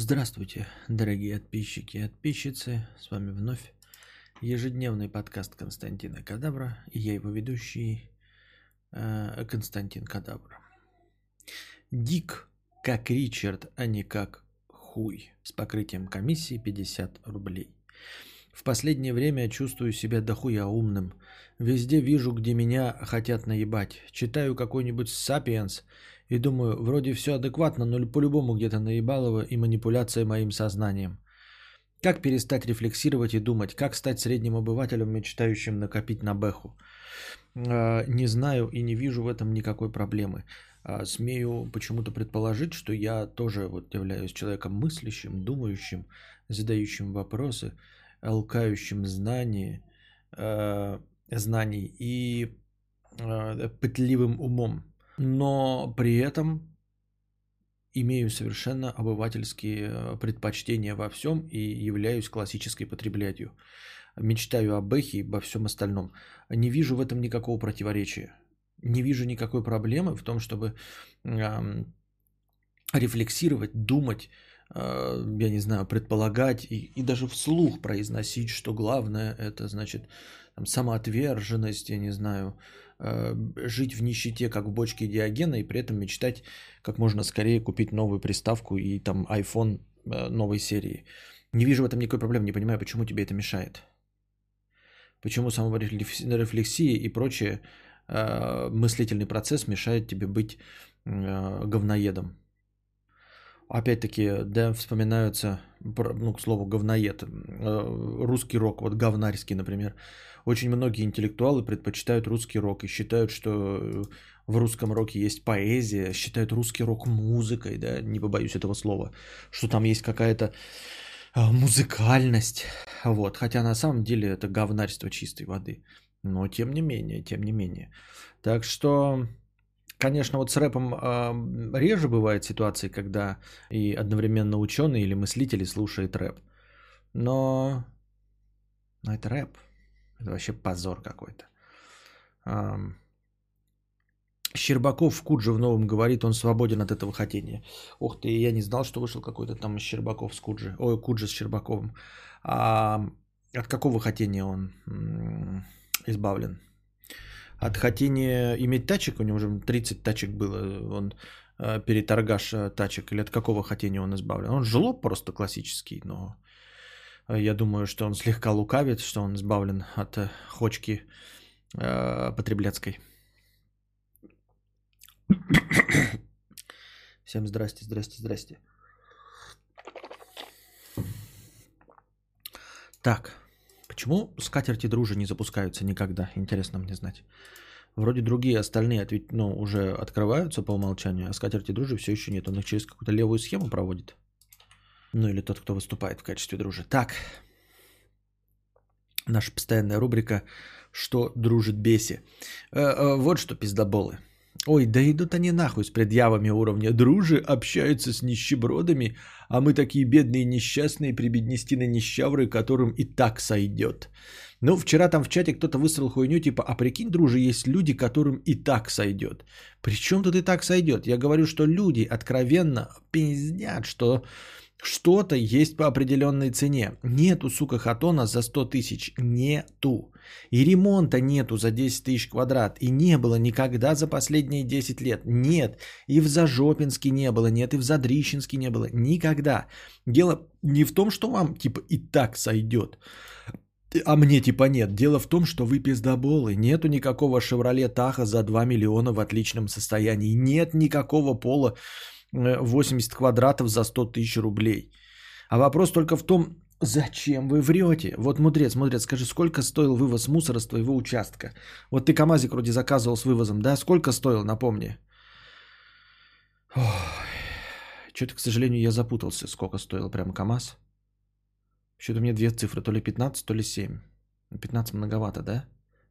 Здравствуйте, дорогие подписчики и подписчицы. С вами вновь ежедневный подкаст Константина Кадавра. И я его ведущий э, Константин Кадавра. Дик как Ричард, а не как хуй. С покрытием комиссии 50 рублей. В последнее время чувствую себя дохуя умным. Везде вижу, где меня хотят наебать. Читаю какой-нибудь «Сапиенс» и думаю, вроде все адекватно, но по-любому где-то наебалово и манипуляция моим сознанием. Как перестать рефлексировать и думать? Как стать средним обывателем, мечтающим накопить на бэху? А, не знаю и не вижу в этом никакой проблемы. А, смею почему-то предположить, что я тоже вот являюсь человеком мыслящим, думающим, задающим вопросы, алкающим знания, а, знаний и пытливым умом но при этом имею совершенно обывательские э, предпочтения во всем и являюсь классической потреблятью. Мечтаю об эхе и обо всем остальном. Не вижу в этом никакого противоречия. Не вижу никакой проблемы в том, чтобы э, рефлексировать, думать, э, я не знаю, предполагать и, и даже вслух произносить, что главное это значит там, самоотверженность, я не знаю, жить в нищете, как в бочке Диогена, и при этом мечтать как можно скорее купить новую приставку и там iPhone э, новой серии. Не вижу в этом никакой проблемы, не понимаю, почему тебе это мешает. Почему саморефлексия и прочее э, мыслительный процесс мешает тебе быть говноедом. Опять-таки, да, вспоминаются, ну, к слову, говноед, русский рок, вот говнарский, например. Очень многие интеллектуалы предпочитают русский рок и считают, что э, в русском роке есть поэзия, считают русский рок музыкой, да, не побоюсь этого слова, что там есть какая-то а, музыкальность, вот, хотя на самом деле это говнарство чистой воды, но тем не менее, тем не менее. Так что, конечно, вот с рэпом э, реже бывают ситуации, когда и одновременно ученый или мыслители слушает рэп, но, но это рэп, это вообще позор какой-то. Щербаков в Кудже в новом говорит, он свободен от этого хотения. Ух ты, я не знал, что вышел какой-то там Щербаков с Куджи. Ой, Куджи с Щербаковым. А от какого хотения он избавлен? От хотения иметь тачек, у него уже 30 тачек было, он э, переторгаш э, тачек, или от какого хотения он избавлен? Он жлоб просто классический, но я думаю, что он слегка лукавит, что он избавлен от э, хочки э, потребляцкой. Всем здрасте, здрасте, здрасте. Так, почему скатерти дружи не запускаются никогда? Интересно мне знать. Вроде другие остальные ответ, ну, уже открываются по умолчанию, а скатерти дружи все еще нет. Он их через какую-то левую схему проводит. Ну или тот, кто выступает в качестве дружи. Так, наша постоянная рубрика «Что дружит беси». Э, э, вот что пиздоболы. Ой, да идут они нахуй с предъявами уровня. Дружи общаются с нищебродами, а мы такие бедные несчастные прибеднестины нищавры, которым и так сойдет. Ну, вчера там в чате кто-то высрал хуйню, типа, а прикинь, дружи, есть люди, которым и так сойдет. Причем тут и так сойдет? Я говорю, что люди откровенно пиздят, что что-то есть по определенной цене. Нету, сука, хатона за 100 тысяч. Нету. И ремонта нету за 10 тысяч квадрат. И не было никогда за последние 10 лет. Нет. И в Зажопинске не было. Нет. И в Задрищенске не было. Никогда. Дело не в том, что вам типа и так сойдет. А мне типа нет. Дело в том, что вы пиздоболы. Нету никакого Шевроле Таха за 2 миллиона в отличном состоянии. Нет никакого пола 80 квадратов за 100 тысяч рублей. А вопрос только в том, зачем вы врете? Вот, мудрец, мудрец, скажи, сколько стоил вывоз мусора с твоего участка? Вот ты КамАЗик вроде заказывал с вывозом, да? Сколько стоил, напомни? Что-то, к сожалению, я запутался, сколько стоил прям КамАЗ. Что-то меня две цифры, то ли 15, то ли 7. 15 многовато, да?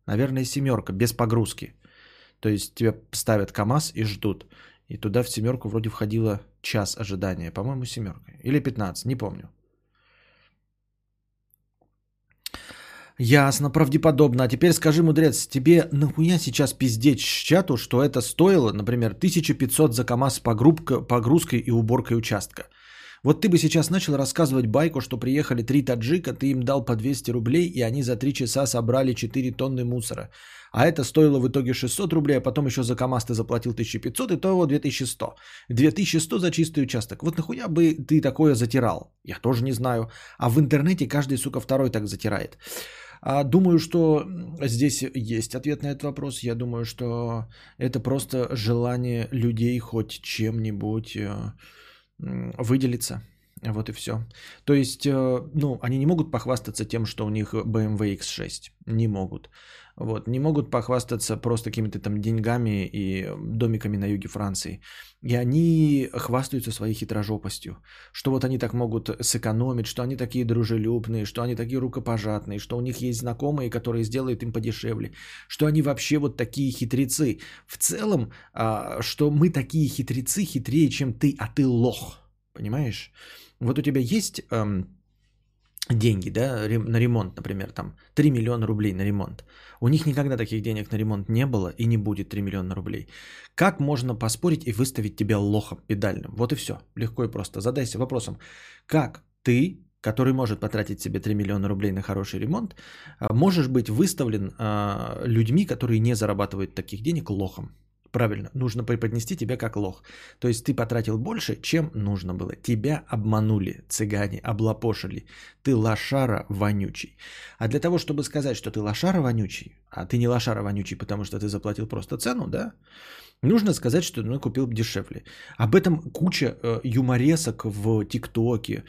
Наверное, семерка, без погрузки. То есть тебя ставят КАМАЗ и ждут. И туда в семерку вроде входило час ожидания. По-моему, семерка. Или 15, не помню. Ясно, правдеподобно. А теперь скажи, мудрец, тебе нахуя сейчас пиздеть чату, что это стоило, например, 1500 за КАМАЗ погрузка, погрузкой и уборкой участка? Вот ты бы сейчас начал рассказывать байку, что приехали три таджика, ты им дал по 200 рублей, и они за три часа собрали 4 тонны мусора. А это стоило в итоге 600 рублей, а потом еще за КАМАЗ ты заплатил 1500, и то его 2100. 2100 за чистый участок. Вот нахуя бы ты такое затирал? Я тоже не знаю. А в интернете каждый, сука, второй так затирает. А думаю, что здесь есть ответ на этот вопрос. Я думаю, что это просто желание людей хоть чем-нибудь э, выделиться. Вот и все. То есть, э, ну, они не могут похвастаться тем, что у них BMW X6. Не могут. Вот, не могут похвастаться просто какими-то там деньгами и домиками на юге Франции. И они хвастаются своей хитрожопостью, что вот они так могут сэкономить, что они такие дружелюбные, что они такие рукопожатные, что у них есть знакомые, которые сделают им подешевле, что они вообще вот такие хитрецы. В целом, а, что мы такие хитрецы, хитрее, чем ты, а ты лох. Понимаешь? Вот у тебя есть эм, деньги, да, на ремонт, например, там 3 миллиона рублей на ремонт. У них никогда таких денег на ремонт не было и не будет 3 миллиона рублей. Как можно поспорить и выставить тебя лохом педальным? Вот и все. Легко и просто. Задайся вопросом, как ты, который может потратить себе 3 миллиона рублей на хороший ремонт, а, можешь быть выставлен э, людьми, которые не зарабатывают таких денег, лохом? Правильно, нужно преподнести тебя как лох. То есть ты потратил больше, чем нужно было. Тебя обманули, цыгане, облапошили. Ты лошара вонючий. А для того, чтобы сказать, что ты лошара вонючий, а ты не лошара вонючий, потому что ты заплатил просто цену, да, нужно сказать, что ну, купил дешевле. Об этом куча э, юморесок в ТикТоке,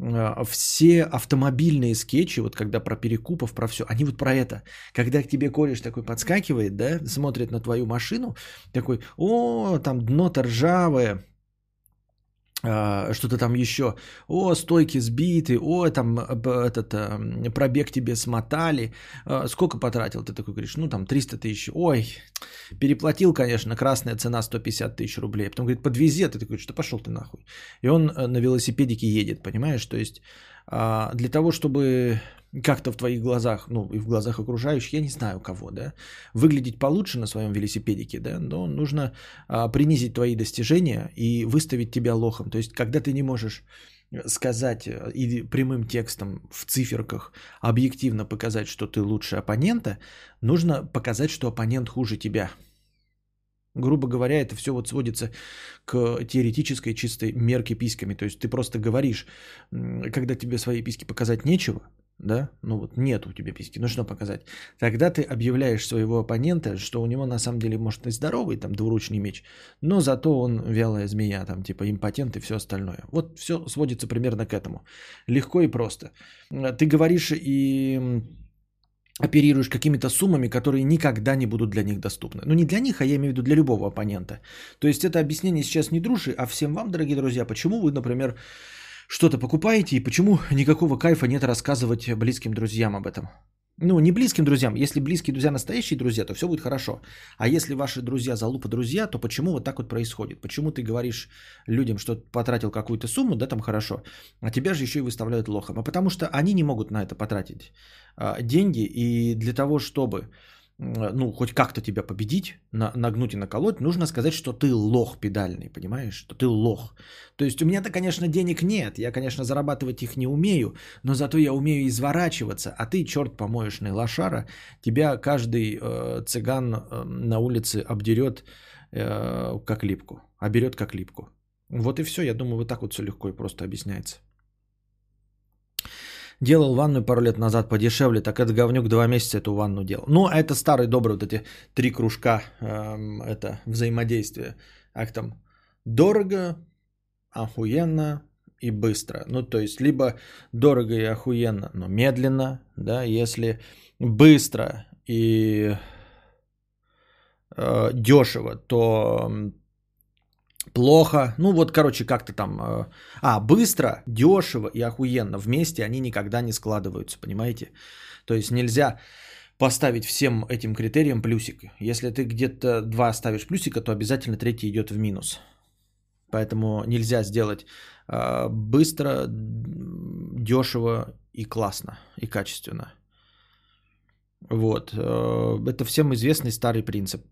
а, все автомобильные скетчи, вот когда про перекупов, про все, они вот про это. Когда к тебе кореш такой подскакивает, да, смотрит на твою машину, такой, о, там дно-то ржавое, что-то там еще, о, стойки сбиты, о, там этот а, пробег тебе смотали, сколько потратил, ты такой говоришь, ну там 300 тысяч, ой, переплатил, конечно, красная цена 150 тысяч рублей, потом говорит, подвези, а ты такой, что пошел ты нахуй, и он э, на велосипедике едет, понимаешь, то есть для того, чтобы как-то в твоих глазах, ну и в глазах окружающих, я не знаю кого, да, выглядеть получше на своем велосипедике, да, но нужно а, принизить твои достижения и выставить тебя лохом. То есть, когда ты не можешь сказать э, или прямым текстом в циферках объективно показать, что ты лучше оппонента, нужно показать, что оппонент хуже тебя. Грубо говоря, это все вот сводится к теоретической чистой мерке письками. То есть ты просто говоришь, когда тебе свои письки показать нечего, да, ну вот нет у тебя письки, ну что показать? Тогда ты объявляешь своего оппонента, что у него на самом деле может и здоровый там двуручный меч, но зато он вялая змея, там типа импотент и все остальное. Вот все сводится примерно к этому. Легко и просто. Ты говоришь и оперируешь какими-то суммами, которые никогда не будут для них доступны. Ну не для них, а я имею в виду для любого оппонента. То есть это объяснение сейчас не дружи, а всем вам, дорогие друзья, почему вы, например, что-то покупаете и почему никакого кайфа нет рассказывать близким друзьям об этом. Ну, не близким друзьям. Если близкие друзья настоящие друзья, то все будет хорошо. А если ваши друзья залупа друзья, то почему вот так вот происходит? Почему ты говоришь людям, что потратил какую-то сумму, да, там хорошо, а тебя же еще и выставляют лохом? А потому что они не могут на это потратить а, деньги, и для того, чтобы ну, хоть как-то тебя победить, на, нагнуть и наколоть, нужно сказать, что ты лох педальный, понимаешь? Что ты лох. То есть у меня-то, конечно, денег нет, я, конечно, зарабатывать их не умею, но зато я умею изворачиваться, а ты, черт помоечный лошара, тебя каждый э, цыган э, на улице обдерет э, как липку, оберет как липку. Вот и все, я думаю, вот так вот все легко и просто объясняется. Делал ванную пару лет назад подешевле, так этот говнюк два месяца эту ванну делал. Ну, а это старый добрый вот эти три кружка, эм, это взаимодействие. Как там? Дорого, охуенно и быстро. Ну, то есть, либо дорого и охуенно, но медленно, да, если быстро и э, дешево, то плохо. Ну вот, короче, как-то там... Э, а, быстро, дешево и охуенно. Вместе они никогда не складываются, понимаете? То есть нельзя поставить всем этим критериям плюсик. Если ты где-то два ставишь плюсика, то обязательно третий идет в минус. Поэтому нельзя сделать э, быстро, дешево и классно, и качественно. Вот. Э, это всем известный старый принцип.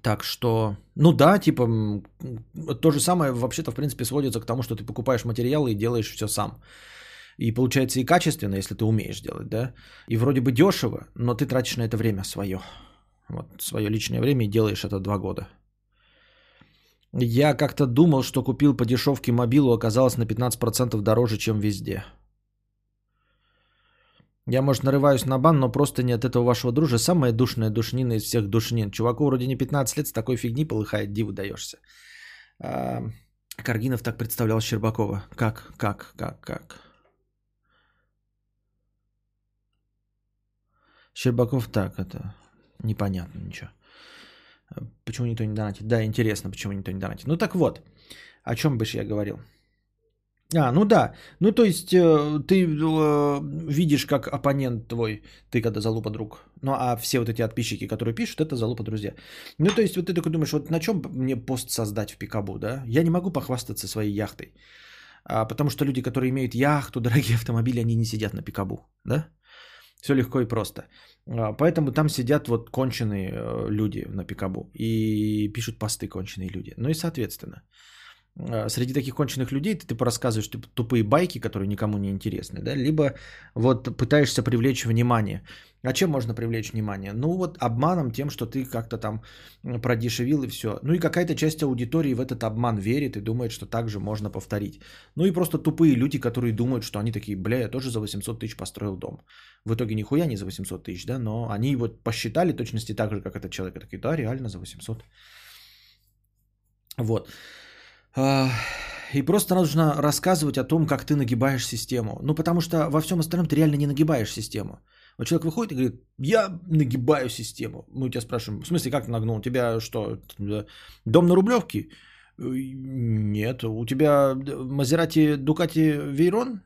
Так что, ну да, типа, то же самое вообще-то, в принципе, сводится к тому, что ты покупаешь материалы и делаешь все сам. И получается и качественно, если ты умеешь делать, да. И вроде бы дешево, но ты тратишь на это время свое. Вот свое личное время и делаешь это два года. Я как-то думал, что купил по дешевке мобилу, оказалось на 15% дороже, чем везде. Я, может, нарываюсь на бан, но просто не от этого вашего дружа. Самая душная душнина из всех душнин. Чуваку вроде не 15 лет, с такой фигни полыхает, диву даешься. А, Каргинов так представлял Щербакова. Как, как, как, как? Щербаков так, это непонятно ничего. Почему никто не донатит? Да, интересно, почему никто не донатит. Ну так вот, о чем бы я говорил? А, ну да. Ну то есть э, ты э, видишь, как оппонент твой, ты когда залупа друг. Ну а все вот эти подписчики, которые пишут, это залупа друзья. Ну то есть вот ты такой думаешь, вот на чем мне пост создать в Пикабу, да? Я не могу похвастаться своей яхтой. А, потому что люди, которые имеют яхту, дорогие автомобили, они не сидят на Пикабу, да? Все легко и просто. А, поэтому там сидят вот конченые э, люди на Пикабу и пишут посты конченые люди. Ну и соответственно, среди таких конченых людей ты, ты порассказываешь типа, тупые байки, которые никому не интересны, да, либо вот пытаешься привлечь внимание. А чем можно привлечь внимание? Ну вот обманом тем, что ты как-то там продешевил и все. Ну и какая-то часть аудитории в этот обман верит и думает, что так же можно повторить. Ну и просто тупые люди, которые думают, что они такие, бля, я тоже за 800 тысяч построил дом. В итоге нихуя не за 800 тысяч, да, но они вот посчитали точности так же, как этот человек. И такие, да, реально за 800. Вот. А, и просто нужно рассказывать о том, как ты нагибаешь систему. Ну, потому что во всем остальном ты реально не нагибаешь систему. Вот человек выходит и говорит, я нагибаю систему. Мы у тебя спрашиваем, в смысле, как ты нагнул? У тебя что, дом на Рублевке? Нет. У тебя Мазерати Дукати Вейрон?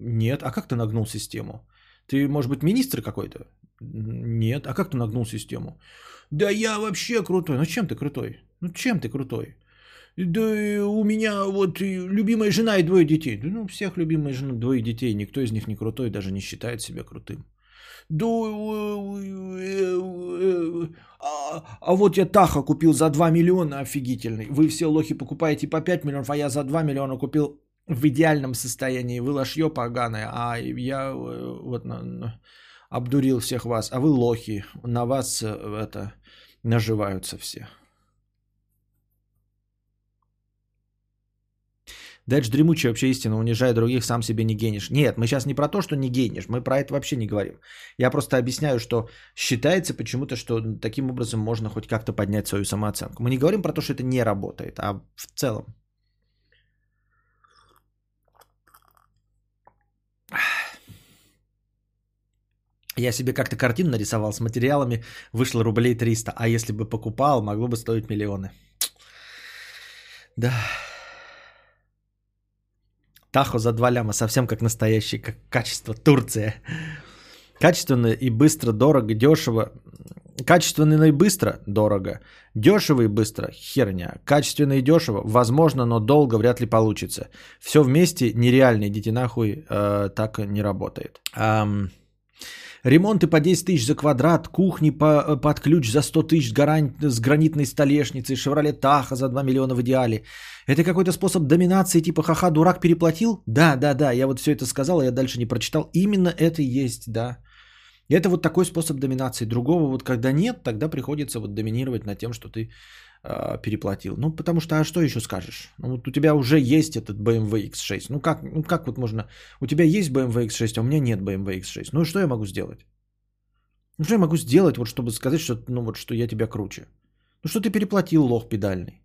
Нет. А как ты нагнул систему? Ты, может быть, министр какой-то? Нет. А как ты нагнул систему? Да я вообще крутой. Ну чем ты крутой? Ну чем ты крутой? Да у меня вот любимая жена и двое детей. Да, ну, всех любимая жена, двое детей. Никто из них не крутой, даже не считает себя крутым. Да, а, а вот я Таха купил за 2 миллиона офигительный. Вы все лохи покупаете по 5 миллионов, а я за 2 миллиона купил в идеальном состоянии. Вы лошье поганое, а я э, вот обдурил всех вас. А вы лохи, на вас э, это наживаются все. Дальше дремучая вообще истина, унижая других, сам себе не генишь. Нет, мы сейчас не про то, что не генишь, мы про это вообще не говорим. Я просто объясняю, что считается почему-то, что таким образом можно хоть как-то поднять свою самооценку. Мы не говорим про то, что это не работает, а в целом. Я себе как-то картину нарисовал с материалами, вышло рублей 300, а если бы покупал, могло бы стоить миллионы. Да. Тахо за 2 ляма, совсем как настоящий, как качество Турция. Качественно и быстро, дорого, дешево. Качественно и быстро, дорого. Дешево и быстро, херня. Качественно и дешево, возможно, но долго вряд ли получится. Все вместе нереально, идите нахуй, э, так не работает. Эм... Ремонты по 10 тысяч за квадрат, кухни по, э, под ключ за 100 тысяч с гранитной столешницей, Шевроле Таха за 2 миллиона в идеале. Это какой-то способ доминации, типа ха-ха, дурак переплатил? Да, да, да, я вот все это сказал, а я дальше не прочитал. Именно это и есть, да. Это вот такой способ доминации. Другого вот когда нет, тогда приходится вот доминировать над тем, что ты э, переплатил. Ну, потому что, а что еще скажешь? Ну, вот у тебя уже есть этот BMW X6. Ну, как, ну, как вот можно... У тебя есть BMW X6, а у меня нет BMW X6. Ну, что я могу сделать? Ну, что я могу сделать, вот, чтобы сказать, что, ну, вот, что я тебя круче? Ну, что ты переплатил, лох педальный.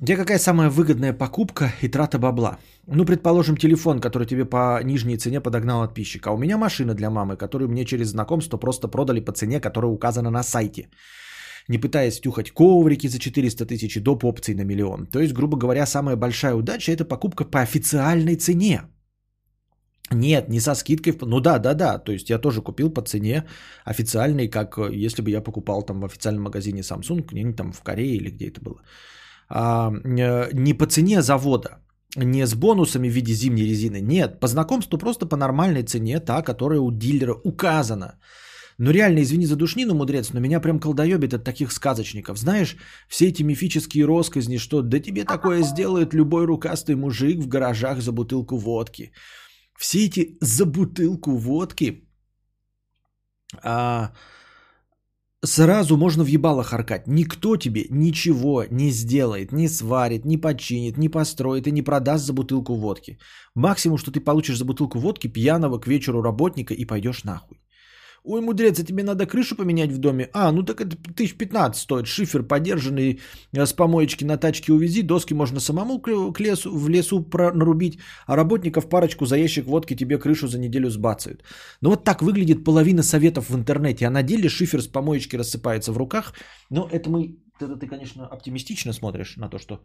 Где какая самая выгодная покупка и трата бабла? Ну, предположим, телефон, который тебе по нижней цене подогнал подписчик. А у меня машина для мамы, которую мне через знакомство просто продали по цене, которая указана на сайте не пытаясь втюхать коврики за 400 тысяч и доп. опций на миллион. То есть, грубо говоря, самая большая удача – это покупка по официальной цене. Нет, не со скидкой. Ну да, да, да. То есть я тоже купил по цене официальной, как э, если бы я покупал там в официальном магазине Samsung, не там в Корее или где это было. А, э, не по цене завода, не с бонусами в виде зимней резины. Нет, по знакомству просто по нормальной цене, та, которая у дилера указана. Ну реально, извини за душнину, мудрец, но меня прям колдоебит от таких сказочников. Знаешь, все эти мифические росказни, что да тебе такое сделает любой рукастый мужик в гаражах за бутылку водки. Все эти за бутылку водки а, сразу можно в ебало харкать. Никто тебе ничего не сделает, не сварит, не починит, не построит и не продаст за бутылку водки. Максимум, что ты получишь за бутылку водки пьяного к вечеру работника и пойдешь нахуй. Ой, мудрец, а тебе надо крышу поменять в доме? А, ну так это тысяч пятнадцать стоит. Шифер подержанный э, с помоечки на тачке увези. Доски можно самому к лесу, в лесу нарубить. А работников парочку за ящик водки тебе крышу за неделю сбацают. Ну вот так выглядит половина советов в интернете. А на деле шифер с помоечки рассыпается в руках. Но это мы... Это ты, конечно, оптимистично смотришь на то, что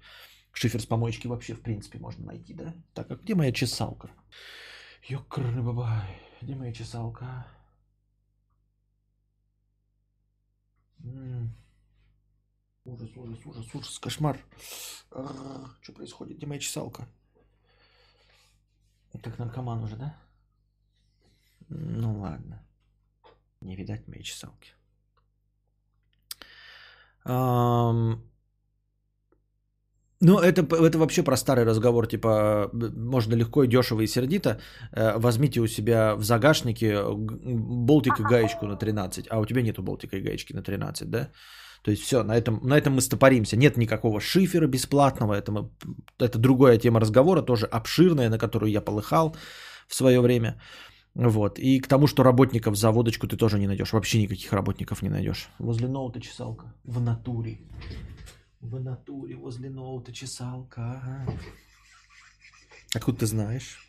шифер с помоечки вообще в принципе можно найти, да? Так, а где моя чесалка? Ёкры бабай, где моя чесалка? Ужас, ужас, ужас, ужас, кошмар. Что происходит? Где моя чесалка? Как наркоман уже, да? Ну ладно. Не видать моей чесалки. Ну, это, это вообще про старый разговор, типа, можно легко и дешево и сердито. Э, возьмите у себя в загашнике болтик и гаечку на 13, а у тебя нету болтика и гаечки на 13, да? То есть все, на этом, на этом мы стопоримся. Нет никакого шифера бесплатного, это, мы, это другая тема разговора, тоже обширная, на которую я полыхал в свое время. Вот. И к тому, что работников за водочку ты тоже не найдешь. Вообще никаких работников не найдешь. Возле ноута чесалка. В натуре. В натуре возле ноута чесалка. Откуда ты знаешь?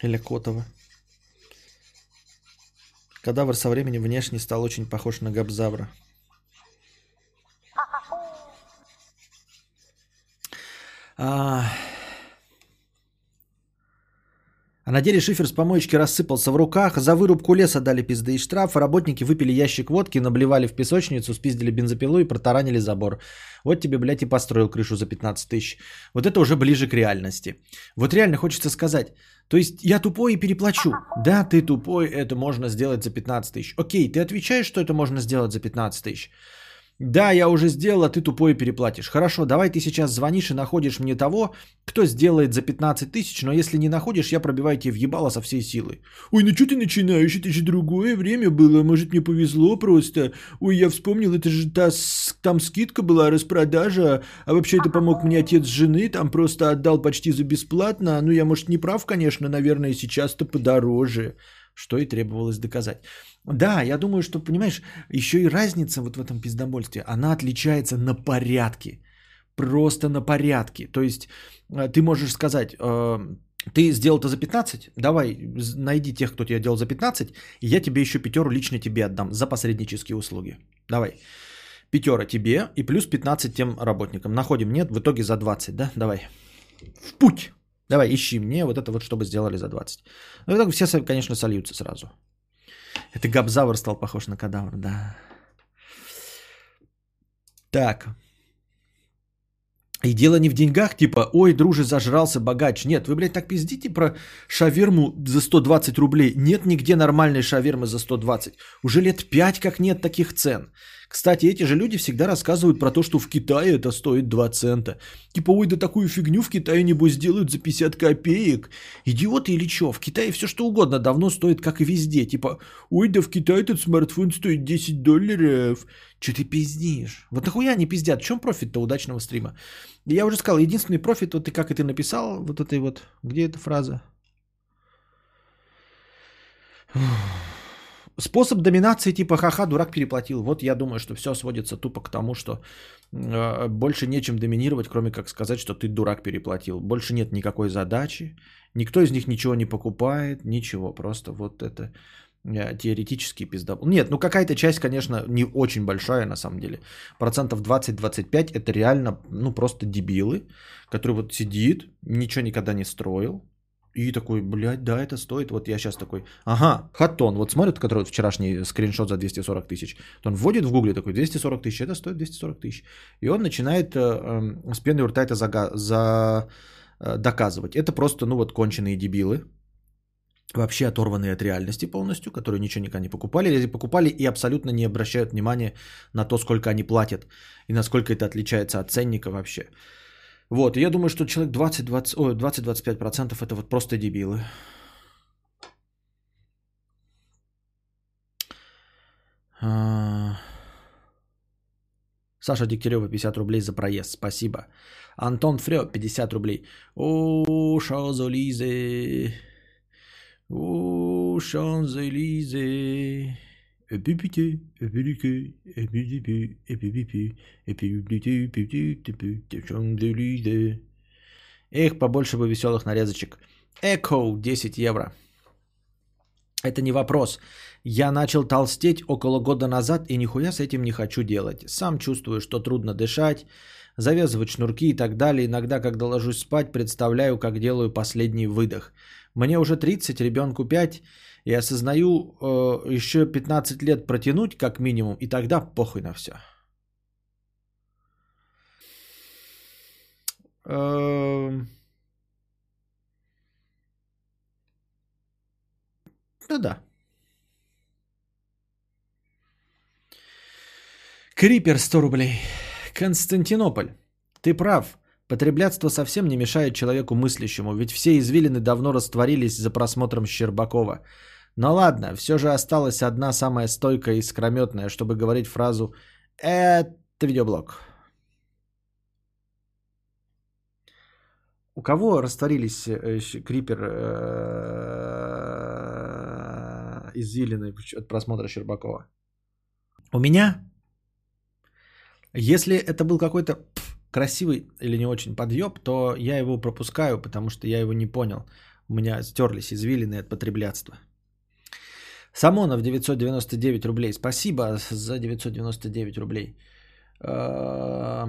Или Котова? Кадавр со временем внешне стал очень похож на габзавра. А... А на деле шифер с помоечки рассыпался в руках, за вырубку леса дали пизды и штраф, работники выпили ящик водки, наблевали в песочницу, спиздили бензопилу и протаранили забор. Вот тебе, блядь, и построил крышу за 15 тысяч. Вот это уже ближе к реальности. Вот реально хочется сказать, то есть я тупой и переплачу. Да, ты тупой, это можно сделать за 15 тысяч. Окей, ты отвечаешь, что это можно сделать за 15 тысяч. Да, я уже сделал, а ты тупой переплатишь. Хорошо, давай ты сейчас звонишь и находишь мне того, кто сделает за 15 тысяч, но если не находишь, я пробиваю тебе въебало со всей силы. Ой, ну что ты начинаешь, это же другое время было, может мне повезло просто. Ой, я вспомнил, это же та, там скидка была, распродажа, а вообще это помог мне отец жены, там просто отдал почти за бесплатно. Ну я, может, не прав, конечно, наверное, сейчас-то подороже что и требовалось доказать. Да, я думаю, что, понимаешь, еще и разница вот в этом пиздобольстве, она отличается на порядке. Просто на порядке. То есть э, ты можешь сказать, э, ты сделал это за 15, давай найди тех, кто тебе делал за 15, и я тебе еще пятеру лично тебе отдам за посреднические услуги. Давай. Пятера тебе и плюс 15 тем работникам. Находим, нет, в итоге за 20, да? Давай. В путь. Давай, ищи мне вот это вот, чтобы сделали за 20. Ну, так все, конечно, сольются сразу. Это габзавр стал похож на кадавр, да. Так. И дело не в деньгах, типа, ой, друже, зажрался богач. Нет, вы, блядь, так пиздите про шаверму за 120 рублей. Нет нигде нормальной шавермы за 120. Уже лет 5 как нет таких цен. Кстати, эти же люди всегда рассказывают про то, что в Китае это стоит 2 цента. Типа, ой, да такую фигню в Китае небось сделают за 50 копеек. Идиоты или что? В Китае все что угодно давно стоит, как и везде. Типа, ой, да в Китае этот смартфон стоит 10 долларов. Че ты пиздишь? Вот нахуя они пиздят? В чем профит-то удачного стрима? Я уже сказал, единственный профит, вот ты как это написал, вот этой вот, где эта фраза? Способ доминации типа ха-ха, дурак переплатил. Вот я думаю, что все сводится тупо к тому, что э, больше нечем доминировать, кроме как сказать, что ты дурак переплатил. Больше нет никакой задачи, никто из них ничего не покупает, ничего. Просто вот это э, теоретический. Нет, ну какая-то часть, конечно, не очень большая на самом деле. Процентов 20-25 это реально, ну просто дебилы, который вот сидит, ничего никогда не строил, и такой, блядь, да, это стоит. Вот я сейчас такой, ага, Хатон, вот смотрит, который вчерашний скриншот за 240 тысяч. Он вводит в гугле такой, 240 тысяч, это стоит 240 тысяч. И он начинает э, э, с пены рта это за, за, э, доказывать. Это просто, ну вот, конченые дебилы, вообще оторванные от реальности полностью, которые ничего никогда не покупали, или покупали и абсолютно не обращают внимания на то, сколько они платят и насколько это отличается от ценника вообще. Вот, я думаю, что человек 20-25% это вот просто дебилы. А. Саша Дегтярева 50 рублей за проезд. Спасибо. Антон Фрё 50 рублей. О, Шанзелизе. О, Шанзелизе. Эпипите, эпирике, эпидипи, эпипипи, эпидипи, Шанзелизе. Эх, побольше бы веселых нарезочек. Эко 10 евро. Это не вопрос. Я начал толстеть около года назад и нихуя с этим не хочу делать. Сам чувствую, что трудно дышать, завязывать шнурки и так далее. Иногда, когда ложусь спать, представляю, как делаю последний выдох. Мне уже 30, ребенку 5, и осознаю э, еще 15 лет протянуть как минимум, и тогда похуй на все. Эм... Ну да. Крипер 100 рублей. Константинополь. Ты прав. Потреблятство совсем не мешает человеку мыслящему, ведь все извилины давно растворились за просмотром Щербакова. Но ладно, все же осталась одна самая стойкая и скрометная, чтобы говорить фразу «Это видеоблог». У кого растворились э, крипер э, извилины от просмотра Щербакова? У меня если это был какой-то красивый или не очень подъеб, то я его пропускаю, потому что я его не понял. У меня стерлись извилины от потреблятства. Самонов 999 рублей. Спасибо за 999 рублей. А,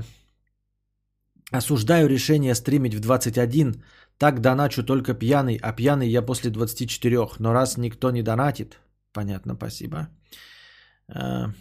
осуждаю решение стримить в 21. Так доначу только пьяный, а пьяный я после 24. Но раз никто не донатит, понятно, спасибо. А,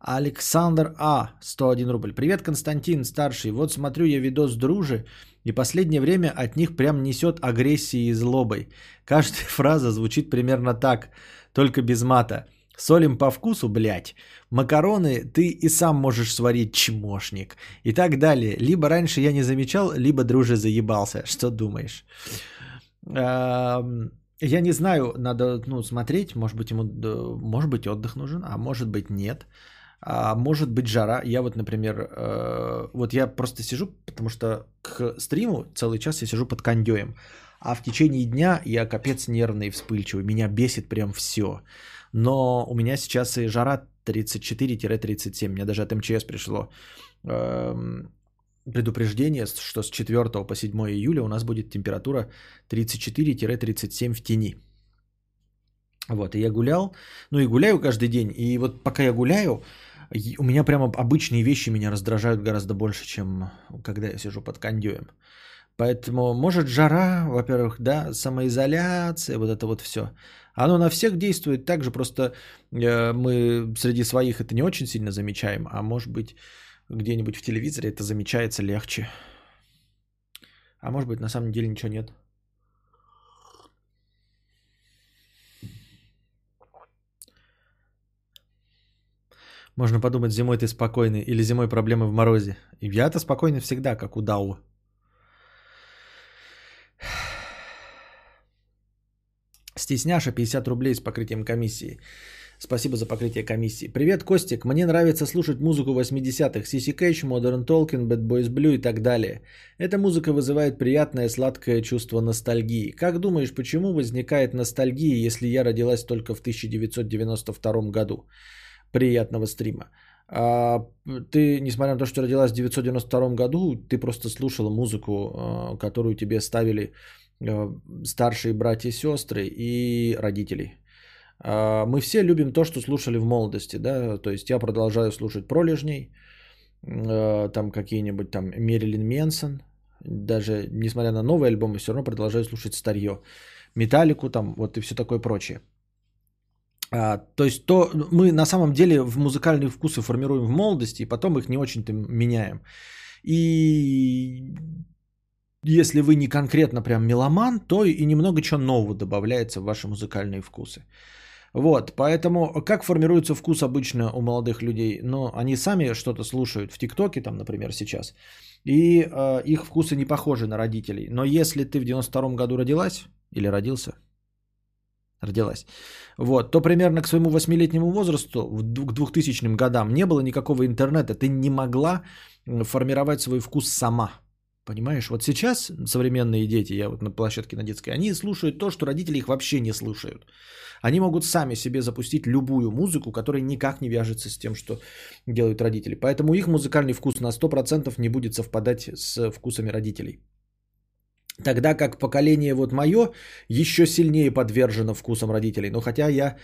Александр А. 101 рубль. Привет, Константин, старший. Вот смотрю я видос дружи, и последнее время от них прям несет агрессией и злобой. Каждая фраза звучит примерно так, только без мата. Солим по вкусу, блядь. Макароны ты и сам можешь сварить, чмошник. И так далее. Либо раньше я не замечал, либо друже заебался. Что думаешь? Я не знаю, надо ну, смотреть, может быть, ему, может быть, отдых нужен, а может быть, нет. А может быть жара. Я вот, например, э, вот я просто сижу, потому что к стриму целый час я сижу под кондеем. А в течение дня я капец нервный и вспыльчивый. Меня бесит прям все. Но у меня сейчас и жара 34-37. Мне даже от МЧС пришло эм, предупреждение, что с 4 по 7 июля у нас будет температура 34-37 в тени. Вот, и я гулял, ну и гуляю каждый день. И вот пока я гуляю, у меня прямо обычные вещи меня раздражают гораздо больше, чем когда я сижу под кондюем. Поэтому, может, жара, во-первых, да, самоизоляция, вот это вот все. Оно на всех действует так же, просто э, мы среди своих это не очень сильно замечаем, а может быть, где-нибудь в телевизоре это замечается легче. А может быть, на самом деле ничего нет. Можно подумать, зимой ты спокойный или зимой проблемы в морозе. Я-то спокойный всегда, как у Дау. Стесняша 50 рублей с покрытием комиссии. Спасибо за покрытие комиссии. Привет, Костик. Мне нравится слушать музыку 80-х. CC Catch, Modern Talking, Bad Boys Blue и так далее. Эта музыка вызывает приятное сладкое чувство ностальгии. Как думаешь, почему возникает ностальгия, если я родилась только в 1992 году? Приятного стрима. А, ты, несмотря на то, что родилась в 1992 году, ты просто слушала музыку, а, которую тебе ставили а, старшие братья и сестры и родители. А, мы все любим то, что слушали в молодости, да, то есть я продолжаю слушать пролежней, там какие-нибудь там Мерилин Менсон, даже несмотря на новые альбомы, все равно продолжаю слушать старье. Металлику там, вот и все такое прочее. А, то есть то мы на самом деле в музыкальные вкусы формируем в молодости, и потом их не очень-то меняем. И если вы не конкретно прям меломан, то и немного чего нового добавляется в ваши музыкальные вкусы. Вот, поэтому как формируется вкус обычно у молодых людей? Ну, они сами что-то слушают в ТикТоке, там, например, сейчас, и э, их вкусы не похожи на родителей. Но если ты в 92 году родилась или родился, родилась, вот, то примерно к своему восьмилетнему возрасту, к 2000 годам, не было никакого интернета, ты не могла формировать свой вкус сама. Понимаешь, вот сейчас современные дети, я вот на площадке на детской, они слушают то, что родители их вообще не слушают. Они могут сами себе запустить любую музыку, которая никак не вяжется с тем, что делают родители. Поэтому их музыкальный вкус на 100% не будет совпадать с вкусами родителей. Тогда как поколение вот мое еще сильнее подвержено вкусам родителей. Но хотя я,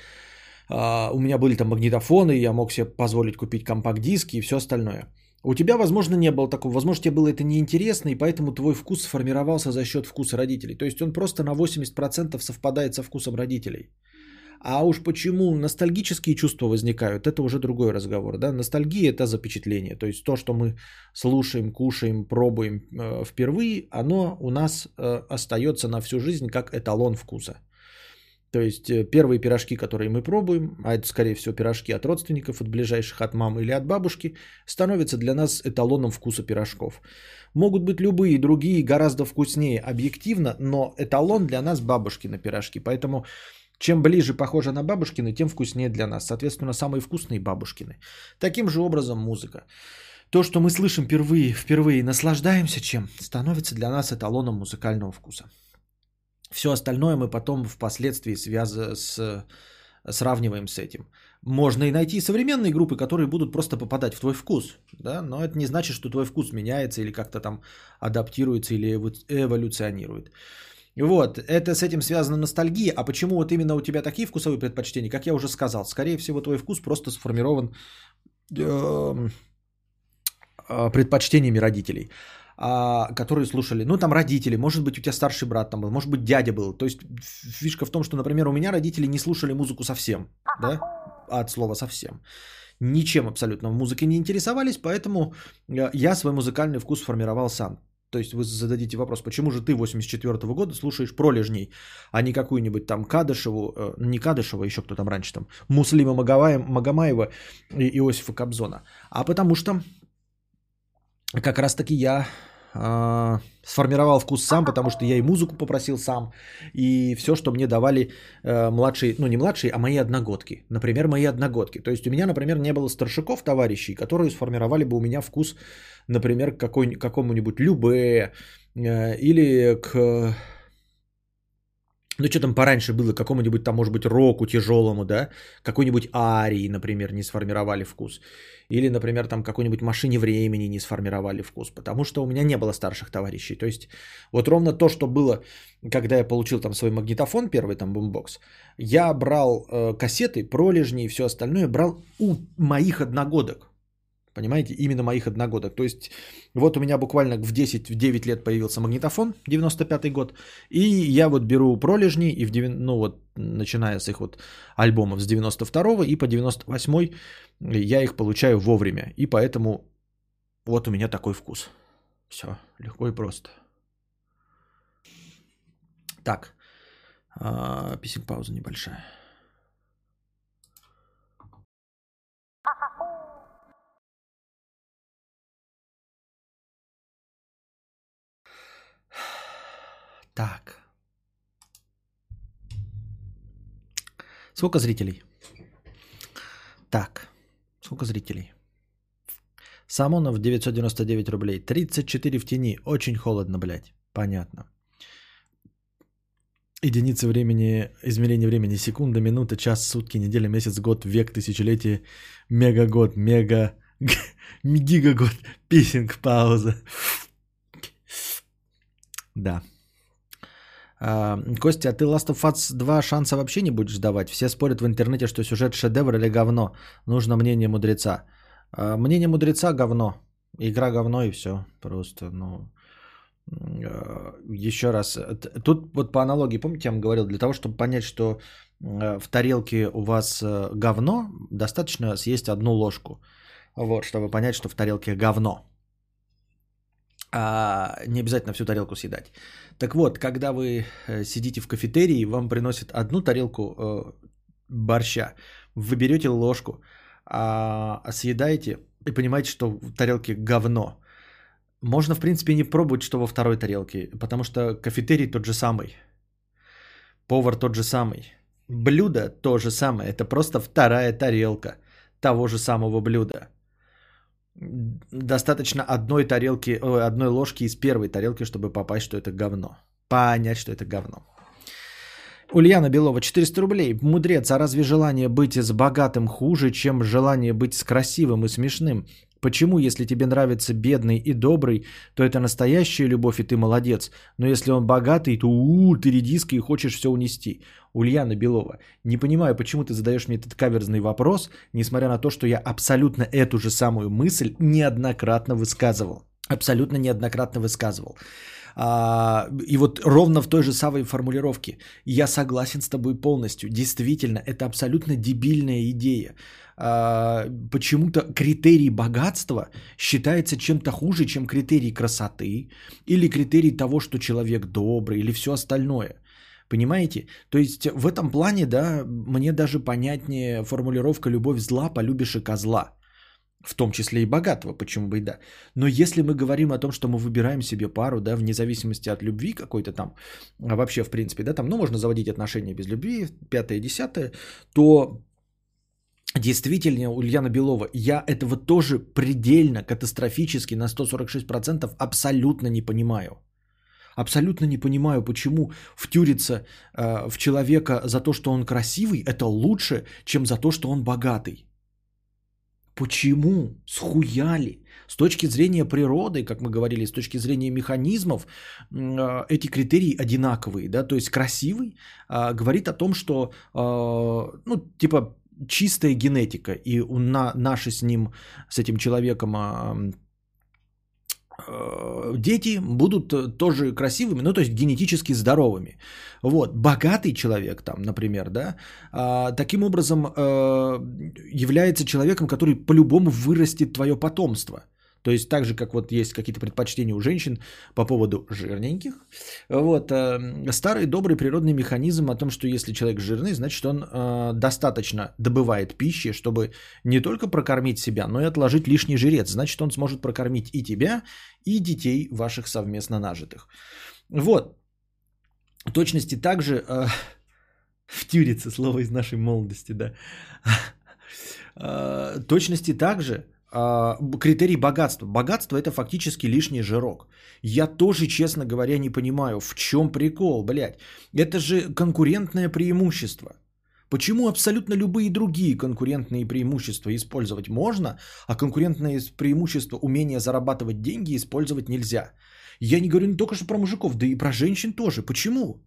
а, у меня были там магнитофоны, я мог себе позволить купить компакт-диски и все остальное. У тебя, возможно, не было такого. Возможно, тебе было это неинтересно, и поэтому твой вкус сформировался за счет вкуса родителей. То есть он просто на 80% совпадает со вкусом родителей. А уж почему ностальгические чувства возникают, это уже другой разговор. Да? Ностальгия – это запечатление. То есть то, что мы слушаем, кушаем, пробуем э, впервые, оно у нас э, остается на всю жизнь как эталон вкуса. То есть э, первые пирожки, которые мы пробуем, а это скорее всего пирожки от родственников, от ближайших, от мамы или от бабушки, становятся для нас эталоном вкуса пирожков. Могут быть любые другие, гораздо вкуснее объективно, но эталон для нас бабушкины пирожки. Поэтому чем ближе похоже на бабушкины, тем вкуснее для нас. Соответственно, самые вкусные бабушкины. Таким же образом музыка. То, что мы слышим впервые, впервые наслаждаемся чем, становится для нас эталоном музыкального вкуса. Все остальное мы потом впоследствии связ... с... сравниваем с этим. Можно и найти современные группы, которые будут просто попадать в твой вкус, да? но это не значит, что твой вкус меняется или как-то там адаптируется или эволюционирует. Вот, это с этим связана ностальгия. А почему вот именно у тебя такие вкусовые предпочтения? Как я уже сказал, скорее всего, твой вкус просто сформирован э, предпочтениями родителей, э, которые слушали. Ну, там родители, может быть, у тебя старший брат там был, может быть, дядя был. То есть фишка в том, что, например, у меня родители не слушали музыку совсем, да, от слова совсем ничем абсолютно в музыке не интересовались, поэтому э, я свой музыкальный вкус формировал сам. То есть вы зададите вопрос, почему же ты 84 -го года слушаешь пролежней, а не какую-нибудь там Кадышеву, э, не Кадышева, еще кто там раньше там, Муслима Магомаева и Иосифа Кобзона. А потому что как раз таки я э, сформировал вкус сам, потому что я и музыку попросил сам, и все, что мне давали э, младшие, ну не младшие, а мои одногодки. Например, мои одногодки. То есть у меня, например, не было старшиков товарищей, которые сформировали бы у меня вкус например, к какой, какому-нибудь Любе э, или к... Ну, что там пораньше было, какому-нибудь там, может быть, року тяжелому, да? Какой-нибудь арии, например, не сформировали вкус. Или, например, там какой-нибудь машине времени не сформировали вкус, потому что у меня не было старших товарищей. То есть вот ровно то, что было, когда я получил там свой магнитофон, первый там бумбокс, я брал э, кассеты, пролежни и все остальное, брал у моих одногодок. Понимаете, именно моих одногодок. То есть вот у меня буквально в 10-9 лет появился магнитофон, 95 год, и я вот беру пролежни, и в 9, ну вот начиная с их вот альбомов с 92 и по 98 я их получаю вовремя. И поэтому вот у меня такой вкус. Все, легко и просто. Так, а, писинг пауза небольшая. Так. Сколько зрителей? Так. Сколько зрителей? Самонов 999 рублей. 34 в тени. Очень холодно, блядь. Понятно. Единицы времени, измерение времени, секунда, минута, час, сутки, неделя, месяц, год, век, тысячелетие, мегагод, мега, гигагод, писинг, пауза. Да. А, Костя, а ты Last of Us 2 шанса вообще не будешь давать? Все спорят в интернете, что сюжет шедевр или говно. Нужно мнение мудреца. А, мнение мудреца говно. Игра говно и все. Просто, ну... А, еще раз. Тут вот по аналогии, помните, я вам говорил, для того, чтобы понять, что в тарелке у вас говно, достаточно съесть одну ложку. Вот, чтобы понять, что в тарелке говно. А не обязательно всю тарелку съедать. Так вот, когда вы э, сидите в кафетерии, вам приносят одну тарелку э, борща, вы берете ложку, а, съедаете и понимаете, что в тарелке говно. Можно, в принципе, не пробовать, что во второй тарелке, потому что кафетерий тот же самый, повар тот же самый, блюдо то же самое, это просто вторая тарелка того же самого блюда. Достаточно одной тарелки, одной ложки из первой тарелки, чтобы попасть, что это говно. Понять, что это говно. Ульяна Белова, 400 рублей. Мудрец, а разве желание быть с богатым хуже, чем желание быть с красивым и смешным? Почему, если тебе нравится бедный и добрый, то это настоящая любовь, и ты молодец. Но если он богатый, то у, ты редиска и хочешь все унести. Ульяна Белова, не понимаю, почему ты задаешь мне этот каверзный вопрос, несмотря на то, что я абсолютно эту же самую мысль неоднократно высказывал. Абсолютно неоднократно высказывал. А, и вот ровно в той же самой формулировке. Я согласен с тобой полностью. Действительно, это абсолютно дебильная идея. А, почему-то критерий богатства считается чем-то хуже, чем критерий красоты или критерий того, что человек добрый или все остальное. Понимаете? То есть в этом плане, да, мне даже понятнее формулировка «любовь зла, полюбишь и козла» в том числе и богатого, почему бы и да. Но если мы говорим о том, что мы выбираем себе пару, да, вне зависимости от любви какой-то там, а вообще, в принципе, да, там, ну, можно заводить отношения без любви, пятое, десятое, то действительно, Ульяна Белова, я этого тоже предельно, катастрофически на 146% абсолютно не понимаю. Абсолютно не понимаю, почему втюриться э, в человека за то, что он красивый, это лучше, чем за то, что он богатый. Почему? Схуяли? С точки зрения природы, как мы говорили, с точки зрения механизмов, а, эти критерии одинаковые. Да? То есть красивый а, говорит о том, что, а, ну, типа, чистая генетика. И на, наши с ним, с этим человеком Э, дети будут тоже красивыми, ну то есть генетически здоровыми. Вот, богатый человек там, например, да, а, таким образом э, является человеком, который по-любому вырастет твое потомство – то есть так же, как вот есть какие-то предпочтения у женщин по поводу жирненьких. Вот, э, старый добрый природный механизм о том, что если человек жирный, значит он э, достаточно добывает пищи, чтобы не только прокормить себя, но и отложить лишний жирец. Значит он сможет прокормить и тебя, и детей ваших совместно нажитых. Вот. В точности также... Э, втюрится слово из нашей молодости, да. Э, точности также критерий богатства. Богатство это фактически лишний жирок. Я тоже, честно говоря, не понимаю, в чем прикол, блядь. Это же конкурентное преимущество. Почему абсолютно любые другие конкурентные преимущества использовать можно, а конкурентное преимущество умения зарабатывать деньги использовать нельзя? Я не говорю не только что про мужиков, да и про женщин тоже. Почему?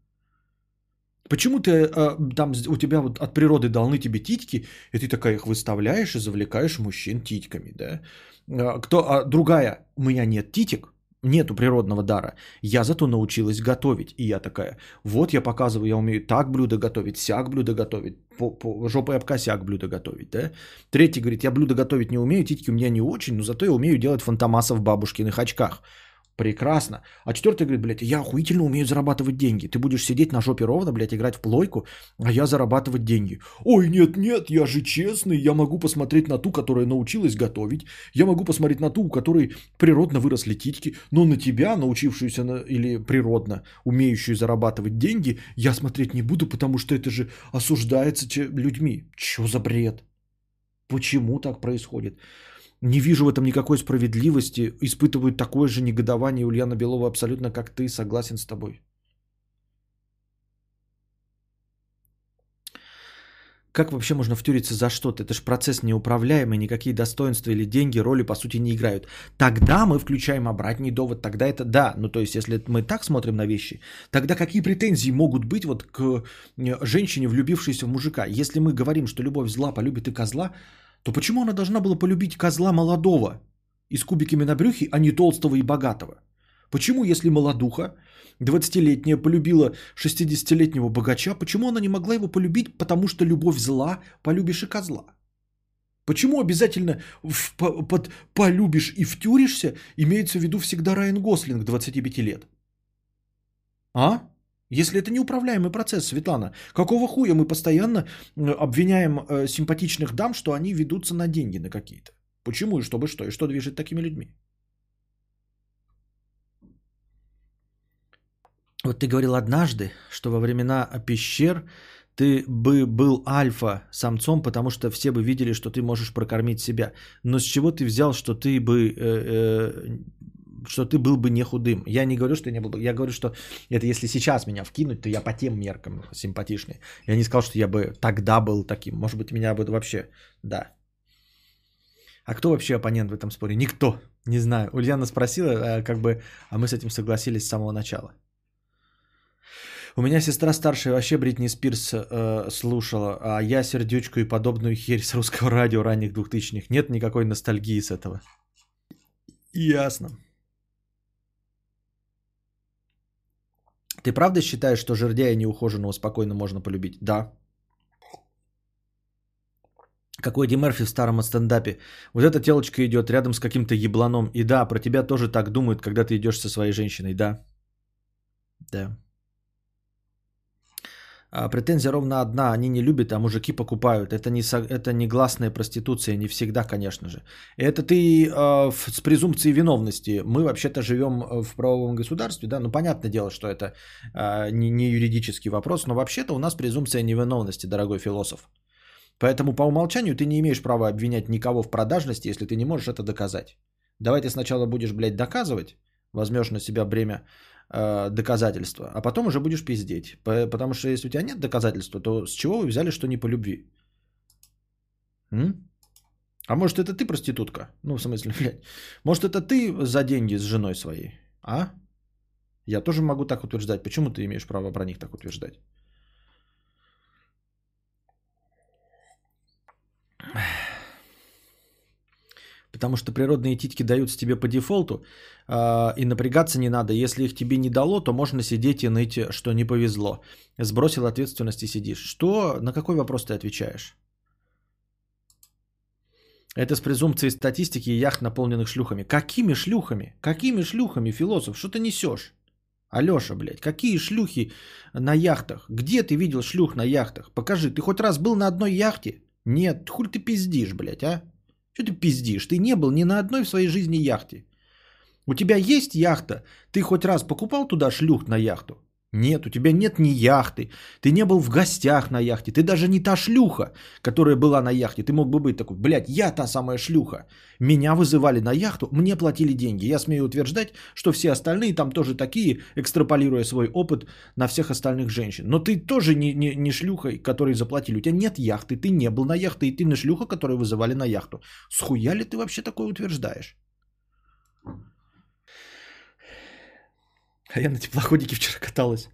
Почему ты э, там у тебя вот от природы даны тебе титьки, и ты такая их выставляешь и завлекаешь мужчин титьками, да? А, кто, а другая, у меня нет титик, нету природного дара. Я зато научилась готовить. И я такая, вот я показываю, я умею так блюдо готовить, сяк блюдо готовить, по, по жопой об косяк блюдо готовить, да? Третий говорит, я блюдо готовить не умею, титьки у меня не очень, но зато я умею делать фантомаса в бабушкиных очках. Прекрасно. А четвертый говорит, блядь, я охуительно умею зарабатывать деньги. Ты будешь сидеть на жопе ровно, блядь, играть в плойку, а я зарабатывать деньги. Ой, нет, нет, я же честный, я могу посмотреть на ту, которая научилась готовить. Я могу посмотреть на ту, у которой природно выросли титьки. Но на тебя, научившуюся на, или природно умеющую зарабатывать деньги, я смотреть не буду, потому что это же осуждается людьми. Чё за бред? Почему так происходит? Не вижу в этом никакой справедливости. Испытываю такое же негодование Ульяна Белова абсолютно как ты. Согласен с тобой. Как вообще можно втюриться за что-то? Это же процесс неуправляемый, никакие достоинства или деньги роли по сути не играют. Тогда мы включаем обратный довод, тогда это да. Ну то есть если мы так смотрим на вещи, тогда какие претензии могут быть вот к э, женщине, влюбившейся в мужика? Если мы говорим, что любовь зла полюбит и козла, то почему она должна была полюбить козла молодого и с кубиками на брюхе, а не толстого и богатого? Почему, если молодуха, 20-летняя, полюбила 60-летнего богача, почему она не могла его полюбить, потому что любовь зла, полюбишь и козла? Почему обязательно в, по, под полюбишь и втюришься, имеется в виду всегда Райан Гослинг 25 лет? А? Если это неуправляемый процесс, Светлана, какого хуя мы постоянно обвиняем э, симпатичных дам, что они ведутся на деньги на какие-то? Почему и чтобы что? И что движет такими людьми? Вот ты говорил однажды, что во времена пещер ты бы был альфа-самцом, потому что все бы видели, что ты можешь прокормить себя. Но с чего ты взял, что ты бы, э, э, что ты был бы не худым? Я не говорю, что я не был бы. Я говорю, что это если сейчас меня вкинуть, то я по тем меркам симпатичный. Я не сказал, что я бы тогда был таким. Может быть, меня бы вообще, да. А кто вообще оппонент в этом споре? Никто. Не знаю. Ульяна спросила, а как бы, а мы с этим согласились с самого начала. У меня сестра старшая вообще Бритни Спирс э, слушала, а я сердючку и подобную херь с русского радио ранних двухтысячных. Нет никакой ностальгии с этого. Ясно. Ты правда считаешь, что жердяя неухоженного спокойно можно полюбить? Да. Какой Ди Мерфи в старом стендапе. Вот эта телочка идет рядом с каким-то ебланом. И да, про тебя тоже так думают, когда ты идешь со своей женщиной. Да. Да. А, претензия ровно одна. Они не любят, а мужики покупают. Это не, это не гласная проституция, не всегда, конечно же. Это ты э, с презумпцией виновности. Мы вообще-то живем э, в правовом государстве, да, ну понятное дело, что это э, не, не юридический вопрос, но вообще-то у нас презумпция невиновности, дорогой философ. Поэтому по умолчанию ты не имеешь права обвинять никого в продажности, если ты не можешь это доказать. Давай ты сначала будешь, блядь, доказывать, возьмешь на себя бремя э, доказательства, а потом уже будешь пиздеть. Потому что если у тебя нет доказательства, то с чего вы взяли, что не по любви? М? А может это ты проститутка? Ну, в смысле, блядь. Может это ты за деньги с женой своей? А? Я тоже могу так утверждать. Почему ты имеешь право про них так утверждать? Потому что природные титьки даются тебе по дефолту, э, и напрягаться не надо. Если их тебе не дало, то можно сидеть и ныть, что не повезло. Сбросил ответственность и сидишь. Что? На какой вопрос ты отвечаешь? Это с презумпцией статистики яхт, наполненных шлюхами. Какими шлюхами? Какими шлюхами, философ? Что ты несешь? Алеша, блядь, какие шлюхи на яхтах? Где ты видел шлюх на яхтах? Покажи, ты хоть раз был на одной яхте? Нет, хуй ты пиздишь, блядь, а? Что ты пиздишь? Ты не был ни на одной в своей жизни яхте. У тебя есть яхта? Ты хоть раз покупал туда шлюх на яхту? Нет, у тебя нет ни яхты. Ты не был в гостях на яхте. Ты даже не та шлюха, которая была на яхте. Ты мог бы быть такой, блядь, я та самая шлюха. Меня вызывали на яхту, мне платили деньги. Я смею утверждать, что все остальные там тоже такие, экстраполируя свой опыт на всех остальных женщин. Но ты тоже не, не, не шлюха, которой заплатили. У тебя нет яхты, ты не был на яхте, и ты не шлюха, которую вызывали на яхту. Схуя ли ты вообще такое утверждаешь? А я на теплоходике вчера каталась.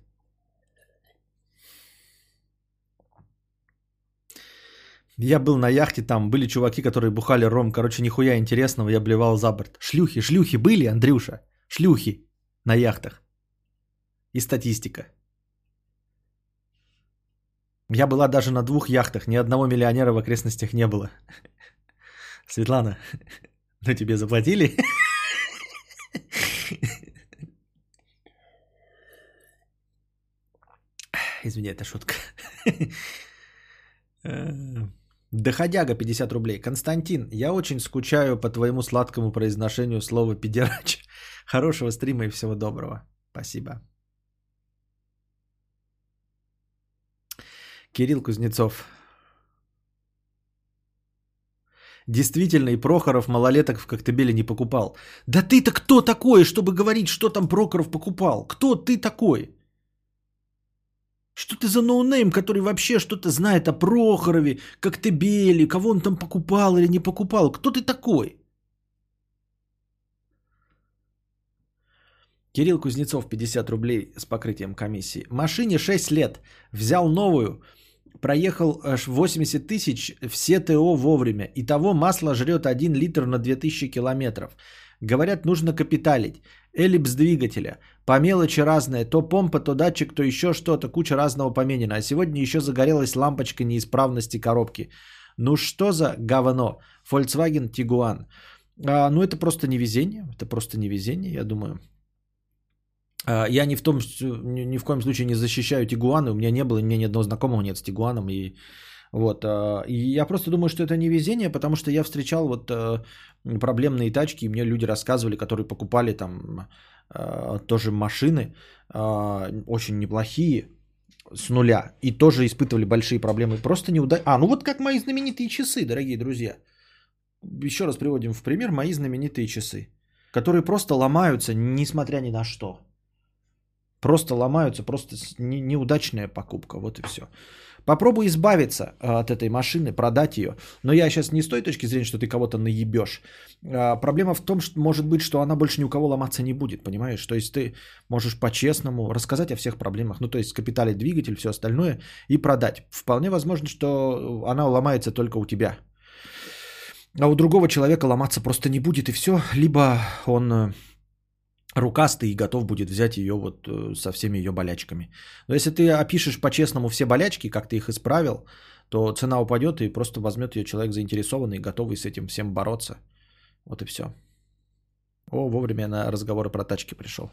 Я был на яхте, там были чуваки, которые бухали ром. Короче, нихуя интересного, я блевал за борт. Шлюхи, шлюхи были, Андрюша? Шлюхи на яхтах. И статистика. Я была даже на двух яхтах, ни одного миллионера в окрестностях не было. Светлана, ну тебе заплатили? Извини, это шутка. Э, доходяга 50 рублей. Константин, я очень скучаю по твоему сладкому произношению слова педерач. Хорошего стрима и всего доброго. Спасибо. Кирилл Кузнецов. Действительно, и Прохоров малолеток в Коктебеле не покупал. Да ты-то кто такой, чтобы говорить, что там Прохоров покупал? Кто ты такой? Что ты за ноунейм, который вообще что-то знает о Прохорове, как ты бели, кого он там покупал или не покупал? Кто ты такой? Кирилл Кузнецов, 50 рублей с покрытием комиссии. Машине 6 лет. Взял новую. Проехал аж 80 тысяч, все ТО вовремя. Итого масло жрет 1 литр на 2000 километров. Говорят, нужно капиталить. Эллипс двигателя. По мелочи разные. То помпа, то датчик, то еще что-то. Куча разного поменено. А сегодня еще загорелась лампочка неисправности коробки. Ну что за говно? Volkswagen Tiguan. А, ну это просто невезение. Это просто невезение, я думаю. А, я ни в, том, ни, ни в коем случае не защищаю Тигуаны. У меня не было, у меня ни одного знакомого нет с Тигуаном. И, вот, а, и я просто думаю, что это невезение, потому что я встречал вот а, проблемные тачки, и мне люди рассказывали, которые покупали там тоже машины, очень неплохие, с нуля, и тоже испытывали большие проблемы. Просто неудачно. А, ну вот как мои знаменитые часы, дорогие друзья. Еще раз приводим в пример мои знаменитые часы, которые просто ломаются, несмотря ни на что. Просто ломаются, просто неудачная покупка, вот и все. Попробуй избавиться а, от этой машины, продать ее. Но я сейчас не с той точки зрения, что ты кого-то наебешь. А, проблема в том, что может быть, что она больше ни у кого ломаться не будет, понимаешь? То есть ты можешь по-честному рассказать о всех проблемах, ну то есть капитале двигатель, все остальное, и продать. Вполне возможно, что она ломается только у тебя. А у другого человека ломаться просто не будет, и все. Либо он э, рукастый и готов будет взять ее вот э, со всеми ее болячками. Но если ты опишешь по-честному все болячки, как ты их исправил, то цена упадет и просто возьмет ее человек заинтересованный, готовый с этим всем бороться. Вот и все. О, вовремя на разговоры про тачки пришел.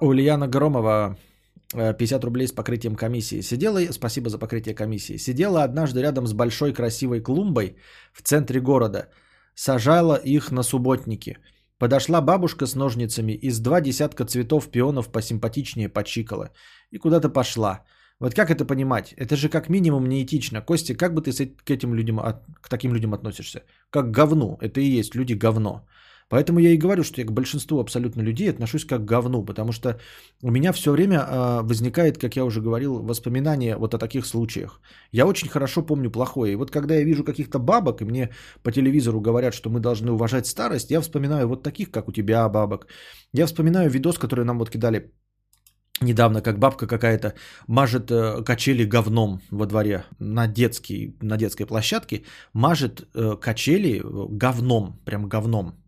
Ульяна Громова, 50 э, рублей с покрытием комиссии. Сидела, спасибо за покрытие комиссии. Сидела однажды рядом с большой красивой клумбой в центре города. Сажала их на субботники – Подошла бабушка с ножницами и с два десятка цветов пионов посимпатичнее почикала. И куда-то пошла. Вот как это понимать? Это же как минимум неэтично. Костя, как бы ты к этим людям, к таким людям относишься? Как говну. Это и есть люди говно. Поэтому я и говорю, что я к большинству абсолютно людей отношусь как к говну, потому что у меня все время э, возникает, как я уже говорил, воспоминания вот о таких случаях. Я очень хорошо помню плохое. И вот когда я вижу каких-то бабок, и мне по телевизору говорят, что мы должны уважать старость, я вспоминаю вот таких, как у тебя бабок. Я вспоминаю видос, который нам вот кидали недавно, как бабка какая-то мажет э, качели говном во дворе на, детский, на детской площадке, мажет э, качели говном, прям говном.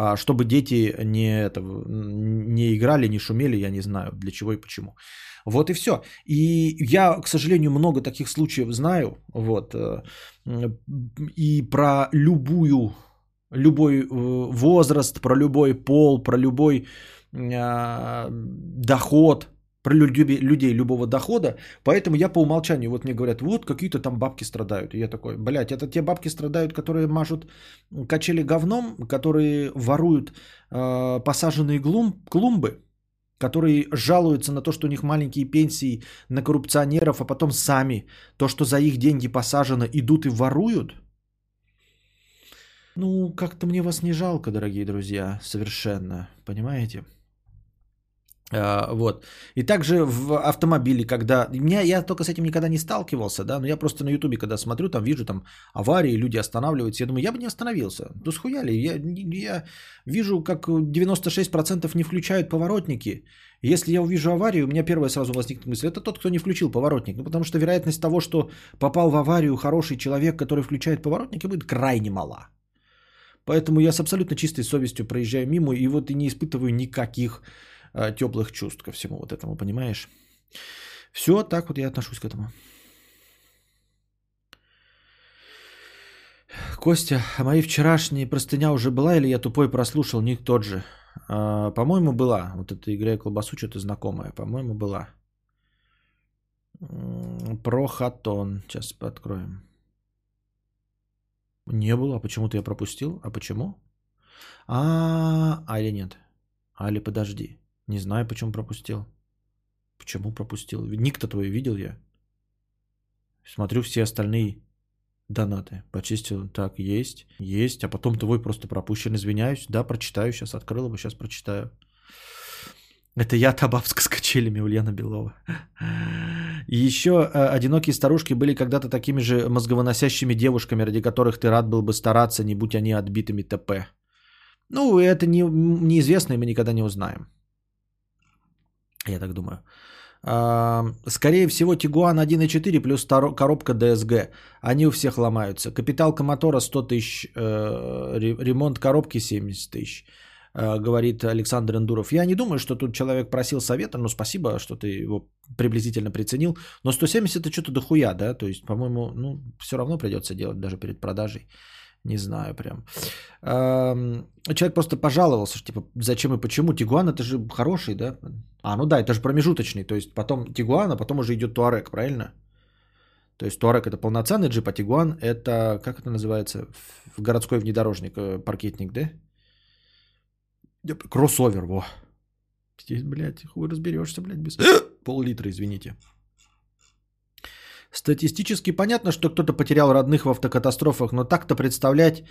А, чтобы дети не, это, не играли, не шумели, я не знаю для чего и почему. Вот и все. И я, к сожалению, много таких случаев знаю. Вот. Э, и про любую, любой э, возраст, про любой пол, про любой а, доход, людей, людей любого дохода, поэтому я по умолчанию, вот мне говорят, вот какие-то там бабки страдают. И я такой, блядь, это те бабки страдают, которые мажут качели говном, которые воруют э, посаженные глум, клумбы, которые жалуются на то, что у них маленькие пенсии, на коррупционеров, а потом сами то, что за их деньги посажено, идут и воруют. Ну, как-то мне вас не жалко, дорогие друзья, совершенно, понимаете? А, вот. И также в автомобиле, когда... Меня, я только с этим никогда не сталкивался, да, но я просто на ютубе, когда смотрю, там вижу там аварии, люди останавливаются, я думаю, я бы не остановился. Ну схуяли, я, я вижу, как 96% не включают поворотники. Если я увижу аварию, у меня первая сразу возникнет мысль, это тот, кто не включил поворотник. Ну, потому что вероятность того, что попал в аварию хороший человек, который включает поворотники, будет крайне мала. Поэтому я с абсолютно чистой совестью проезжаю мимо и вот и не испытываю никаких теплых чувств ко всему вот этому, понимаешь? Все, так вот я отношусь к этому. Костя, а мои вчерашние простыня уже была или я тупой прослушал? Не тот же. А, по-моему, была. Вот эта игра колбасу что-то знакомая. По-моему, была. Прохатон. Сейчас откроем. Не было. А почему-то я пропустил. А почему? А, а или нет? А или подожди. Не знаю, почему пропустил. Почему пропустил? Ник-то твой видел я. Смотрю все остальные донаты. Почистил. Так, есть. Есть. А потом твой просто пропущен. Извиняюсь. Да, прочитаю. Сейчас открыл его. Сейчас прочитаю. Это я Табабска с качелями Ульяна Белова. И еще э, одинокие старушки были когда-то такими же мозговыносящими девушками, ради которых ты рад был бы стараться, не будь они отбитыми ТП. Ну, это не, неизвестно, и мы никогда не узнаем. Я так думаю. Скорее всего, Тигуан 1.4 плюс коробка DSG. Они у всех ломаются. Капиталка мотора 100 тысяч, э, ремонт коробки 70 тысяч, э, говорит Александр Эндуров. Я не думаю, что тут человек просил совета, но спасибо, что ты его приблизительно приценил. Но 170 это что-то дохуя, да? То есть, по-моему, ну, все равно придется делать даже перед продажей. Не знаю прям. Человек просто пожаловался, что типа, зачем и почему. Тигуан это же хороший, да? А, ну да, это же промежуточный. То есть потом Тигуан, а потом уже идет Туарек, правильно? То есть Туарек это полноценный джип, а Тигуан это, как это называется, в городской внедорожник, э, паркетник, да? Кроссовер, во. Здесь, блядь, хуй разберешься, блядь, без пол-литра, извините. Статистически понятно, что кто-то потерял родных в автокатастрофах, но так-то представлять,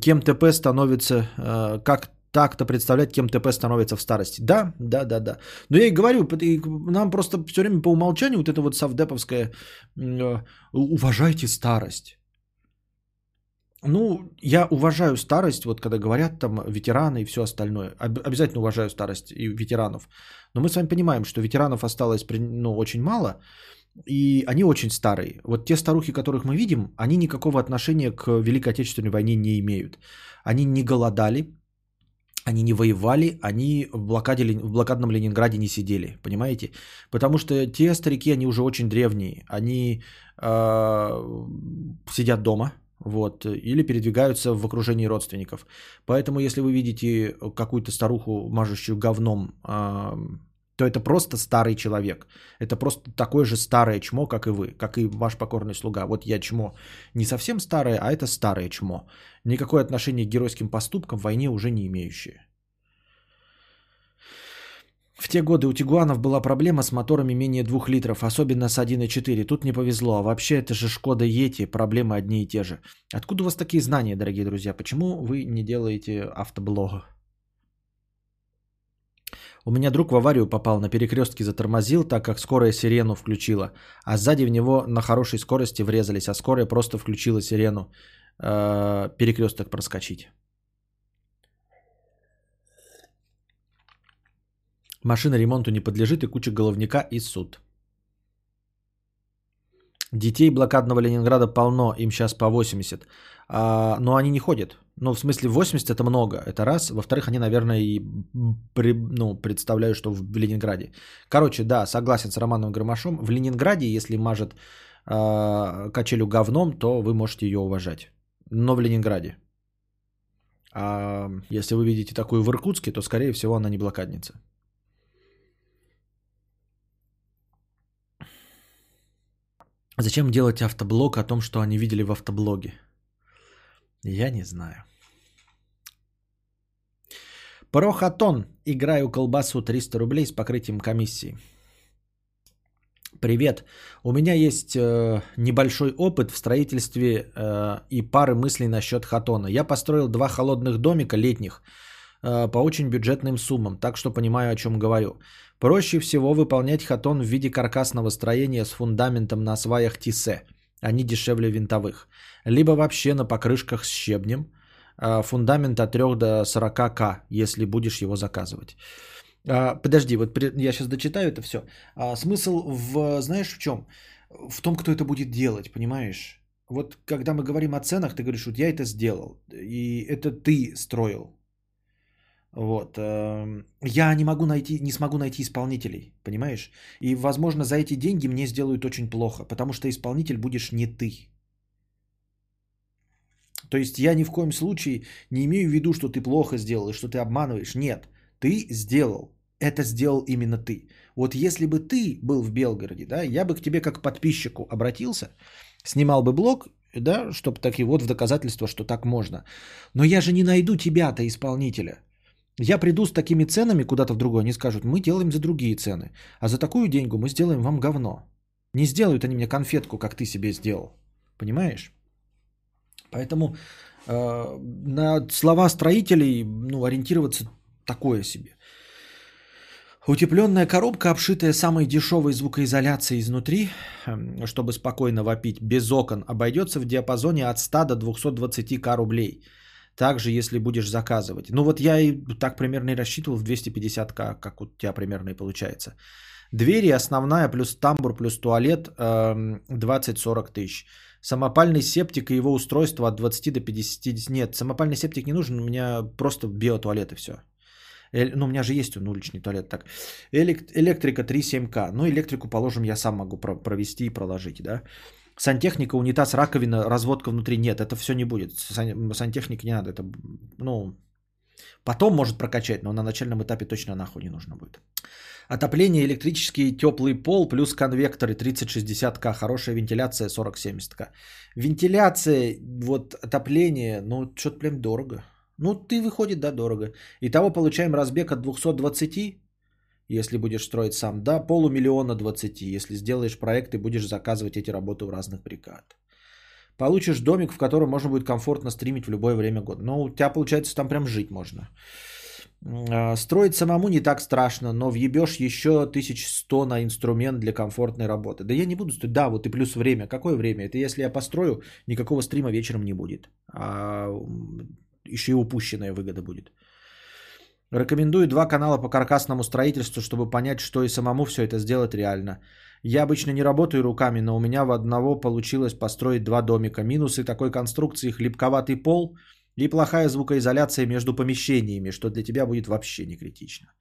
кем ТП становится, э, как так-то представлять, кем ТП становится в старости. Да, да, да, да. Но я и говорю, нам просто все время по умолчанию вот это вот совдеповское э, «уважайте старость». Ну, я уважаю старость, вот когда говорят там ветераны и все остальное. Обязательно уважаю старость и ветеранов. Но мы с вами понимаем, что ветеранов осталось ну, очень мало, и они очень старые. Вот те старухи, которых мы видим, они никакого отношения к Великой Отечественной войне не имеют. Они не голодали, они не воевали, они в, блокаде, в блокадном Ленинграде не сидели, понимаете? Потому что те старики, они уже очень древние, они э, сидят дома, вот, или передвигаются в окружении родственников. Поэтому, если вы видите какую-то старуху, мажущую говном, э, то это просто старый человек. Это просто такое же старое чмо, как и вы, как и ваш покорный слуга. Вот я чмо не совсем старое, а это старое чмо. Никакое отношение к геройским поступкам в войне уже не имеющее. В те годы у Тигуанов была проблема с моторами менее 2 литров, особенно с 1.4. Тут не повезло. А вообще это же Шкода Ети, проблемы одни и те же. Откуда у вас такие знания, дорогие друзья? Почему вы не делаете автоблога? У меня друг в аварию попал, на перекрестке затормозил, так как скорая сирену включила, а сзади в него на хорошей скорости врезались, а скорая просто включила сирену э, перекресток проскочить. Машина ремонту не подлежит и куча головника и суд. Детей блокадного Ленинграда полно, им сейчас по 80. А, но они не ходят. Ну, в смысле, 80 это много, это раз. Во-вторых, они, наверное, и при, ну, представляют, что в Ленинграде. Короче, да, согласен с Романом Громашом. В Ленинграде, если мажет э, качелю говном, то вы можете ее уважать. Но в Ленинграде. А если вы видите такую в Иркутске, то, скорее всего, она не блокадница. Зачем делать автоблог о том, что они видели в автоблоге? Я не знаю. Прохатон. Играю колбасу 300 рублей с покрытием комиссии. Привет. У меня есть э, небольшой опыт в строительстве э, и пары мыслей насчет хатона. Я построил два холодных домика летних э, по очень бюджетным суммам, так что понимаю, о чем говорю. Проще всего выполнять хатон в виде каркасного строения с фундаментом на сваях тисе. Они дешевле винтовых. Либо вообще на покрышках с щебнем. А, фундамент от 3 до 40к, если будешь его заказывать. А, подожди, вот я сейчас дочитаю это все. А, смысл в, знаешь, в чем? В том, кто это будет делать, понимаешь? Вот когда мы говорим о ценах, ты говоришь, вот я это сделал, и это ты строил. Вот. Эм, я не могу найти, не смогу найти исполнителей, понимаешь? И, возможно, за эти деньги мне сделают очень плохо, потому что исполнитель будешь не ты. То есть я ни в коем случае не имею в виду, что ты плохо сделал и что ты обманываешь. Нет, ты сделал. Это сделал именно ты. Вот если бы ты был в Белгороде, да, я бы к тебе как подписчику обратился, снимал бы блог, да, чтобы такие вот в доказательство, что так можно. Но я же не найду тебя-то исполнителя. Я приду с такими ценами куда-то в другой, они скажут, мы делаем за другие цены, а за такую деньгу мы сделаем вам говно. Не сделают они мне конфетку, как ты себе сделал. Понимаешь? Поэтому э, на слова строителей ну, ориентироваться такое себе. Утепленная коробка, обшитая самой дешевой звукоизоляцией изнутри, эм, чтобы спокойно вопить, без окон, обойдется в диапазоне от 100 до 220к рублей – также, если будешь заказывать. Ну вот я и так примерно и рассчитывал в 250к, как у тебя примерно и получается. Двери основная плюс тамбур плюс туалет 20-40 эм, тысяч. Самопальный септик и его устройство от 20 до 50. Нет, самопальный септик не нужен, у меня просто биотуалет и все. ну, у меня же есть он уличный туалет. Так, Элек- электрика 3,7К. Ну, электрику, положим, я сам могу про- провести и проложить, да. Сантехника, унитаз, раковина, разводка внутри. Нет, это все не будет. Сан- сантехника не надо. Это, ну, потом может прокачать, но на начальном этапе точно нахуй не нужно будет. Отопление, электрический теплый пол плюс конвекторы 30-60к, хорошая вентиляция 40-70к. Вентиляция, вот отопление, ну что-то прям дорого. Ну ты выходит, да, дорого. Итого получаем разбег от 220, если будешь строить сам, до полумиллиона 20, если сделаешь проект и будешь заказывать эти работы у разных бригад. Получишь домик, в котором можно будет комфортно стримить в любое время года. Ну, у тебя, получается, там прям жить можно. А, строить самому не так страшно, но въебешь еще 1100 на инструмент для комфортной работы. Да я не буду строить. Да, вот и плюс время. Какое время? Это если я построю, никакого стрима вечером не будет. А еще и упущенная выгода будет. Рекомендую два канала по каркасному строительству, чтобы понять, что и самому все это сделать реально. Я обычно не работаю руками, но у меня в одного получилось построить два домика. Минусы такой конструкции – хлипковатый пол – и плохая звукоизоляция между помещениями, что для тебя будет вообще не критично.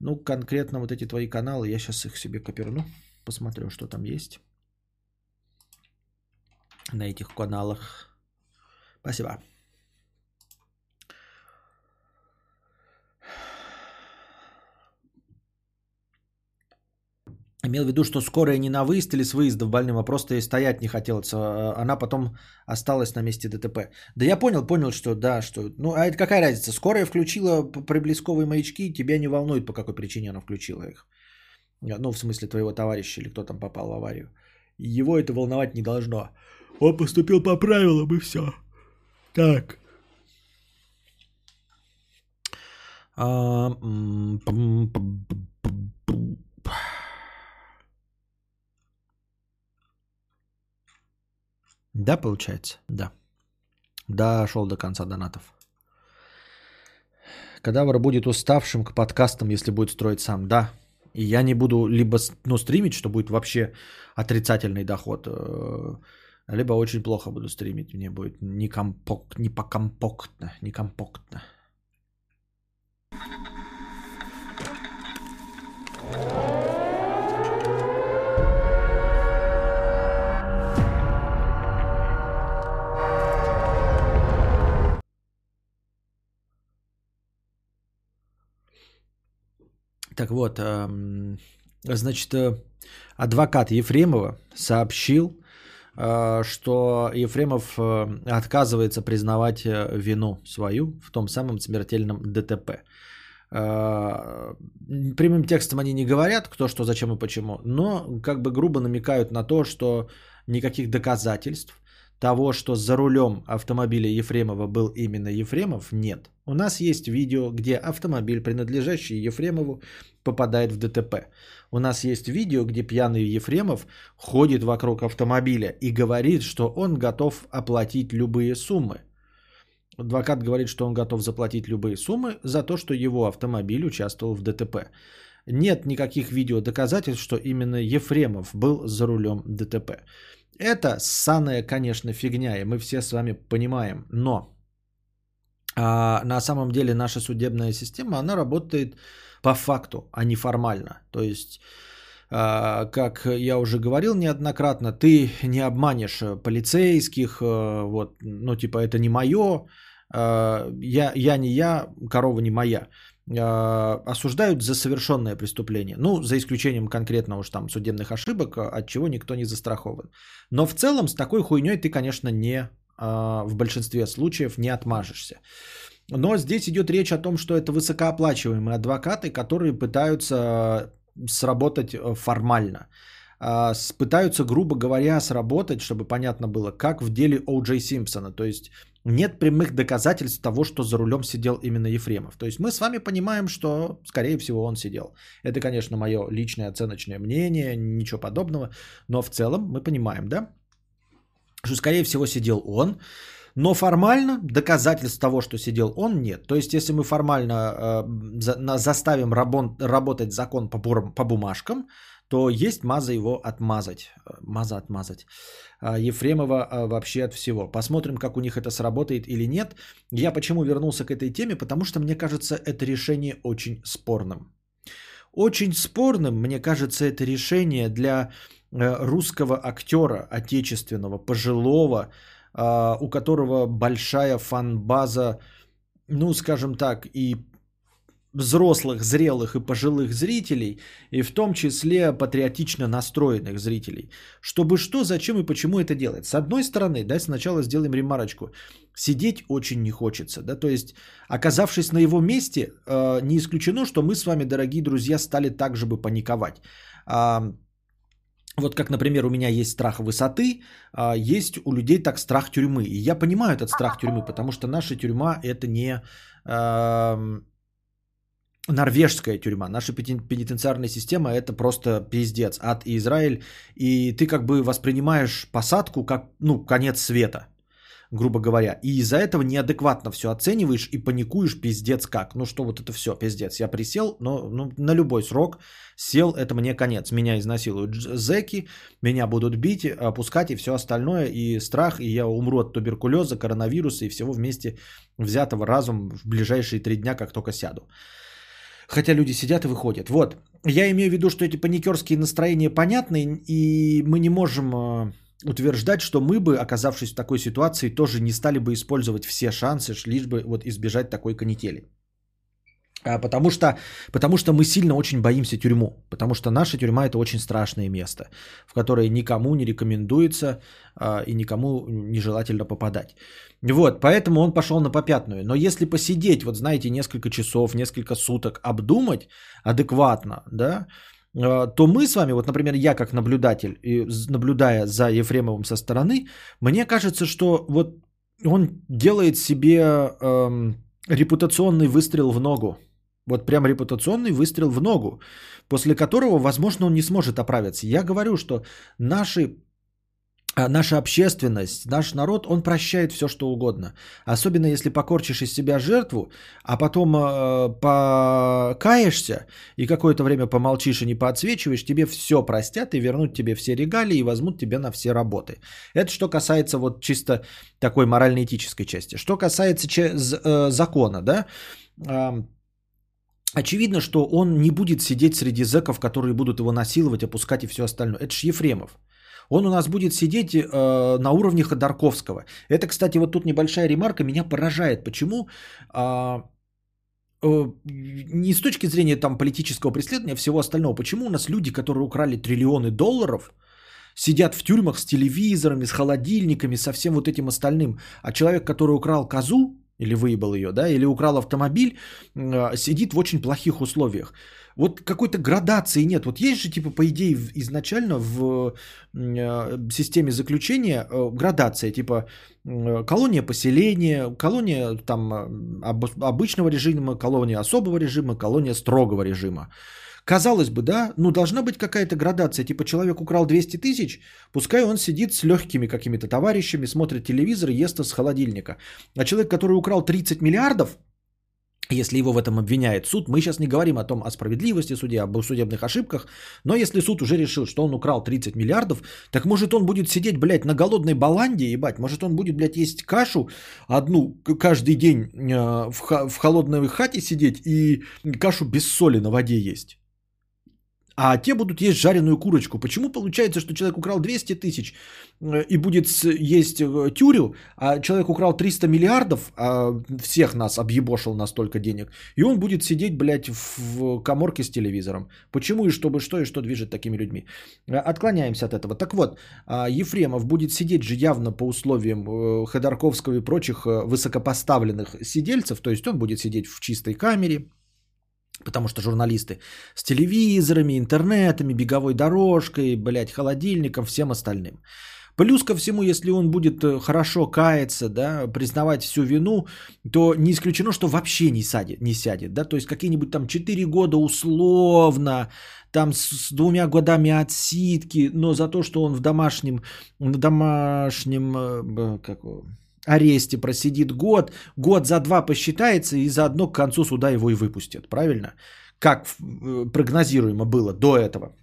Ну, конкретно вот эти твои каналы, я сейчас их себе коперну, посмотрю, что там есть на этих каналах. Спасибо. Имел в виду, что скорая не на выезд или с выезда в больным, а просто и стоять не хотелось. А, она потом осталась на месте ДТП. Да я понял, понял, что да, что... Ну, а это какая разница? Скорая включила приблизковые маячки, тебя не волнует, по какой причине она включила их. Ну, в смысле твоего товарища или кто там попал в аварию. Его это волновать не должно. Он поступил по правилам и все. Так. А, Да, получается? Да. Дошел до конца донатов. Кадавр будет уставшим к подкастам, если будет строить сам. Да. И я не буду либо ну, стримить, что будет вообще отрицательный доход, э, либо очень плохо буду стримить. Мне будет не, компок, не покомпоктно, не компоктно. Так вот, значит, э, адвокат Ефремова сообщил, э, что Ефремов э, отказывается признавать вину свою в том самом смертельном ДТП. Прямым текстом они не говорят, кто что, зачем и почему, но как бы грубо намекают на то, что никаких доказательств того, что за рулем автомобиля Ефремова был именно Ефремов, нет. У нас есть видео, где автомобиль, принадлежащий Ефремову, попадает в ДТП. У нас есть видео, где пьяный Ефремов ходит вокруг автомобиля и говорит, что он готов оплатить любые суммы. Адвокат говорит, что он готов заплатить любые суммы за то, что его автомобиль участвовал в ДТП. Нет никаких видео доказательств, что именно Ефремов был за рулем ДТП. Это ссаная, конечно, фигня, и мы все с вами понимаем. Но а, на самом деле наша судебная система, она работает по факту, а не формально. То есть, а, как я уже говорил неоднократно, ты не обманешь полицейских, а, вот, ну типа это не мое, а, я, я не я, корова не моя. А, осуждают за совершенное преступление. Ну, за исключением конкретно уж там судебных ошибок, от чего никто не застрахован. Но в целом с такой хуйней ты, конечно, не а, в большинстве случаев не отмажешься. Но здесь идет речь о том, что это высокооплачиваемые адвокаты, которые пытаются сработать э, формально. А, пытаются, грубо говоря, сработать, чтобы понятно было, как в деле О. Джей Симпсона. То есть нет прямых доказательств того, что за рулем сидел именно Ефремов. То есть мы с вами понимаем, что, скорее всего, он сидел. Это, конечно, мое личное оценочное мнение, ничего подобного. Но в целом мы понимаем, да, что, скорее всего, сидел он. Но формально доказательств того, что сидел он, нет. То есть, если мы формально э, за, на, заставим рабон, работать закон по, по бумажкам, то есть маза его отмазать. Маза отмазать. А, Ефремова а, вообще от всего. Посмотрим, как у них это сработает или нет. Я почему вернулся к этой теме? Потому что мне кажется это решение очень спорным. Очень спорным, мне кажется, это решение для э, русского актера, отечественного, пожилого, а, у которого большая фан-база, ну, скажем так, и взрослых, зрелых и пожилых зрителей, и в том числе патриотично настроенных зрителей. Чтобы что, зачем и почему это делать. С одной стороны, да, сначала сделаем ремарочку. Сидеть очень не хочется, да, то есть, оказавшись на его месте, э, не исключено, что мы с вами, дорогие друзья, стали также бы паниковать. А, вот как, например, у меня есть страх высоты, а есть у людей так страх тюрьмы. И я понимаю этот страх тюрьмы, потому что наша тюрьма это не э, норвежская тюрьма. Наша пенитенциарная система это просто пиздец, ад и Израиль. И ты как бы воспринимаешь посадку как, ну, конец света грубо говоря. И из-за этого неадекватно все оцениваешь и паникуешь пиздец как. Ну что вот это все, пиздец. Я присел, но ну, на любой срок сел, это мне конец. Меня изнасилуют зеки, меня будут бить, опускать и все остальное. И страх, и я умру от туберкулеза, коронавируса и всего вместе взятого разум в ближайшие три дня, как только сяду. Хотя люди сидят и выходят. Вот. Я имею в виду, что эти паникерские настроения понятны, и мы не можем э, утверждать, что мы бы, оказавшись в такой ситуации, тоже не стали бы использовать все шансы, лишь бы вот избежать такой канители. А потому что, потому что мы сильно очень боимся тюрьму. Потому что наша тюрьма это очень страшное место, в которое никому не рекомендуется а, и никому нежелательно попадать. Вот, поэтому он пошел на попятную. Но если посидеть, вот знаете, несколько часов, несколько суток, обдумать адекватно, да, а, то мы с вами, вот, например, я как наблюдатель, наблюдая за Ефремовым со стороны, мне кажется, что вот он делает себе эм, репутационный выстрел в ногу. Вот прям репутационный выстрел в ногу, после которого, возможно, он не сможет оправиться. Я говорю, что наши а наша общественность, наш народ, он прощает все, что угодно. Особенно если покорчишь из себя жертву, а потом э, покаешься и какое-то время помолчишь и не поотсвечиваешь, тебе все простят и вернут тебе все регалии и возьмут тебя на все работы. Это что касается вот чисто такой морально-этической части. Что касается че- э, закона, да, э, очевидно, что он не будет сидеть среди зэков, которые будут его насиловать, опускать и все остальное. Это ж Ефремов. Он у нас будет сидеть э, на уровне Ходорковского. Это, кстати, вот тут небольшая ремарка меня поражает. Почему? Э, э, не с точки зрения там политического преследования, а всего остального. Почему у нас люди, которые украли триллионы долларов, сидят в тюрьмах с телевизорами, с холодильниками, со всем вот этим остальным, а человек, который украл козу, или выебал ее, да, или украл автомобиль, э, сидит в очень плохих условиях. Вот какой-то градации нет. Вот есть же, типа, по идее, изначально в э, системе заключения э, градация, типа колония поселения, колония там обычного режима, колония особого режима, колония строгого режима. Казалось бы, да, ну должна быть какая-то градация. Типа человек украл 200 тысяч, пускай он сидит с легкими какими-то товарищами, смотрит телевизор и ест из холодильника. А человек, который украл 30 миллиардов, если его в этом обвиняет суд, мы сейчас не говорим о том, о справедливости судья, об судебных ошибках, но если суд уже решил, что он украл 30 миллиардов, так может он будет сидеть, блядь, на голодной баланде, ебать, может он будет, блядь, есть кашу одну каждый день э, в холодной хате сидеть и кашу без соли на воде есть а те будут есть жареную курочку. Почему получается, что человек украл 200 тысяч э, и будет есть э, тюрю, а человек украл 300 миллиардов, а всех нас объебошил на столько денег, и он будет сидеть, блядь, в коморке с телевизором. Почему и чтобы что и что движет такими людьми? Э, отклоняемся от этого. Так вот, а Ефремов будет сидеть же явно по условиям Ходорковского и прочих высокопоставленных сидельцев, то есть он будет сидеть в чистой камере, Потому что журналисты с телевизорами, интернетами, беговой дорожкой, блядь, холодильником, всем остальным. Плюс ко всему, если он будет э, хорошо каяться, да, признавать всю вину, то не исключено, что вообще не, сядет, не сядет. Да? То есть какие-нибудь там 4 года условно, там с двумя годами отсидки, но за то, что он в домашнем, на домашнем, э, как, аресте просидит год, год за два посчитается и заодно к концу суда его и выпустят, правильно? Как э, прогнозируемо было до этого.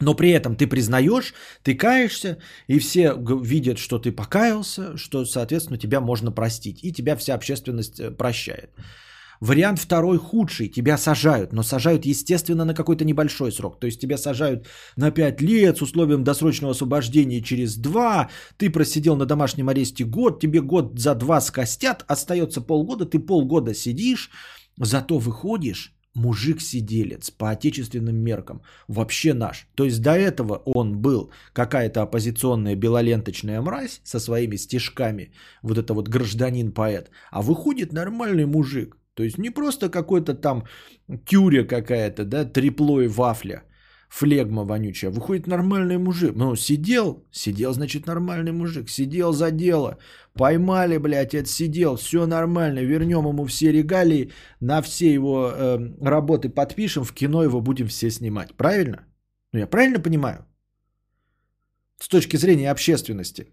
но при этом ты признаешь, ты каешься, и все видят, что ты покаялся, что, соответственно, тебя можно простить, и тебя вся общественность э, прощает. Вариант второй худший. Тебя сажают, но сажают, естественно, на какой-то небольшой срок. То есть тебя сажают на 5 лет с условием досрочного освобождения через 2. Ты просидел на домашнем аресте год, тебе год за 2 скостят, остается полгода, ты полгода сидишь, зато выходишь мужик-сиделец по отечественным меркам, вообще наш. То есть до этого он был какая-то оппозиционная белоленточная мразь со своими стишками, вот это вот гражданин-поэт, а выходит нормальный мужик, то есть не просто какой-то там тюря какая-то, да, трипло и вафля, флегма вонючая. Выходит нормальный мужик. Ну, сидел, сидел, значит, нормальный мужик. Сидел за дело. Поймали, блядь, отсидел. Все нормально. Вернем ему все регалии. На все его э, работы подпишем. В кино его будем все снимать. Правильно? Ну, я правильно понимаю? С точки зрения общественности.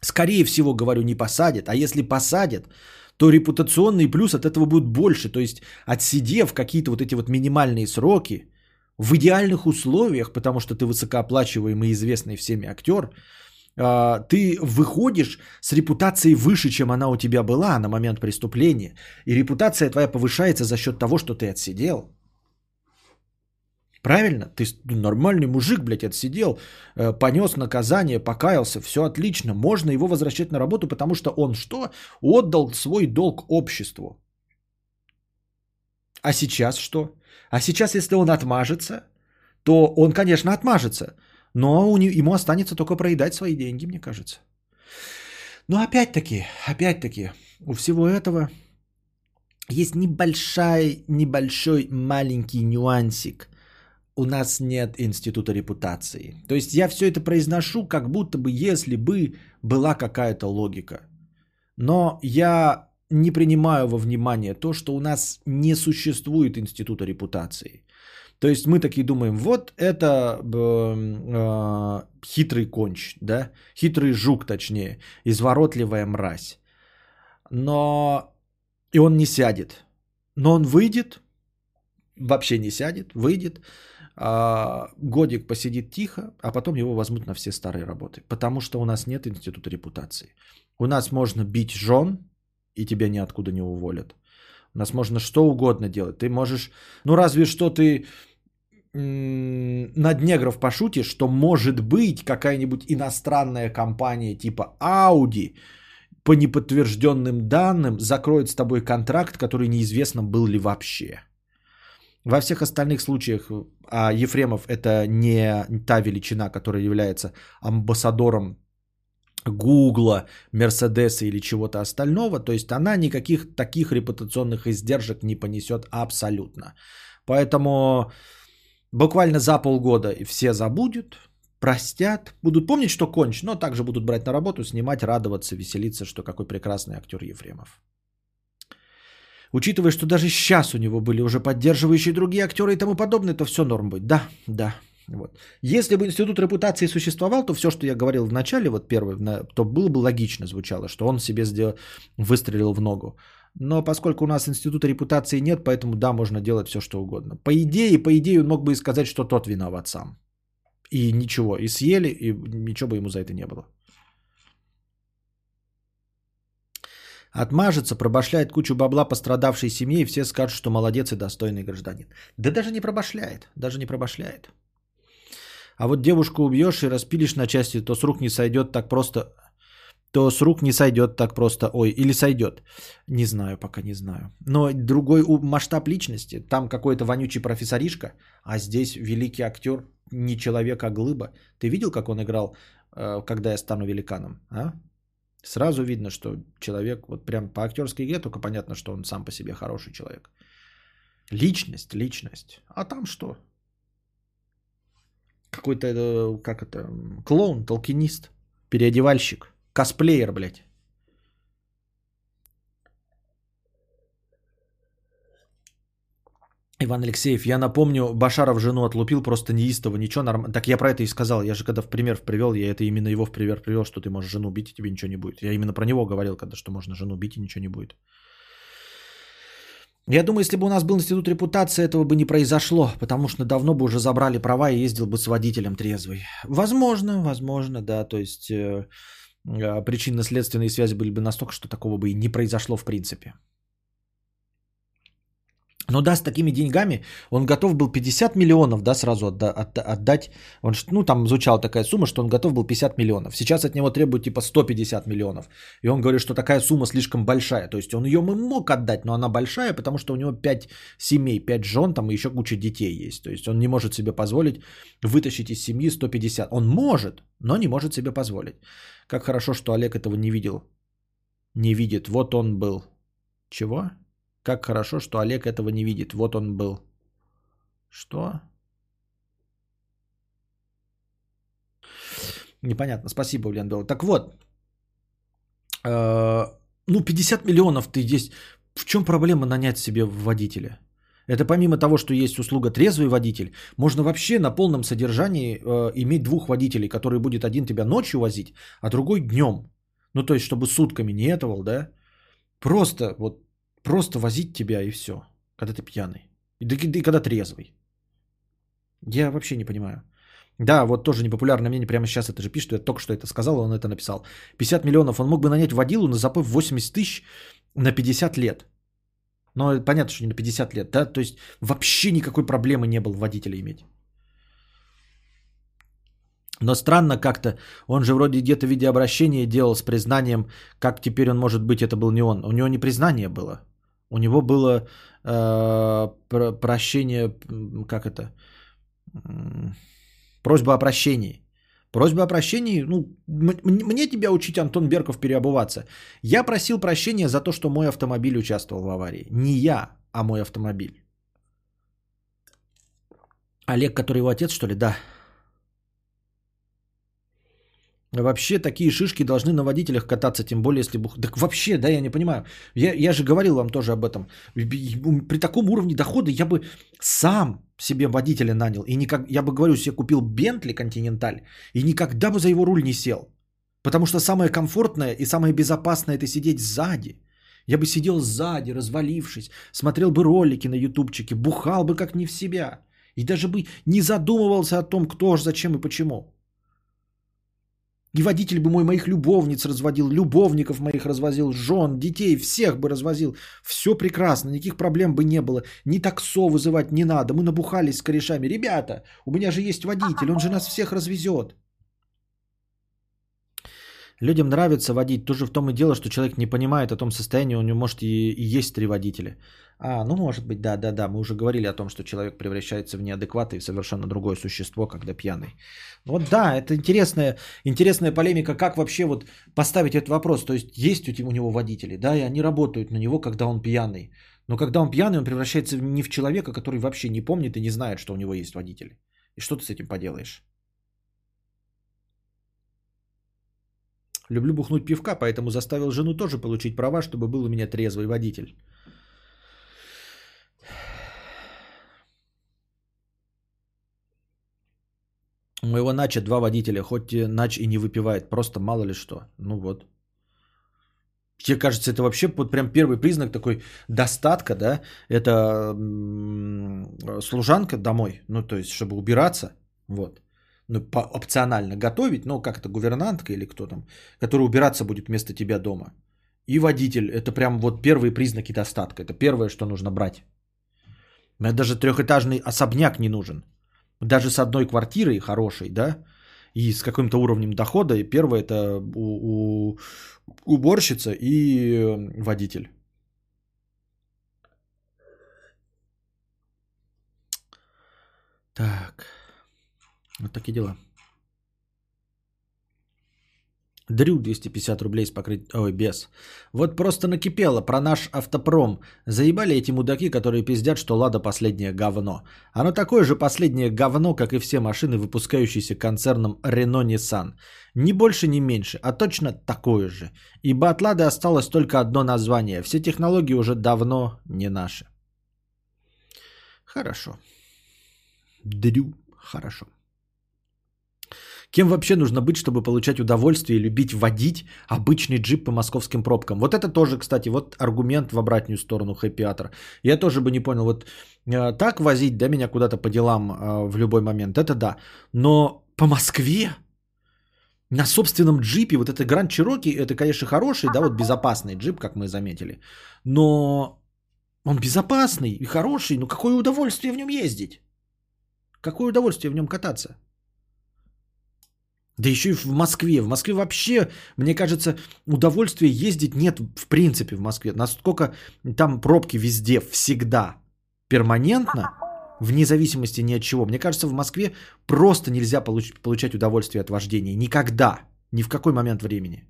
Скорее всего, говорю, не посадят. А если посадят, то репутационный плюс от этого будет больше. То есть, отсидев какие-то вот эти вот минимальные сроки, в идеальных условиях, потому что ты высокооплачиваемый и известный всеми актер, а, ты выходишь с репутацией выше, чем она у тебя была на момент преступления. И репутация твоя повышается за счет того, что ты отсидел. Правильно? Ты нормальный мужик, блядь, отсидел, э, понес наказание, покаялся, все отлично. Можно его возвращать на работу, потому что он что? Отдал свой долг обществу. А сейчас что? А сейчас, если он отмажется, то он, конечно, отмажется. Но ему останется только проедать свои деньги, мне кажется. Но опять-таки, опять-таки, у всего этого есть небольшой, небольшой маленький нюансик – у нас нет института репутации. То есть я все это произношу, как будто бы если бы была какая-то логика. Но я не принимаю во внимание то, что у нас не существует института репутации. То есть мы такие думаем, вот это э, хитрый конч, да, хитрый жук, точнее, изворотливая мразь. Но и он не сядет. Но он выйдет, вообще не сядет, выйдет, годик посидит тихо, а потом его возьмут на все старые работы. Потому что у нас нет института репутации. У нас можно бить жен, и тебя ниоткуда не уволят. У нас можно что угодно делать. Ты можешь, ну разве что ты над негров пошутишь, что может быть какая-нибудь иностранная компания типа Audi по неподтвержденным данным закроет с тобой контракт, который неизвестно был ли вообще. Во всех остальных случаях, а Ефремов это не та величина, которая является амбассадором Гугла, Мерседеса или чего-то остального, то есть она никаких таких репутационных издержек не понесет абсолютно. Поэтому буквально за полгода все забудут, простят, будут помнить, что конч, но также будут брать на работу, снимать, радоваться, веселиться, что какой прекрасный актер Ефремов. Учитывая, что даже сейчас у него были уже поддерживающие другие актеры и тому подобное, то все норм будет. Да, да. Вот. Если бы институт репутации существовал, то все, что я говорил в начале, вот первый, то было бы логично звучало, что он себе сделал, выстрелил в ногу. Но поскольку у нас института репутации нет, поэтому да, можно делать все, что угодно. По идее, по идее, он мог бы и сказать, что тот виноват сам. И ничего, и съели, и ничего бы ему за это не было. Отмажется, пробашляет кучу бабла пострадавшей семье, и все скажут, что молодец и достойный гражданин. Да даже не пробашляет, даже не пробашляет. А вот девушку убьешь и распилишь на части, то с рук не сойдет так просто, то с рук не сойдет так просто, ой, или сойдет. Не знаю, пока не знаю. Но другой масштаб личности, там какой-то вонючий профессоришка, а здесь великий актер, не человек, а глыба. Ты видел, как он играл, э, когда я стану великаном? А? Сразу видно, что человек, вот прям по актерской игре, только понятно, что он сам по себе хороший человек. Личность, личность. А там что? Какой-то, э, как это, клоун, толкинист, переодевальщик, косплеер, блядь. Иван Алексеев, я напомню, Башаров жену отлупил просто неистово, ничего нормально. Так я про это и сказал. Я же когда в пример привел, я это именно его в пример привел, что ты можешь жену убить и тебе ничего не будет. Я именно про него говорил, когда что можно жену убить и ничего не будет. Я думаю, если бы у нас был институт репутации, этого бы не произошло, потому что давно бы уже забрали права и ездил бы с водителем трезвый. Возможно, возможно, да, то есть э, э, причинно-следственные связи были бы настолько, что такого бы и не произошло в принципе. Но да, с такими деньгами он готов был 50 миллионов, да, сразу отда- отда- отдать. Он, ну, там звучала такая сумма, что он готов был 50 миллионов. Сейчас от него требуют типа 150 миллионов. И он говорит, что такая сумма слишком большая. То есть он ее мог отдать, но она большая, потому что у него 5 семей, 5 жен, там и еще куча детей есть. То есть он не может себе позволить вытащить из семьи 150. Он может, но не может себе позволить. Как хорошо, что Олег этого не видел. Не видит. Вот он был. Чего? Как хорошо, что Олег этого не видит. Вот он был. Что? Непонятно. Спасибо, Ульян Белл. Так вот. Э, ну, 50 миллионов ты здесь... В чем проблема нанять себе водителя? Это помимо того, что есть услуга трезвый водитель, можно вообще на полном содержании э, иметь двух водителей, который будет один тебя ночью возить, а другой днем. Ну, то есть, чтобы сутками не этого, да? Просто вот Просто возить тебя и все, когда ты пьяный. И, да, и когда трезвый. Я вообще не понимаю. Да, вот тоже непопулярное мнение, прямо сейчас это же пишет, я только что это сказал, он это написал. 50 миллионов, он мог бы нанять водилу на запой 80 тысяч на 50 лет. Но понятно, что не на 50 лет, да, то есть вообще никакой проблемы не было водителя иметь. Но странно как-то, он же вроде где-то виде обращения делал с признанием, как теперь он может быть, это был не он. У него не признание было. У него было э, прощение, как это, просьба о прощении. Просьба о прощении, ну, мне тебя учить, Антон Берков, переобуваться. Я просил прощения за то, что мой автомобиль участвовал в аварии. Не я, а мой автомобиль. Олег, который его отец, что ли? Да. Вообще такие шишки должны на водителях кататься, тем более если бух... Так вообще, да, я не понимаю. Я, я же говорил вам тоже об этом. При таком уровне дохода я бы сам себе водителя нанял. И никак, я бы, говорю, себе купил Бентли Континенталь и никогда бы за его руль не сел. Потому что самое комфортное и самое безопасное это сидеть сзади. Я бы сидел сзади, развалившись, смотрел бы ролики на ютубчике, бухал бы как не в себя. И даже бы не задумывался о том, кто, зачем и почему. И водитель бы мой моих любовниц разводил, любовников моих развозил, жен, детей, всех бы развозил. Все прекрасно, никаких проблем бы не было. Ни таксо вызывать не надо. Мы набухались с корешами. Ребята, у меня же есть водитель, он же нас всех развезет. Людям нравится водить. Тоже в том и дело, что человек не понимает о том состоянии, у него может и, и есть три водителя. А, ну может быть, да, да, да. Мы уже говорили о том, что человек превращается в неадекват и совершенно другое существо, когда пьяный. Вот да, это интересная, интересная полемика, как вообще вот поставить этот вопрос. То есть есть у него водители, да, и они работают на него, когда он пьяный. Но когда он пьяный, он превращается не в человека, который вообще не помнит и не знает, что у него есть водители. И что ты с этим поделаешь? Люблю бухнуть пивка, поэтому заставил жену тоже получить права, чтобы был у меня трезвый водитель. У моего Нача два водителя, хоть Нач и не выпивает, просто мало ли что. Ну вот. Тебе кажется, это вообще вот прям первый признак такой достатка, да? Это служанка домой, ну то есть, чтобы убираться, вот. Ну, по, опционально готовить, ну как это, гувернантка или кто там, который убираться будет вместо тебя дома. И водитель, это прям вот первые признаки достатка, это первое, что нужно брать. Мне даже трехэтажный особняк не нужен даже с одной квартирой хорошей, да, и с каким-то уровнем дохода, и первое это у, у, уборщица и э, водитель. Так, вот такие дела. Дрю 250 рублей с покрытием... Ой, без. Вот просто накипело про наш автопром. Заебали эти мудаки, которые пиздят, что Лада последнее говно. Оно такое же последнее говно, как и все машины, выпускающиеся концерном Renault Nissan. Ни больше, ни меньше, а точно такое же. Ибо от Лады осталось только одно название. Все технологии уже давно не наши. Хорошо. Дрю. Хорошо. Кем вообще нужно быть, чтобы получать удовольствие и любить водить обычный джип по московским пробкам? Вот это тоже, кстати, вот аргумент в обратную сторону хэппи Я тоже бы не понял, вот э, так возить, да, меня куда-то по делам э, в любой момент, это да. Но по Москве на собственном джипе, вот это Гранд Чироки, это, конечно, хороший, да, вот безопасный джип, как мы заметили. Но он безопасный и хороший, но какое удовольствие в нем ездить? Какое удовольствие в нем кататься? Да еще и в Москве. В Москве вообще, мне кажется, удовольствия ездить нет в принципе в Москве. Насколько там пробки везде, всегда, перманентно, вне зависимости ни от чего. Мне кажется, в Москве просто нельзя получ- получать удовольствие от вождения. Никогда. Ни в какой момент времени.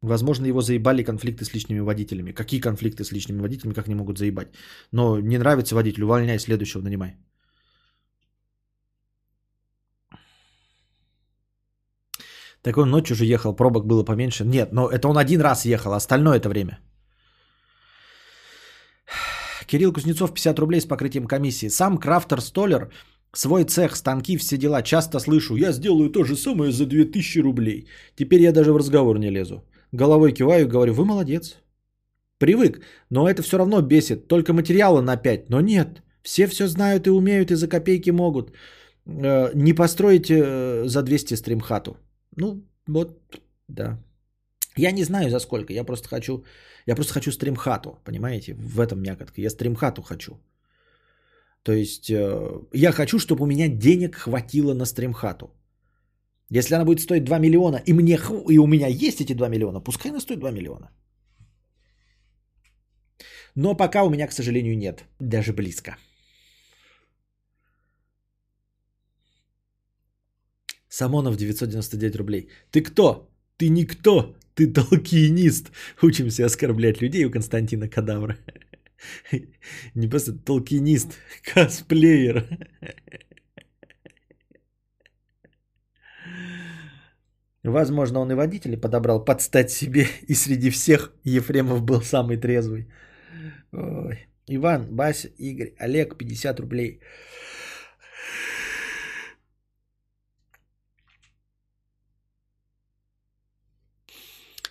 Возможно, его заебали конфликты с личными водителями. Какие конфликты с личными водителями, как не могут заебать? Но не нравится водитель, увольняй, следующего нанимай. Так он ночью же ехал, пробок было поменьше. Нет, но это он один раз ехал, остальное это время. Кирилл Кузнецов 50 рублей с покрытием комиссии. Сам крафтер Столер, свой цех, станки, все дела. Часто слышу, я сделаю то же самое за 2000 рублей. Теперь я даже в разговор не лезу. Головой киваю и говорю, вы молодец. Привык, но это все равно бесит. Только материала на 5, но нет. Все все знают и умеют и за копейки могут. Э, не построите э, за 200 стримхату. Ну, вот, да. Я не знаю за сколько, я просто хочу, я просто хочу стримхату, понимаете, в этом мякотка. Я стримхату хочу. То есть э, я хочу, чтобы у меня денег хватило на стримхату. Если она будет стоить 2 миллиона, и, мне, и у меня есть эти 2 миллиона, пускай она стоит 2 миллиона. Но пока у меня, к сожалению, нет. Даже близко. Самонов 999 рублей. Ты кто? Ты никто. Ты толкинист. Учимся оскорблять людей у Константина Кадавра. Не просто толкинист, косплеер. Возможно, он и водителя подобрал подстать себе, и среди всех Ефремов был самый трезвый. Ой. Иван, Бася, Игорь, Олег, 50 рублей.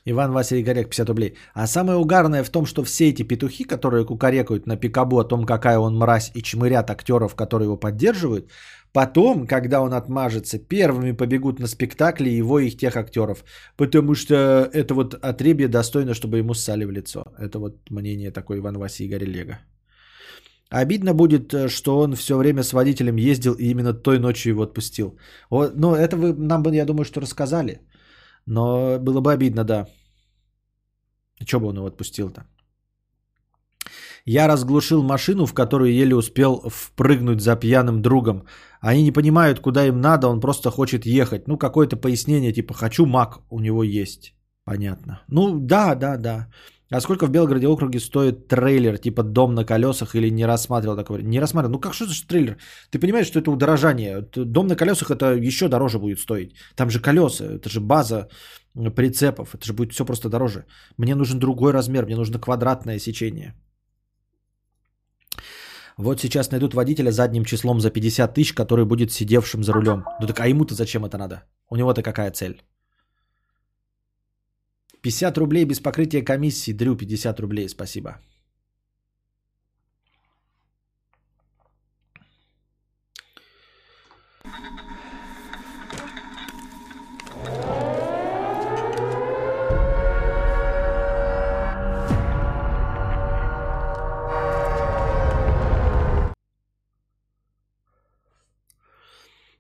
Иван Василий Горек, 50 рублей. А самое угарное в том, что все эти петухи, которые кукарекают на пикабу о том, какая он мразь, и чмырят актеров, которые его поддерживают, потом, когда он отмажется, первыми побегут на спектакли его и их тех актеров. Потому что это вот отребье достойно, чтобы ему ссали в лицо. Это вот мнение такой Иван Василий Горелега. Обидно будет, что он все время с водителем ездил и именно той ночью его отпустил. Вот, ну, это вы нам бы, я думаю, что рассказали. Но было бы обидно, да. Че бы он его отпустил-то? Я разглушил машину, в которую еле успел впрыгнуть за пьяным другом. Они не понимают, куда им надо, он просто хочет ехать. Ну, какое-то пояснение, типа, хочу мак, у него есть. Понятно. Ну, да, да, да. А сколько в Белгороде округе стоит трейлер, типа дом на колесах или не рассматривал такой? Не рассматривал. Ну как что за трейлер? Ты понимаешь, что это удорожание? Дом на колесах это еще дороже будет стоить. Там же колеса, это же база прицепов, это же будет все просто дороже. Мне нужен другой размер, мне нужно квадратное сечение. Вот сейчас найдут водителя задним числом за 50 тысяч, который будет сидевшим за рулем. Ну так а ему-то зачем это надо? У него-то какая цель? 50 рублей без покрытия комиссии. Дрю, 50 рублей, спасибо.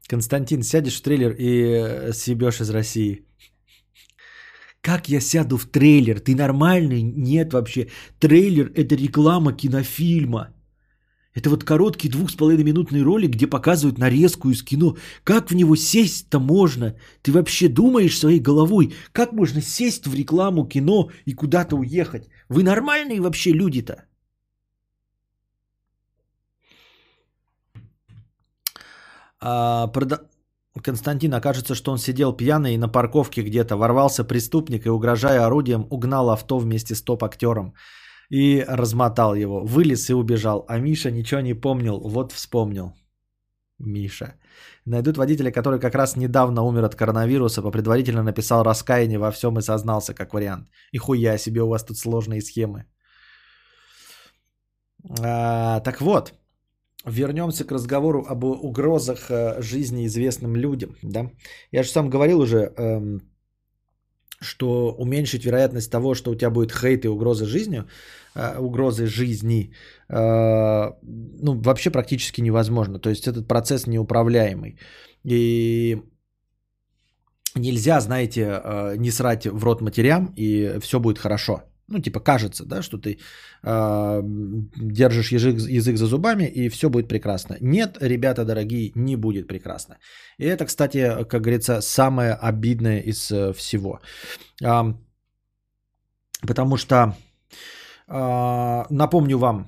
Константин, сядешь в трейлер и э, съебешь из России. Как я сяду в трейлер? Ты нормальный? Нет вообще. Трейлер – это реклама кинофильма. Это вот короткий двух с половиной минутный ролик, где показывают нарезку из кино. Как в него сесть-то можно? Ты вообще думаешь своей головой, как можно сесть в рекламу кино и куда-то уехать? Вы нормальные вообще люди-то? А, прода... Константин, окажется, что он сидел пьяный на парковке где-то, ворвался преступник и, угрожая орудием, угнал авто вместе с топ-актером и размотал его. Вылез и убежал. А Миша ничего не помнил, вот вспомнил. Миша. Найдут водителя, который как раз недавно умер от коронавируса, по предварительно написал раскаяние во всем и сознался как вариант. И хуя себе у вас тут сложные схемы. А, так вот, вернемся к разговору об угрозах э, жизни известным людям. Да? Я же сам говорил уже, эм, что уменьшить вероятность того, что у тебя будет хейт и угроза жизнью, э, угрозы жизни, э, ну, вообще практически невозможно. То есть этот процесс неуправляемый. И нельзя, знаете, не срать в рот матерям, и все будет хорошо. Ну, типа кажется, да, что ты э, держишь язык, язык за зубами и все будет прекрасно. Нет, ребята дорогие, не будет прекрасно. И это, кстати, как говорится, самое обидное из э, всего. Э, потому что, э, напомню вам,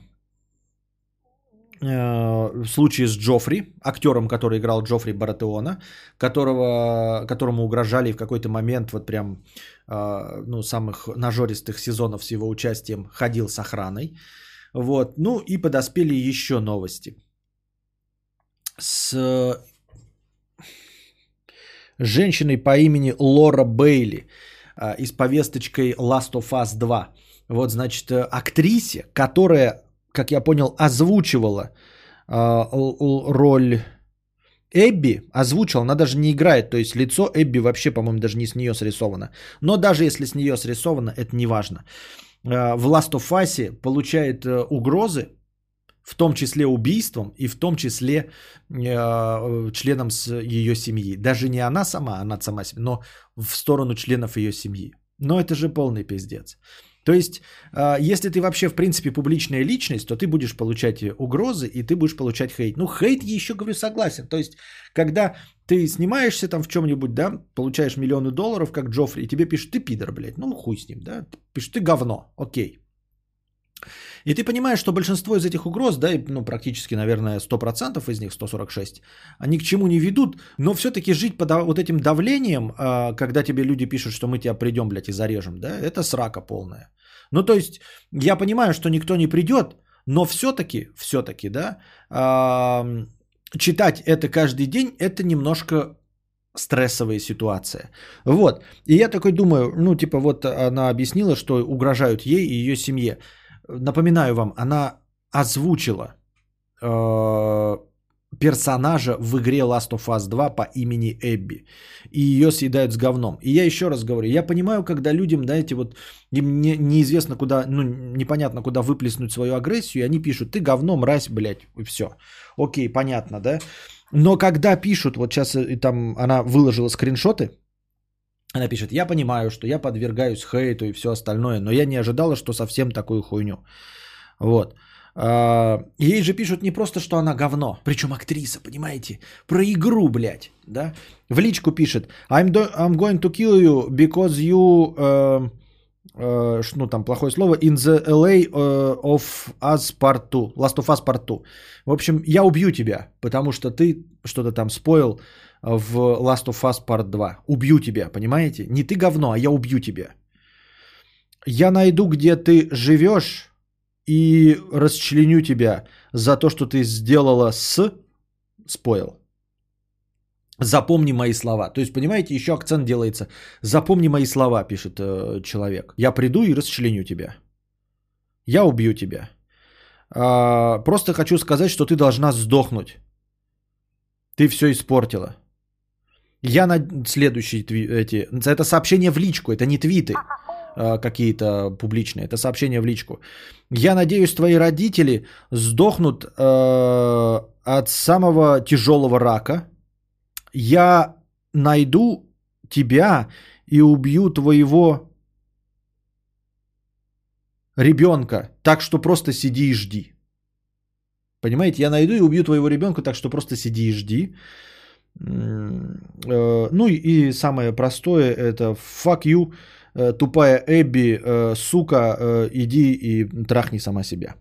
в случае с Джоффри, актером, который играл Джоффри Баратеона, которого, которому угрожали в какой-то момент, вот прям, ну, самых нажористых сезонов с его участием, ходил с охраной. Вот. Ну и подоспели еще новости. С женщиной по имени Лора Бейли и с повесточкой Last of Us 2. Вот, значит, актрисе, которая как я понял, озвучивала э, роль Эбби, озвучила, она даже не играет, то есть лицо Эбби вообще, по-моему, даже не с нее срисовано. Но даже если с нее срисовано, это не важно. Э, в Last of Us получает э, угрозы, в том числе убийством и в том числе э, членам с ее семьи. Даже не она сама, она сама но в сторону членов ее семьи. Но это же полный пиздец. То есть, а, если ты вообще, в принципе, публичная личность, то ты будешь получать угрозы и ты будешь получать хейт. Ну, хейт я еще говорю согласен. То есть, когда ты снимаешься там в чем-нибудь, да, получаешь миллионы долларов, как Джоффри, и тебе пишут, ты пидор, блядь, ну хуй с ним, да, пишут, ты говно, окей. И ты понимаешь, что большинство из этих угроз, да, ну, практически, наверное, 100% из них, 146, они к чему не ведут, но все-таки жить под вот этим давлением, а, когда тебе люди пишут, что мы тебя придем, блядь, и зарежем, да, это срака полная. Ну, то есть, я понимаю, что никто не придет, но все-таки, все-таки, да, читать это каждый день, это немножко стрессовая ситуация. Вот. И я такой думаю, ну, типа, вот она объяснила, что угрожают ей и ее семье. Напоминаю вам, она озвучила э, персонажа в игре Last of Us 2 по имени Эбби. И ее съедают с говном. И я еще раз говорю, я понимаю, когда людям, знаете, вот им не, неизвестно куда, ну, непонятно куда выплеснуть свою агрессию, и они пишут, ты говно, мразь, блядь, и все. Окей, понятно, да? Но когда пишут, вот сейчас и там она выложила скриншоты, она пишет, я понимаю, что я подвергаюсь хейту и все остальное, но я не ожидала, что совсем такую хуйню. Вот. А, ей же пишут не просто, что она говно, причем актриса, понимаете, про игру, блядь, да. В личку пишет, I'm, do, I'm going to kill you because you, uh, uh, ну там плохое слово, in the LA uh, of Us Part 2, Last of Us Part 2. В общем, я убью тебя, потому что ты что-то там споил, в Last of Us Part 2. Убью тебя, понимаете? Не ты говно, а я убью тебя. Я найду, где ты живешь и расчленю тебя за то, что ты сделала с... Спойл. Запомни мои слова. То есть, понимаете, еще акцент делается. Запомни мои слова, пишет э, человек. Я приду и расчленю тебя. Я убью тебя. А, просто хочу сказать, что ты должна сдохнуть. Ты все испортила. Я на следующие эти... Это сообщение в личку, это не твиты э, какие-то публичные, это сообщение в личку. Я надеюсь, твои родители сдохнут э, от самого тяжелого рака. Я найду тебя и убью твоего ребенка, так что просто сиди и жди. Понимаете, я найду и убью твоего ребенка, так что просто сиди и жди. Э, ну и самое простое это fuck you, э, тупая Эбби, э, сука, иди и трахни сама себя.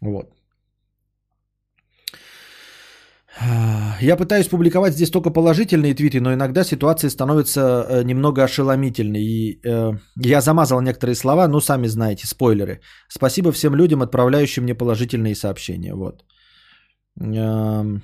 Вот. Я пытаюсь публиковать здесь только положительные твиты, но иногда ситуация становится немного ошеломительной. И э, я замазал некоторые слова, ну сами знаете, спойлеры. Спасибо всем людям, отправляющим мне положительные сообщения. Вот. Э,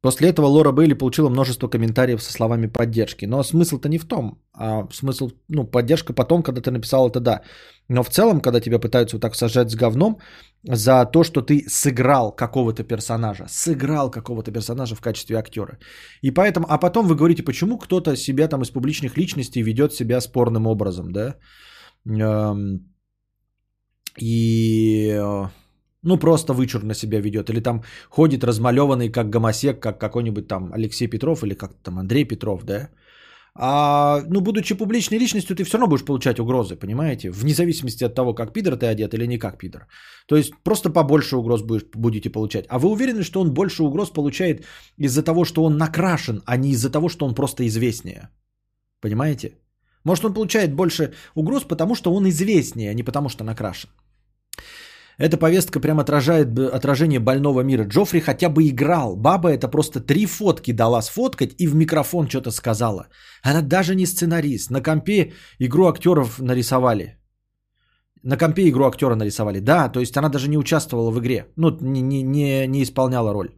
После этого Лора Бейли получила множество комментариев со словами поддержки. Но смысл-то не в том, а смысл, ну, поддержка потом, когда ты написал это, да. Но в целом, когда тебя пытаются вот так сажать с говном за то, что ты сыграл какого-то персонажа, сыграл какого-то персонажа в качестве актера. И поэтому, а потом вы говорите, почему кто-то себя там из публичных личностей ведет себя спорным образом, да? Эм, и э, ну, просто вычурно себя ведет. Или там ходит размалеванный, как гомосек, как какой-нибудь там Алексей Петров или как там Андрей Петров, да? А, ну, будучи публичной личностью, ты все равно будешь получать угрозы, понимаете? Вне зависимости от того, как пидор ты одет или не как пидор. То есть просто побольше угроз будешь, будете получать. А вы уверены, что он больше угроз получает из-за того, что он накрашен, а не из-за того, что он просто известнее? Понимаете? Может, он получает больше угроз, потому что он известнее, а не потому что накрашен. Эта повестка прям отражает отражение больного мира. Джоффри хотя бы играл. Баба это просто три фотки дала сфоткать и в микрофон что-то сказала. Она даже не сценарист. На компе игру актеров нарисовали. На компе игру актера нарисовали. Да, то есть она даже не участвовала в игре. Ну, не, не, не, не исполняла роль.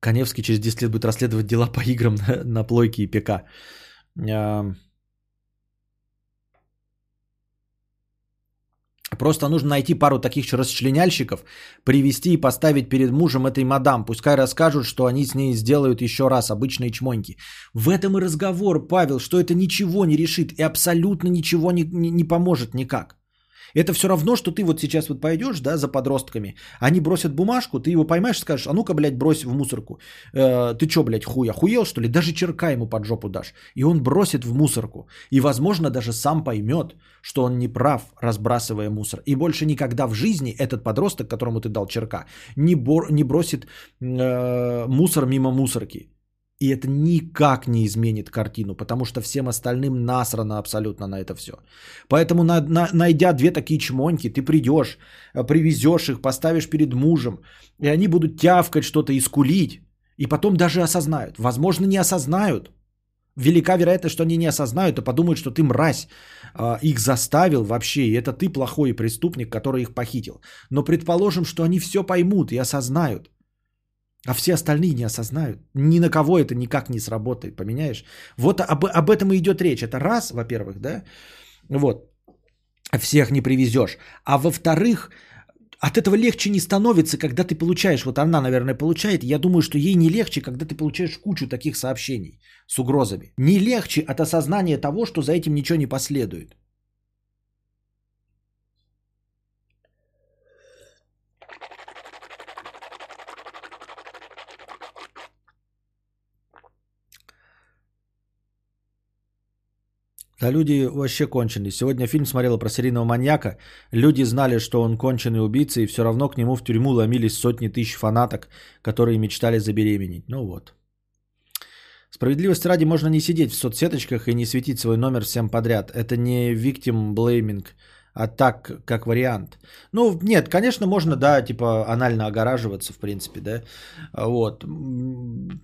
Коневский через 10 лет будет расследовать дела по играм на, на плойке и ПК. Просто нужно найти пару таких же расчленяльщиков, привести и поставить перед мужем этой мадам. Пускай расскажут, что они с ней сделают еще раз обычные чмоньки. В этом и разговор, Павел, что это ничего не решит и абсолютно ничего не, не, не поможет никак. Это все равно, что ты вот сейчас вот пойдешь, да, за подростками, они бросят бумажку, ты его поймаешь и скажешь, а ну-ка, блядь, брось в мусорку. Э, ты что, блядь, хуй, охуел, что ли? Даже черка ему под жопу дашь. И он бросит в мусорку. И, возможно, даже сам поймет, что он не прав, разбрасывая мусор. И больше никогда в жизни этот подросток, которому ты дал черка, не, бор- не бросит э, мусор мимо мусорки. И это никак не изменит картину, потому что всем остальным насрано абсолютно на это все. Поэтому, на, на, найдя две такие чмоньки, ты придешь, э, привезешь их, поставишь перед мужем, и они будут тявкать что-то и скулить, и потом даже осознают. Возможно, не осознают. Велика вероятность, что они не осознают, и подумают, что ты мразь, э, их заставил вообще, и это ты плохой преступник, который их похитил. Но предположим, что они все поймут и осознают. А все остальные не осознают. Ни на кого это никак не сработает, поменяешь? Вот об, об этом и идет речь. Это раз, во-первых, да? Вот. Всех не привезешь. А во-вторых, от этого легче не становится, когда ты получаешь, вот она, наверное, получает, я думаю, что ей не легче, когда ты получаешь кучу таких сообщений с угрозами. Не легче от осознания того, что за этим ничего не последует. Да люди вообще конченые. Сегодня фильм смотрела про серийного маньяка. Люди знали, что он конченый убийца, и все равно к нему в тюрьму ломились сотни тысяч фанаток, которые мечтали забеременеть. Ну вот. Справедливости ради можно не сидеть в соцсеточках и не светить свой номер всем подряд. Это не victim blaming а так, как вариант. Ну, нет, конечно, можно, да, типа анально огораживаться, в принципе, да, вот.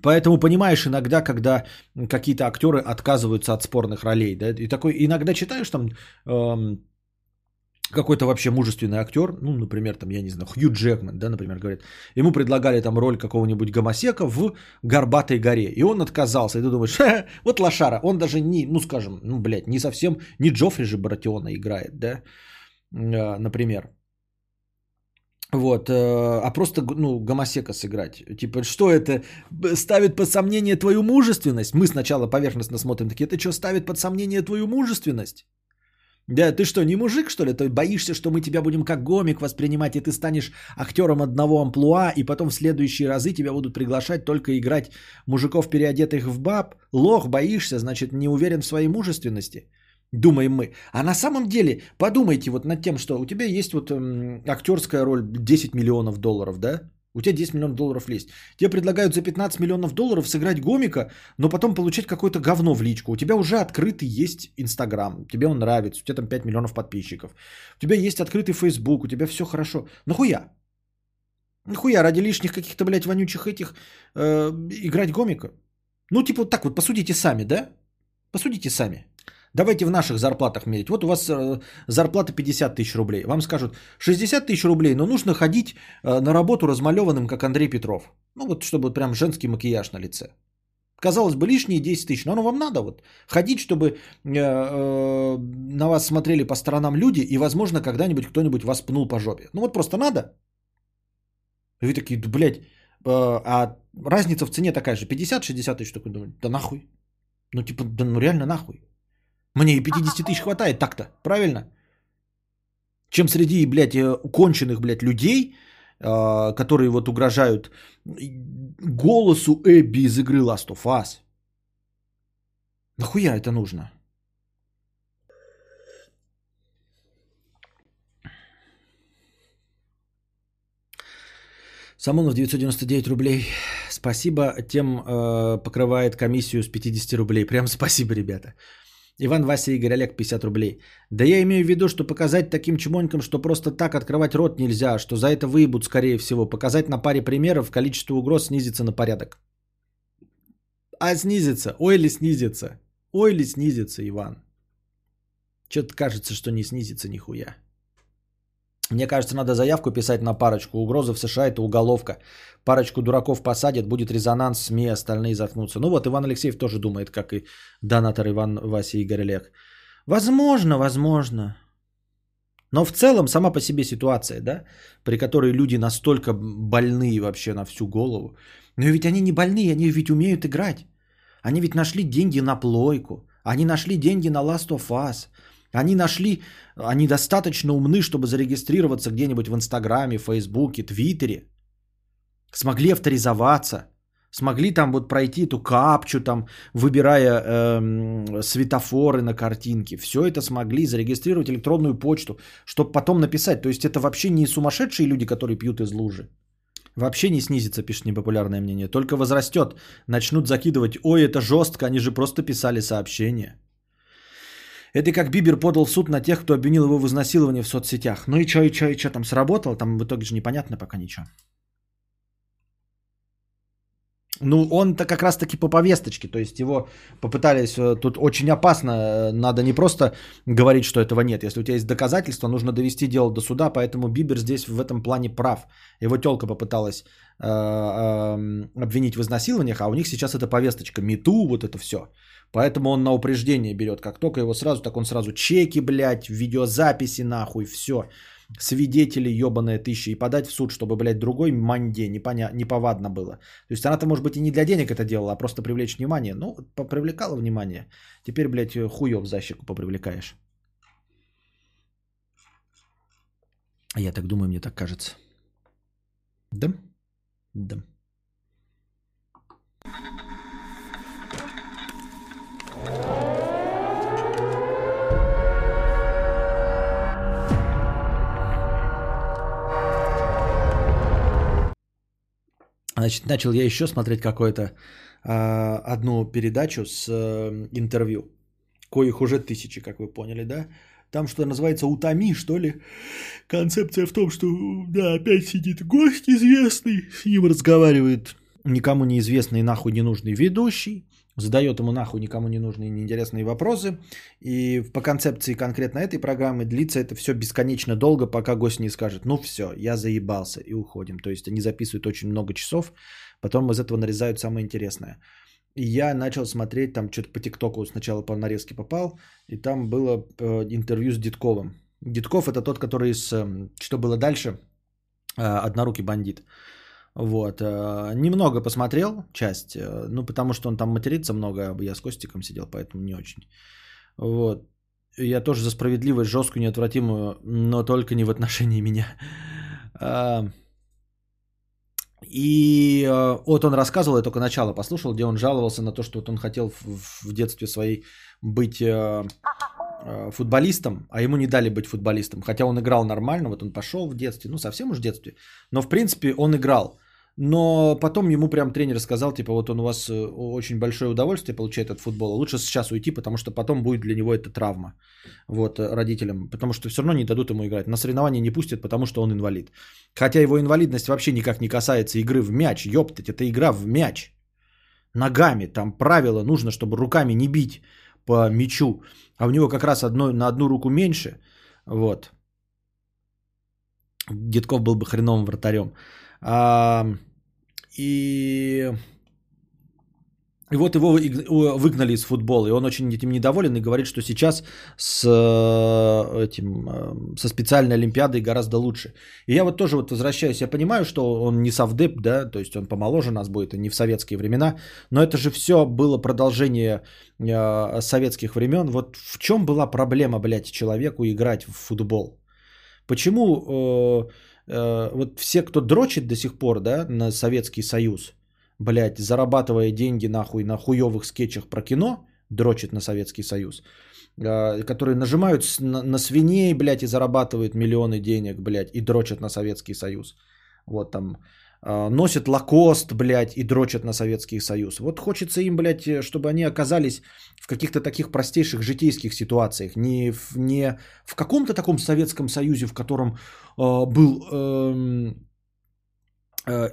Поэтому понимаешь иногда, когда какие-то актеры отказываются от спорных ролей, да, и такой, иногда читаешь там эм, какой-то вообще мужественный актер, ну, например, там, я не знаю, Хью Джекман, да, например, говорит, ему предлагали там роль какого-нибудь гомосека в «Горбатой горе», и он отказался, и ты думаешь, вот лошара, он даже не, ну, скажем, ну, блядь, не совсем, не Джоффри же Баратиона играет, да, а, например, вот, э, а просто, ну, гомосека сыграть. Типа, что это? Ставит под сомнение твою мужественность? Мы сначала поверхностно смотрим, такие, это что, ставит под сомнение твою мужественность? Да, ты что, не мужик, что ли? Ты боишься, что мы тебя будем как гомик воспринимать, и ты станешь актером одного амплуа, и потом в следующие разы тебя будут приглашать только играть мужиков, переодетых в баб? Лох, боишься, значит, не уверен в своей мужественности? Думаем мы. А на самом деле, подумайте вот над тем, что у тебя есть вот актерская роль 10 миллионов долларов, да? У тебя 10 миллионов долларов есть. Тебе предлагают за 15 миллионов долларов сыграть гомика, но потом получить какое-то говно в личку. У тебя уже открытый есть Инстаграм, тебе он нравится, у тебя там 5 миллионов подписчиков. У тебя есть открытый Фейсбук, у тебя все хорошо. Нахуя? Нахуя ради лишних каких-то, блядь, вонючих этих э, играть гомика? Ну, типа вот так вот, посудите сами, да? Посудите сами. Давайте в наших зарплатах мерить. Вот у вас э, зарплата 50 тысяч рублей. Вам скажут 60 тысяч рублей, но нужно ходить э, на работу размалеванным, как Андрей Петров. Ну вот, чтобы прям женский макияж на лице. Казалось бы, лишние 10 тысяч, но оно вам надо вот ходить, чтобы э, на вас смотрели по сторонам люди, и, возможно, когда-нибудь кто-нибудь вас пнул по жопе. Ну вот просто надо. И вы такие, да, блядь, а разница в цене такая же, 50-60 тысяч, такой да нахуй. Ну типа, да ну реально нахуй. Мне и 50 тысяч хватает так-то, правильно? Чем среди, блядь, э, конченых, блядь, людей, э, которые вот угрожают голосу Эбби из игры Last of Us. Нахуя это нужно? Самонов 999 рублей. Спасибо. Тем э, покрывает комиссию с 50 рублей. Прям спасибо, ребята. Иван, Вася, Игорь, Олег, 50 рублей. Да я имею в виду, что показать таким чмонькам, что просто так открывать рот нельзя, что за это выебут, скорее всего. Показать на паре примеров, количество угроз снизится на порядок. А снизится? Ой ли снизится? Ой ли снизится, Иван? Что-то кажется, что не снизится нихуя. Мне кажется, надо заявку писать на парочку. Угроза в США это уголовка. Парочку дураков посадят, будет резонанс, СМИ, остальные заткнутся. Ну вот Иван Алексеев тоже думает, как и донатор Иван Вася Игорь Олег. Возможно, возможно. Но в целом сама по себе ситуация, да, при которой люди настолько больные вообще на всю голову. Но ведь они не больные, они ведь умеют играть. Они ведь нашли деньги на плойку. Они нашли деньги на Last of Us. Они нашли, они достаточно умны, чтобы зарегистрироваться где-нибудь в Инстаграме, Фейсбуке, Твиттере. Смогли авторизоваться. Смогли там вот пройти эту капчу, там, выбирая эм, светофоры на картинке. Все это смогли зарегистрировать электронную почту, чтобы потом написать. То есть это вообще не сумасшедшие люди, которые пьют из лужи. Вообще не снизится, пишет непопулярное мнение. Только возрастет. Начнут закидывать. Ой, это жестко, они же просто писали сообщение. Это как Бибер подал в суд на тех, кто обвинил его в изнасиловании в соцсетях. Ну и что, и что, и что там сработало? Там в итоге же непонятно пока ничего. Ну, он-то как раз-таки по повесточке, то есть его попытались, э, тут очень опасно, э, надо не просто говорить, что этого нет. Если у тебя есть доказательства, нужно довести дело до суда, поэтому Бибер здесь в этом плане прав. Его телка попыталась э, э, обвинить в изнасилованиях, а у них сейчас это повесточка, мету, вот это все. Поэтому он на упреждение берет. Как только его сразу, так он сразу чеки, блядь, видеозаписи нахуй, все. Свидетели, ебаная тысяча. И подать в суд, чтобы, блядь, другой манде непоня... неповадно было. То есть она-то, может быть, и не для денег это делала, а просто привлечь внимание. Ну, попривлекала внимание. Теперь, блядь, хуев за щеку попривлекаешь. Я так думаю, мне так кажется. Да? Да. Значит, начал я еще смотреть какое-то э, одну передачу с э, интервью, коих уже тысячи, как вы поняли, да? Там что называется «Утоми», что ли? Концепция в том, что, да, опять сидит гость известный, с ним разговаривает никому неизвестный нахуй ненужный ведущий, задает ему нахуй никому не нужные неинтересные вопросы. И по концепции конкретно этой программы длится это все бесконечно долго, пока гость не скажет, ну все, я заебался и уходим. То есть они записывают очень много часов, потом из этого нарезают самое интересное. И я начал смотреть, там что-то по ТикТоку сначала по нарезке попал, и там было э, интервью с Дедковым. Дедков это тот, который с э, «Что было дальше?» э, «Однорукий бандит». Вот. Э, немного посмотрел часть, э, ну, потому что он там матерится много, а я с Костиком сидел, поэтому не очень. Вот. Я тоже за справедливость жесткую, неотвратимую, но только не в отношении меня. И э, вот он рассказывал, я только начало послушал, где он жаловался на то, что вот он хотел в детстве своей быть футболистом, а ему не дали быть футболистом. Хотя он играл нормально, вот он пошел в детстве, ну совсем уж в детстве, но в принципе он играл. Но потом ему прям тренер сказал, типа, вот он у вас э, очень большое удовольствие получает от футбола, лучше сейчас уйти, потому что потом будет для него это травма, вот, э, родителям, потому что все равно не дадут ему играть. На соревнования не пустят, потому что он инвалид. Хотя его инвалидность вообще никак не касается игры в мяч, ёптать, это игра в мяч. Ногами, там правило нужно, чтобы руками не бить по мячу, а у него как раз одно, на одну руку меньше, вот. Дедков был бы хреновым вратарем. И и вот его выгнали из футбола, и он очень этим недоволен и говорит, что сейчас с, э, этим, э, со специальной олимпиадой гораздо лучше. И я вот тоже вот возвращаюсь, я понимаю, что он не совдеп, да, то есть он помоложе нас будет, и не в советские времена, но это же все было продолжение э, советских времен. Вот в чем была проблема, блядь, человеку играть в футбол? Почему э, э, вот все, кто дрочит до сих пор, да, на Советский Союз – блядь, зарабатывая деньги нахуй на хуевых скетчах про кино, дрочит на Советский Союз, а, которые нажимают на, на свиней, блядь, и зарабатывают миллионы денег, блядь, и дрочат на Советский Союз. Вот там носят лакост, блядь, и дрочат на Советский Союз. Вот хочется им, блядь, чтобы они оказались в каких-то таких простейших житейских ситуациях, не в, не в каком-то таком Советском Союзе, в котором э, был э, Э,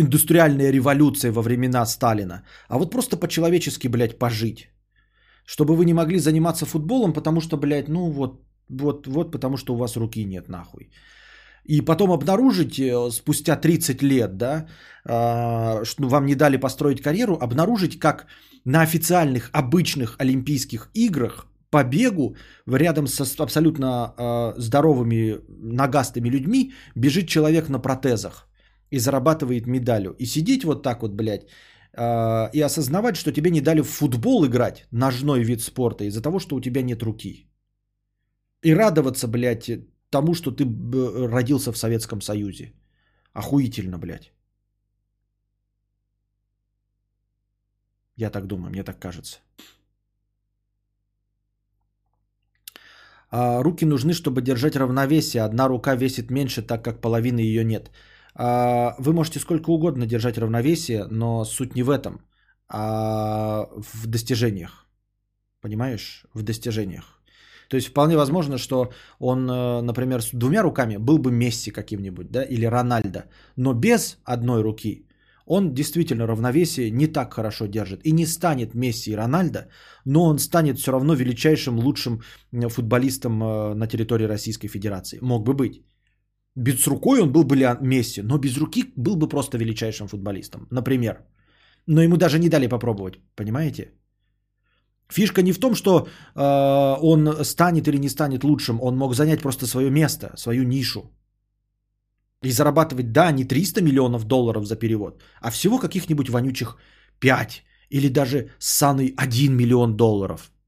индустриальная революция во времена Сталина, а вот просто по-человечески, блядь, пожить. Чтобы вы не могли заниматься футболом, потому что, блядь, ну вот, вот, вот, потому что у вас руки нет, нахуй. И потом обнаружить э, спустя 30 лет, да, а, что вам не дали построить карьеру, обнаружить, как на официальных обычных Олимпийских играх по бегу рядом с абсолютно а, здоровыми ногастыми людьми бежит человек на протезах и зарабатывает медалью. И сидеть вот так вот, блядь, э, и осознавать, что тебе не дали в футбол играть, ножной вид спорта, из-за того, что у тебя нет руки. И радоваться, блядь, тому, что ты родился в Советском Союзе. Охуительно, блядь. Я так думаю, мне так кажется. А руки нужны, чтобы держать равновесие. Одна рука весит меньше, так как половины ее нет. А, вы можете сколько угодно держать равновесие, но суть не в этом, а в достижениях. Понимаешь? В достижениях. То есть вполне возможно, что он, э, например, с двумя руками был бы Месси каким-нибудь, да, или Рональдо, но без одной руки он действительно равновесие не так хорошо держит и не станет Месси и Рональдо, но он станет все равно величайшим, лучшим футболистом э, на территории Российской Федерации. Мог бы быть. Без рукой он был бы Месси, но без руки был бы просто величайшим футболистом, например. Но ему даже не дали попробовать, понимаете? Фишка не в том, что э, он станет или не станет лучшим, он мог занять просто свое место, свою нишу. И зарабатывать, да, не 300 миллионов долларов за перевод, а всего каких-нибудь вонючих 5 или даже ссаный 1 миллион долларов –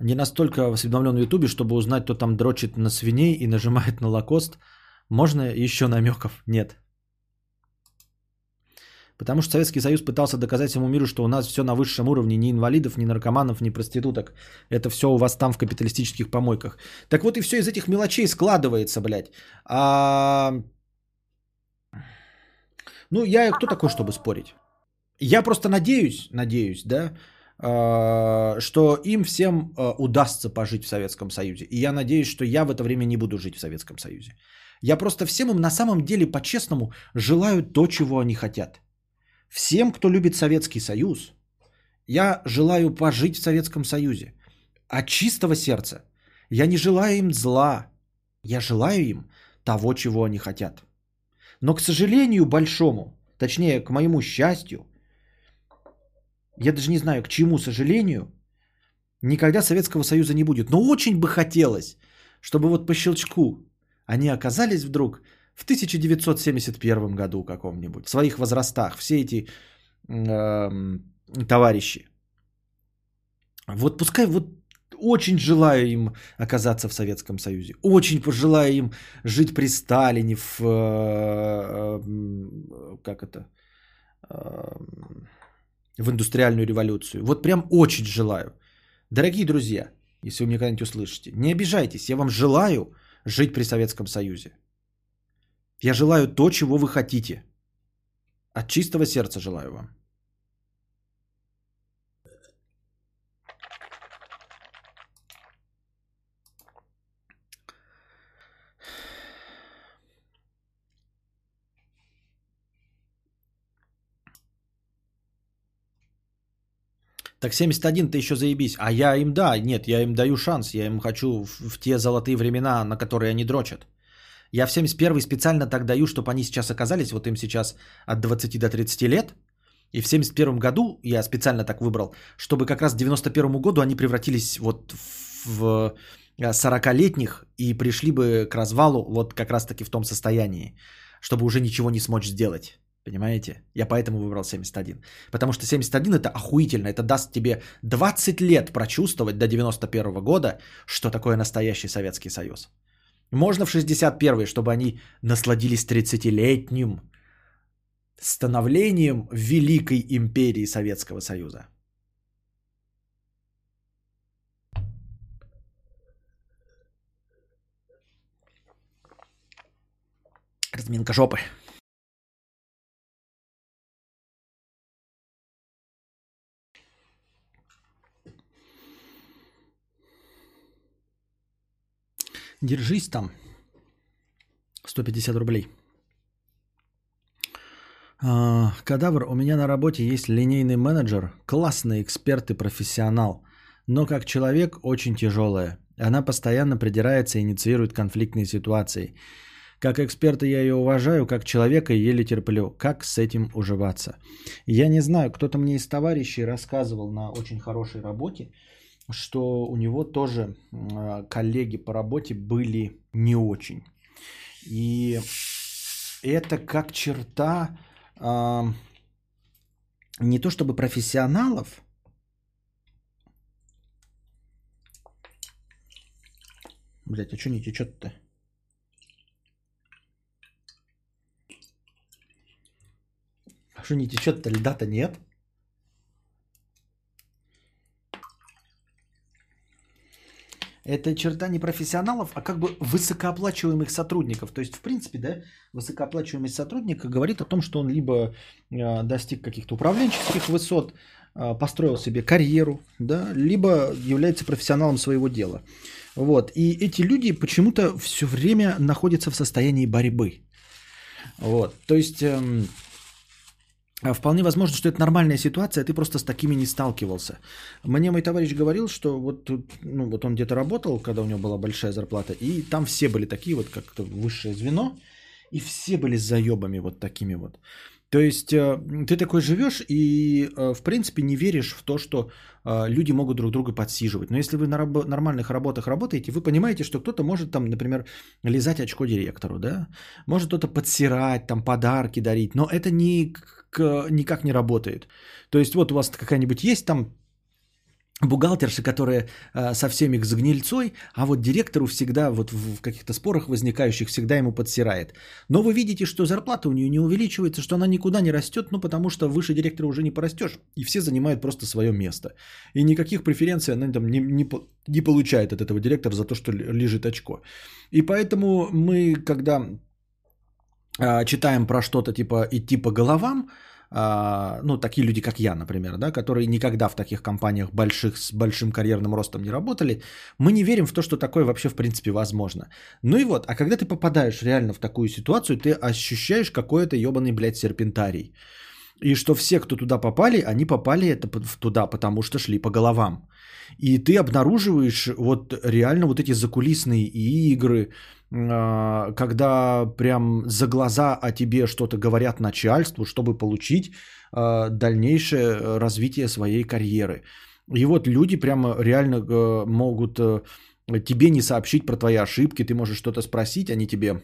не настолько осведомлен в Ютубе, чтобы узнать, кто там дрочит на свиней и нажимает на лакост. Можно еще намеков? Нет. Потому что Советский Союз пытался доказать всему миру, что у нас все на высшем уровне, ни инвалидов, ни наркоманов, ни проституток. Это все у вас там в капиталистических помойках. Так вот и все из этих мелочей складывается, блядь. А... Ну, я кто такой, чтобы спорить? Я просто надеюсь, надеюсь, да, Э, что им всем э, удастся пожить в Советском Союзе. И я надеюсь, что я в это время не буду жить в Советском Союзе. Я просто всем им на самом деле по-честному желаю то, чего они хотят. Всем, кто любит Советский Союз, я желаю пожить в Советском Союзе. От чистого сердца. Я не желаю им зла. Я желаю им того, чего они хотят. Но, к сожалению, большому, точнее, к моему счастью, я даже не знаю, к чему сожалению, никогда Советского Союза не будет. Но очень бы хотелось, чтобы вот по щелчку они оказались вдруг в 1971 году каком-нибудь, в своих возрастах, все эти э, товарищи. Вот пускай вот очень желаю им оказаться в Советском Союзе. Очень пожелаю им жить при Сталине в... Э, э, как это? Э, в индустриальную революцию. Вот прям очень желаю. Дорогие друзья, если вы меня когда-нибудь услышите, не обижайтесь, я вам желаю жить при Советском Союзе. Я желаю то, чего вы хотите. От чистого сердца желаю вам. Так 71 ты еще заебись. А я им, да, нет, я им даю шанс. Я им хочу в, в те золотые времена, на которые они дрочат. Я в 71 специально так даю, чтобы они сейчас оказались, вот им сейчас от 20 до 30 лет. И в 71 году я специально так выбрал, чтобы как раз к 91 году они превратились вот в 40-летних и пришли бы к развалу вот как раз таки в том состоянии, чтобы уже ничего не смочь сделать. Понимаете? Я поэтому выбрал 71. Потому что 71 это охуительно. Это даст тебе 20 лет прочувствовать до 91 года, что такое настоящий Советский Союз. Можно в 61 чтобы они насладились 30-летним становлением Великой империи Советского Союза. Разминка жопы. Держись там. 150 рублей. А, кадавр, у меня на работе есть линейный менеджер, классный эксперт и профессионал, но как человек очень тяжелая. Она постоянно придирается и инициирует конфликтные ситуации. Как эксперта я ее уважаю, как человека еле терплю. Как с этим уживаться? Я не знаю, кто-то мне из товарищей рассказывал на очень хорошей работе, что у него тоже а, коллеги по работе были не очень. И это как черта э, не то чтобы профессионалов, Блять, а что не течет-то? А что не течет-то? Льда-то нет? Это черта не профессионалов, а как бы высокооплачиваемых сотрудников. То есть, в принципе, да, высокооплачиваемый сотрудник говорит о том, что он либо э, достиг каких-то управленческих высот, э, построил себе карьеру, да, либо является профессионалом своего дела. Вот. И эти люди почему-то все время находятся в состоянии борьбы. Вот. То есть... А вполне возможно, что это нормальная ситуация, а ты просто с такими не сталкивался. Мне мой товарищ говорил, что вот, ну, вот он где-то работал, когда у него была большая зарплата, и там все были такие вот, как-то высшее звено, и все были с заебами вот такими вот. То есть э, ты такой живешь и, э, в принципе, не веришь в то, что э, люди могут друг друга подсиживать. Но если вы на раб- нормальных работах работаете, вы понимаете, что кто-то может там, например, лизать очко директору, да? Может кто-то подсирать, там подарки дарить, но это ни, никак не работает. То есть вот у вас какая-нибудь есть там бухгалтерша, которая э, со всеми к загнильцой, а вот директору всегда вот в каких-то спорах возникающих всегда ему подсирает. Но вы видите, что зарплата у нее не увеличивается, что она никуда не растет, ну потому что выше директора уже не порастешь, и все занимают просто свое место. И никаких преференций она там не, не, не получает от этого директора за то, что лежит очко. И поэтому мы, когда э, читаем про что-то типа идти по головам, а, ну, такие люди, как я, например, да, которые никогда в таких компаниях больших с большим карьерным ростом не работали, мы не верим в то, что такое вообще в принципе возможно. Ну и вот, а когда ты попадаешь реально в такую ситуацию, ты ощущаешь какой-то ебаный, блядь, серпентарий. И что все, кто туда попали, они попали это туда, потому что шли по головам. И ты обнаруживаешь вот реально вот эти закулисные игры, а, когда прям за глаза о тебе что-то говорят начальству, чтобы получить а, дальнейшее развитие своей карьеры. И вот люди прямо реально э, могут тебе не сообщить про твои ошибки, ты можешь что-то спросить, они тебе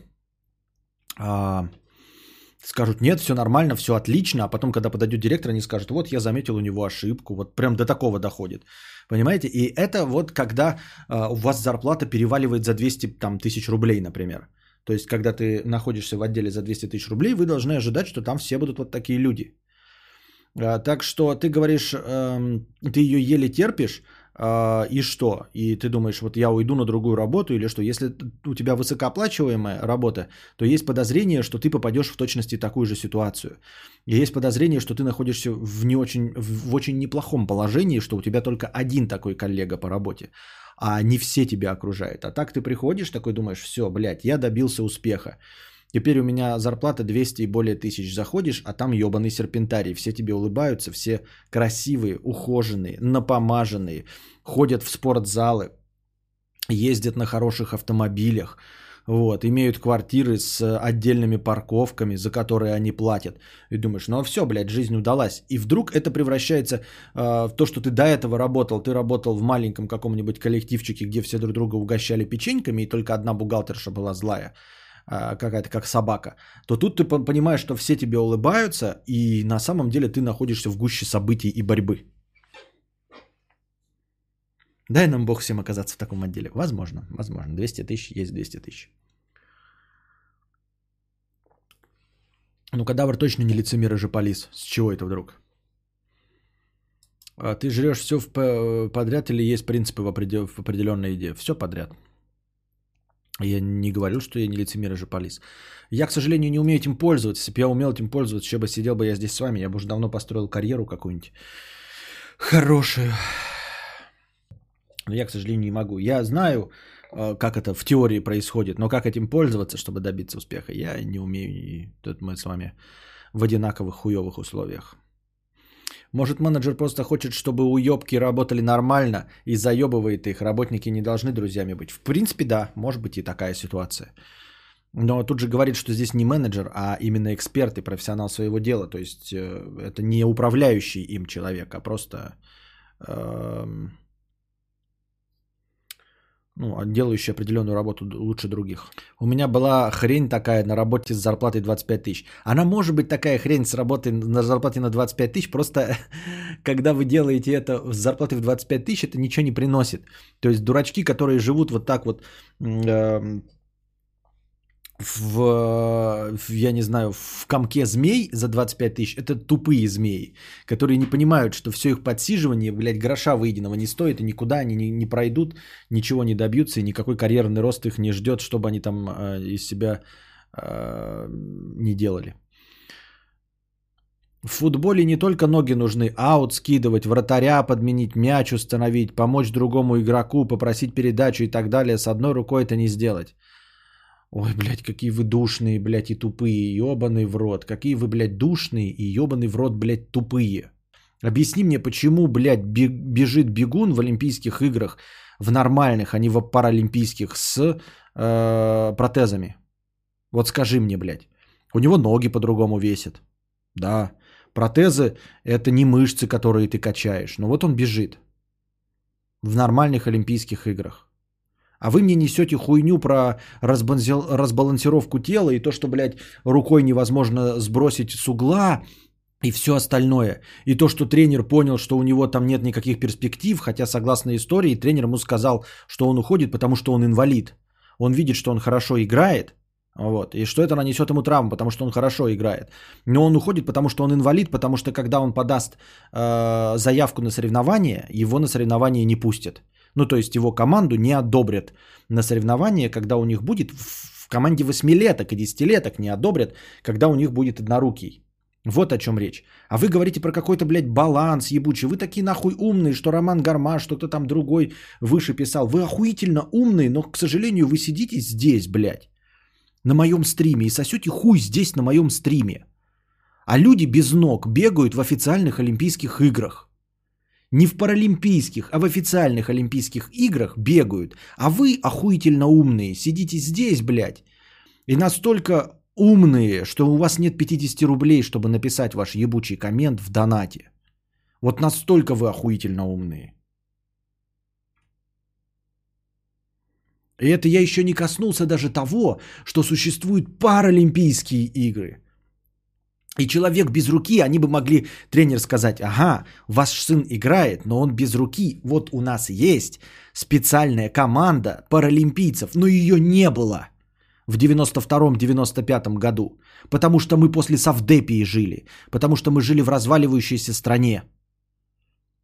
а, скажут, нет, все нормально, все отлично, а потом, когда подойдет директор, они скажут, вот я заметил у него ошибку, вот прям до такого доходит. Понимаете? И это вот когда э, у вас зарплата переваливает за 200 там, тысяч рублей, например. То есть, когда ты находишься в отделе за 200 тысяч рублей, вы должны ожидать, что там все будут вот такие люди. Э, так что ты говоришь, э, ты ее еле терпишь, а, и что? И ты думаешь, вот я уйду на другую работу или что? Если у тебя высокооплачиваемая работа, то есть подозрение, что ты попадешь в точности такую же ситуацию. И есть подозрение, что ты находишься в, не очень, в очень неплохом положении, что у тебя только один такой коллега по работе, а не все тебя окружают. А так ты приходишь, такой думаешь, все, блядь, я добился успеха. Теперь у меня зарплата 200 и более тысяч. Заходишь, а там ебаный серпентарий. Все тебе улыбаются, все красивые, ухоженные, напомаженные. Ходят в спортзалы, ездят на хороших автомобилях. Вот, имеют квартиры с отдельными парковками, за которые они платят. И думаешь, ну все, блядь, жизнь удалась. И вдруг это превращается э, в то, что ты до этого работал. Ты работал в маленьком каком-нибудь коллективчике, где все друг друга угощали печеньками, и только одна бухгалтерша была злая какая-то как собака, то тут ты понимаешь, что все тебе улыбаются, и на самом деле ты находишься в гуще событий и борьбы. Дай нам Бог всем оказаться в таком отделе. Возможно, возможно. 200 тысяч есть 200 тысяч. Ну, кадавр точно не лицемер и жополис. С чего это вдруг? А ты жрешь все подряд или есть принципы в, в определенной еде? Все подряд. Я не говорю, что я не лицемер и жополис. Я, к сожалению, не умею этим пользоваться. Если бы я умел этим пользоваться, еще бы сидел бы я здесь с вами, я бы уже давно построил карьеру какую-нибудь хорошую. Но я, к сожалению, не могу. Я знаю, э, как это в теории происходит, но как этим пользоваться, чтобы добиться успеха, я не умею. И тут мы с вами в одинаковых хуевых условиях. Может, менеджер просто хочет, чтобы уебки работали нормально и заебывает их. Работники не должны друзьями быть. В принципе, да, может быть и такая ситуация. Но тут же говорит, что здесь не менеджер, а именно эксперт и профессионал своего дела. То есть э, это не управляющий им человек, а просто э, ну, делающий определенную работу лучше других. У меня была хрень такая на работе с зарплатой 25 тысяч. Она может быть такая хрень с работой на зарплате на 25 тысяч, просто когда вы делаете это с зарплатой в 25 тысяч, это ничего не приносит. То есть дурачки, которые живут вот так вот э, в, я не знаю, в комке змей за 25 тысяч, это тупые змеи, которые не понимают, что все их подсиживание, блядь, гроша выеденного не стоит, и никуда они не, не пройдут, ничего не добьются, и никакой карьерный рост их не ждет, чтобы они там э, из себя э, не делали. В футболе не только ноги нужны, аут скидывать, вратаря подменить, мяч установить, помочь другому игроку, попросить передачу и так далее. С одной рукой это не сделать. Ой, блядь, какие вы душные, блядь, и тупые, ебаный в рот. Какие вы, блядь, душные и ебаный в рот, блядь, тупые. Объясни мне, почему, блядь, бежит бегун в Олимпийских играх, в нормальных, а не в паралимпийских, с э, протезами? Вот скажи мне, блядь. У него ноги по-другому весят. Да, протезы – это не мышцы, которые ты качаешь. Но вот он бежит в нормальных Олимпийских играх. А вы мне несете хуйню про разбалансировку тела и то, что, блядь, рукой невозможно сбросить с угла и все остальное. И то, что тренер понял, что у него там нет никаких перспектив, хотя согласно истории тренер ему сказал, что он уходит, потому что он инвалид. Он видит, что он хорошо играет, вот, и что это нанесет ему травму, потому что он хорошо играет. Но он уходит, потому что он инвалид, потому что когда он подаст э, заявку на соревнование, его на соревнование не пустят. Ну, то есть его команду не одобрят на соревнования, когда у них будет в команде 8-леток и 10-леток не одобрят, когда у них будет однорукий. Вот о чем речь. А вы говорите про какой-то, блядь, баланс ебучий. Вы такие нахуй умные, что Роман Гармаш, что-то там другой выше писал. Вы охуительно умные, но, к сожалению, вы сидите здесь, блядь, на моем стриме и сосете хуй здесь на моем стриме. А люди без ног бегают в официальных Олимпийских играх. Не в паралимпийских, а в официальных Олимпийских играх бегают. А вы охуительно умные, сидите здесь, блядь. И настолько умные, что у вас нет 50 рублей, чтобы написать ваш ебучий коммент в донате. Вот настолько вы охуительно умные. И это я еще не коснулся даже того, что существуют паралимпийские игры – и человек без руки, они бы могли, тренер сказать, ага, ваш сын играет, но он без руки. Вот у нас есть специальная команда паралимпийцев, но ее не было в 92-95 году, потому что мы после Савдепии жили, потому что мы жили в разваливающейся стране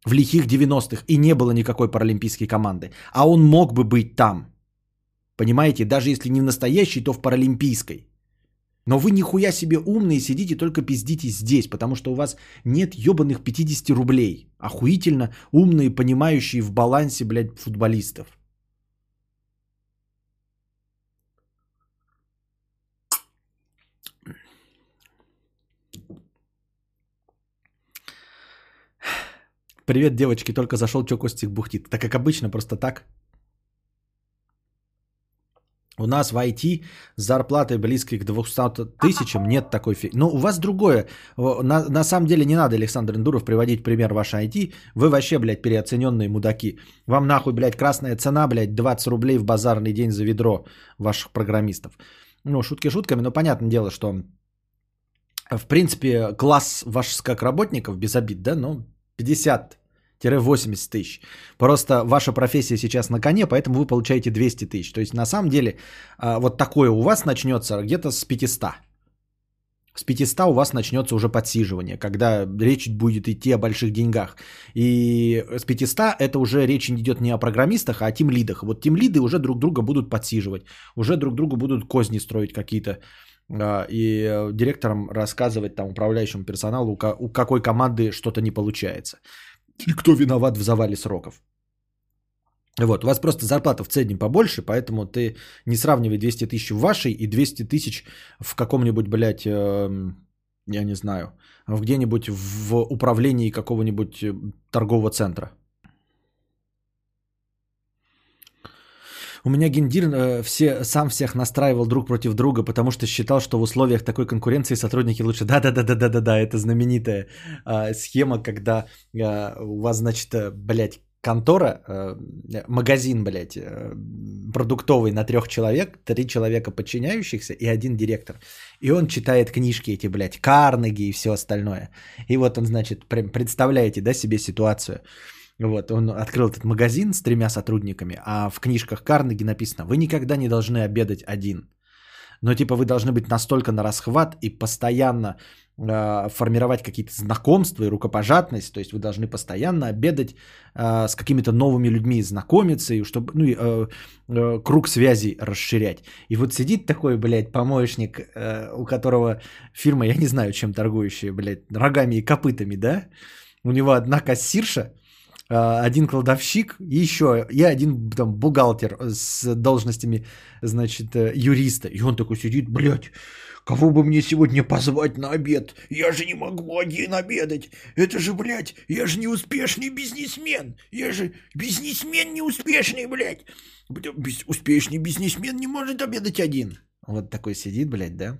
в лихих 90-х, и не было никакой паралимпийской команды. А он мог бы быть там. Понимаете, даже если не в настоящей, то в паралимпийской. Но вы нихуя себе умные сидите, только пиздите здесь, потому что у вас нет ебаных 50 рублей. Охуительно умные, понимающие в балансе, блядь, футболистов. Привет, девочки, только зашел, чё Костик бухтит. Так как обычно, просто так. У нас в IT с зарплатой близкой к 200 тысячам нет такой фи... Ну, у вас другое. На, на самом деле не надо, Александр Индуров, приводить пример вашей IT. Вы вообще, блядь, переоцененные мудаки. Вам нахуй, блядь, красная цена, блядь, 20 рублей в базарный день за ведро ваших программистов. Ну, шутки шутками, но понятное дело, что в принципе класс ваш как работников без обид, да, ну, 50 80 тысяч. Просто ваша профессия сейчас на коне, поэтому вы получаете 200 тысяч. То есть на самом деле а, вот такое у вас начнется где-то с 500. С 500 у вас начнется уже подсиживание, когда речь будет идти о больших деньгах. И с 500 это уже речь идет не о программистах, а о тимлидах. Вот тимлиды уже друг друга будут подсиживать, уже друг другу будут козни строить какие-то а, и директорам рассказывать там управляющему персоналу, у какой команды что-то не получается и кто виноват в завале сроков. Вот, у вас просто зарплата в среднем побольше, поэтому ты не сравнивай 200 тысяч в вашей и 200 тысяч в каком-нибудь, блядь, э, я не знаю, где-нибудь в управлении какого-нибудь э, торгового центра. У меня Гендир э, все, сам всех настраивал друг против друга, потому что считал, что в условиях такой конкуренции сотрудники лучше. Да-да-да-да-да-да, это знаменитая э, схема, когда э, у вас, значит, э, блядь, контора, э, магазин, блядь, э, продуктовый на трех человек, три человека подчиняющихся и один директор. И он читает книжки эти, блядь, Карнеги и все остальное. И вот он, значит, представляете, да, себе ситуацию. Вот, он открыл этот магазин с тремя сотрудниками, а в книжках Карнеги написано, вы никогда не должны обедать один. Но типа вы должны быть настолько на расхват и постоянно э, формировать какие-то знакомства и рукопожатность, то есть вы должны постоянно обедать э, с какими-то новыми людьми, знакомиться, и чтобы ну, э, э, круг связей расширять. И вот сидит такой, блядь, помощник, э, у которого фирма, я не знаю, чем торгующая, блядь, рогами и копытами, да? У него одна кассирша, один кладовщик и еще, и один там бухгалтер с должностями, значит, э, юриста. И он такой сидит, блядь, кого бы мне сегодня позвать на обед? Я же не могу один обедать. Это же, блядь, я же не успешный бизнесмен. Я же бизнесмен неуспешный, блядь. Успешный бизнесмен не может обедать один. Вот такой сидит, блядь, да?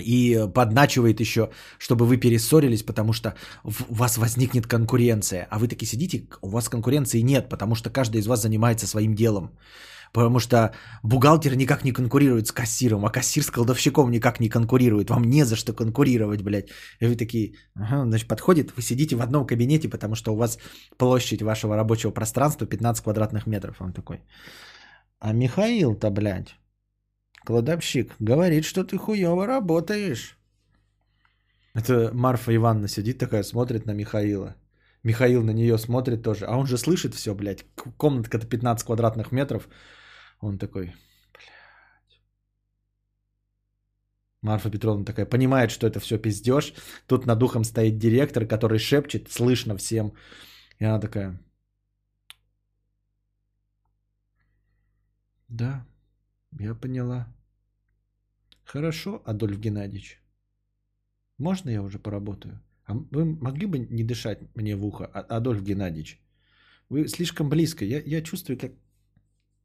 И подначивает еще, чтобы вы перессорились, потому что у вас возникнет конкуренция. А вы таки сидите, у вас конкуренции нет, потому что каждый из вас занимается своим делом. Потому что бухгалтер никак не конкурирует с кассиром, а кассир с колдовщиком никак не конкурирует. Вам не за что конкурировать, блядь. И вы такие, ага, значит, подходит, вы сидите в одном кабинете, потому что у вас площадь вашего рабочего пространства 15 квадратных метров. Он такой, а Михаил-то, блядь, Кладовщик говорит, что ты хуево работаешь. Это Марфа Ивановна сидит такая, смотрит на Михаила. Михаил на нее смотрит тоже. А он же слышит все, блядь. Комнатка-то 15 квадратных метров. Он такой, блядь. Марфа Петровна такая понимает, что это все пиздеж. Тут над духом стоит директор, который шепчет, слышно всем. И она такая, да, я поняла. Хорошо, Адольф Геннадьевич. Можно я уже поработаю? А вы могли бы не дышать мне в ухо, а, Адольф Геннадьевич? Вы слишком близко. Я, я чувствую, как,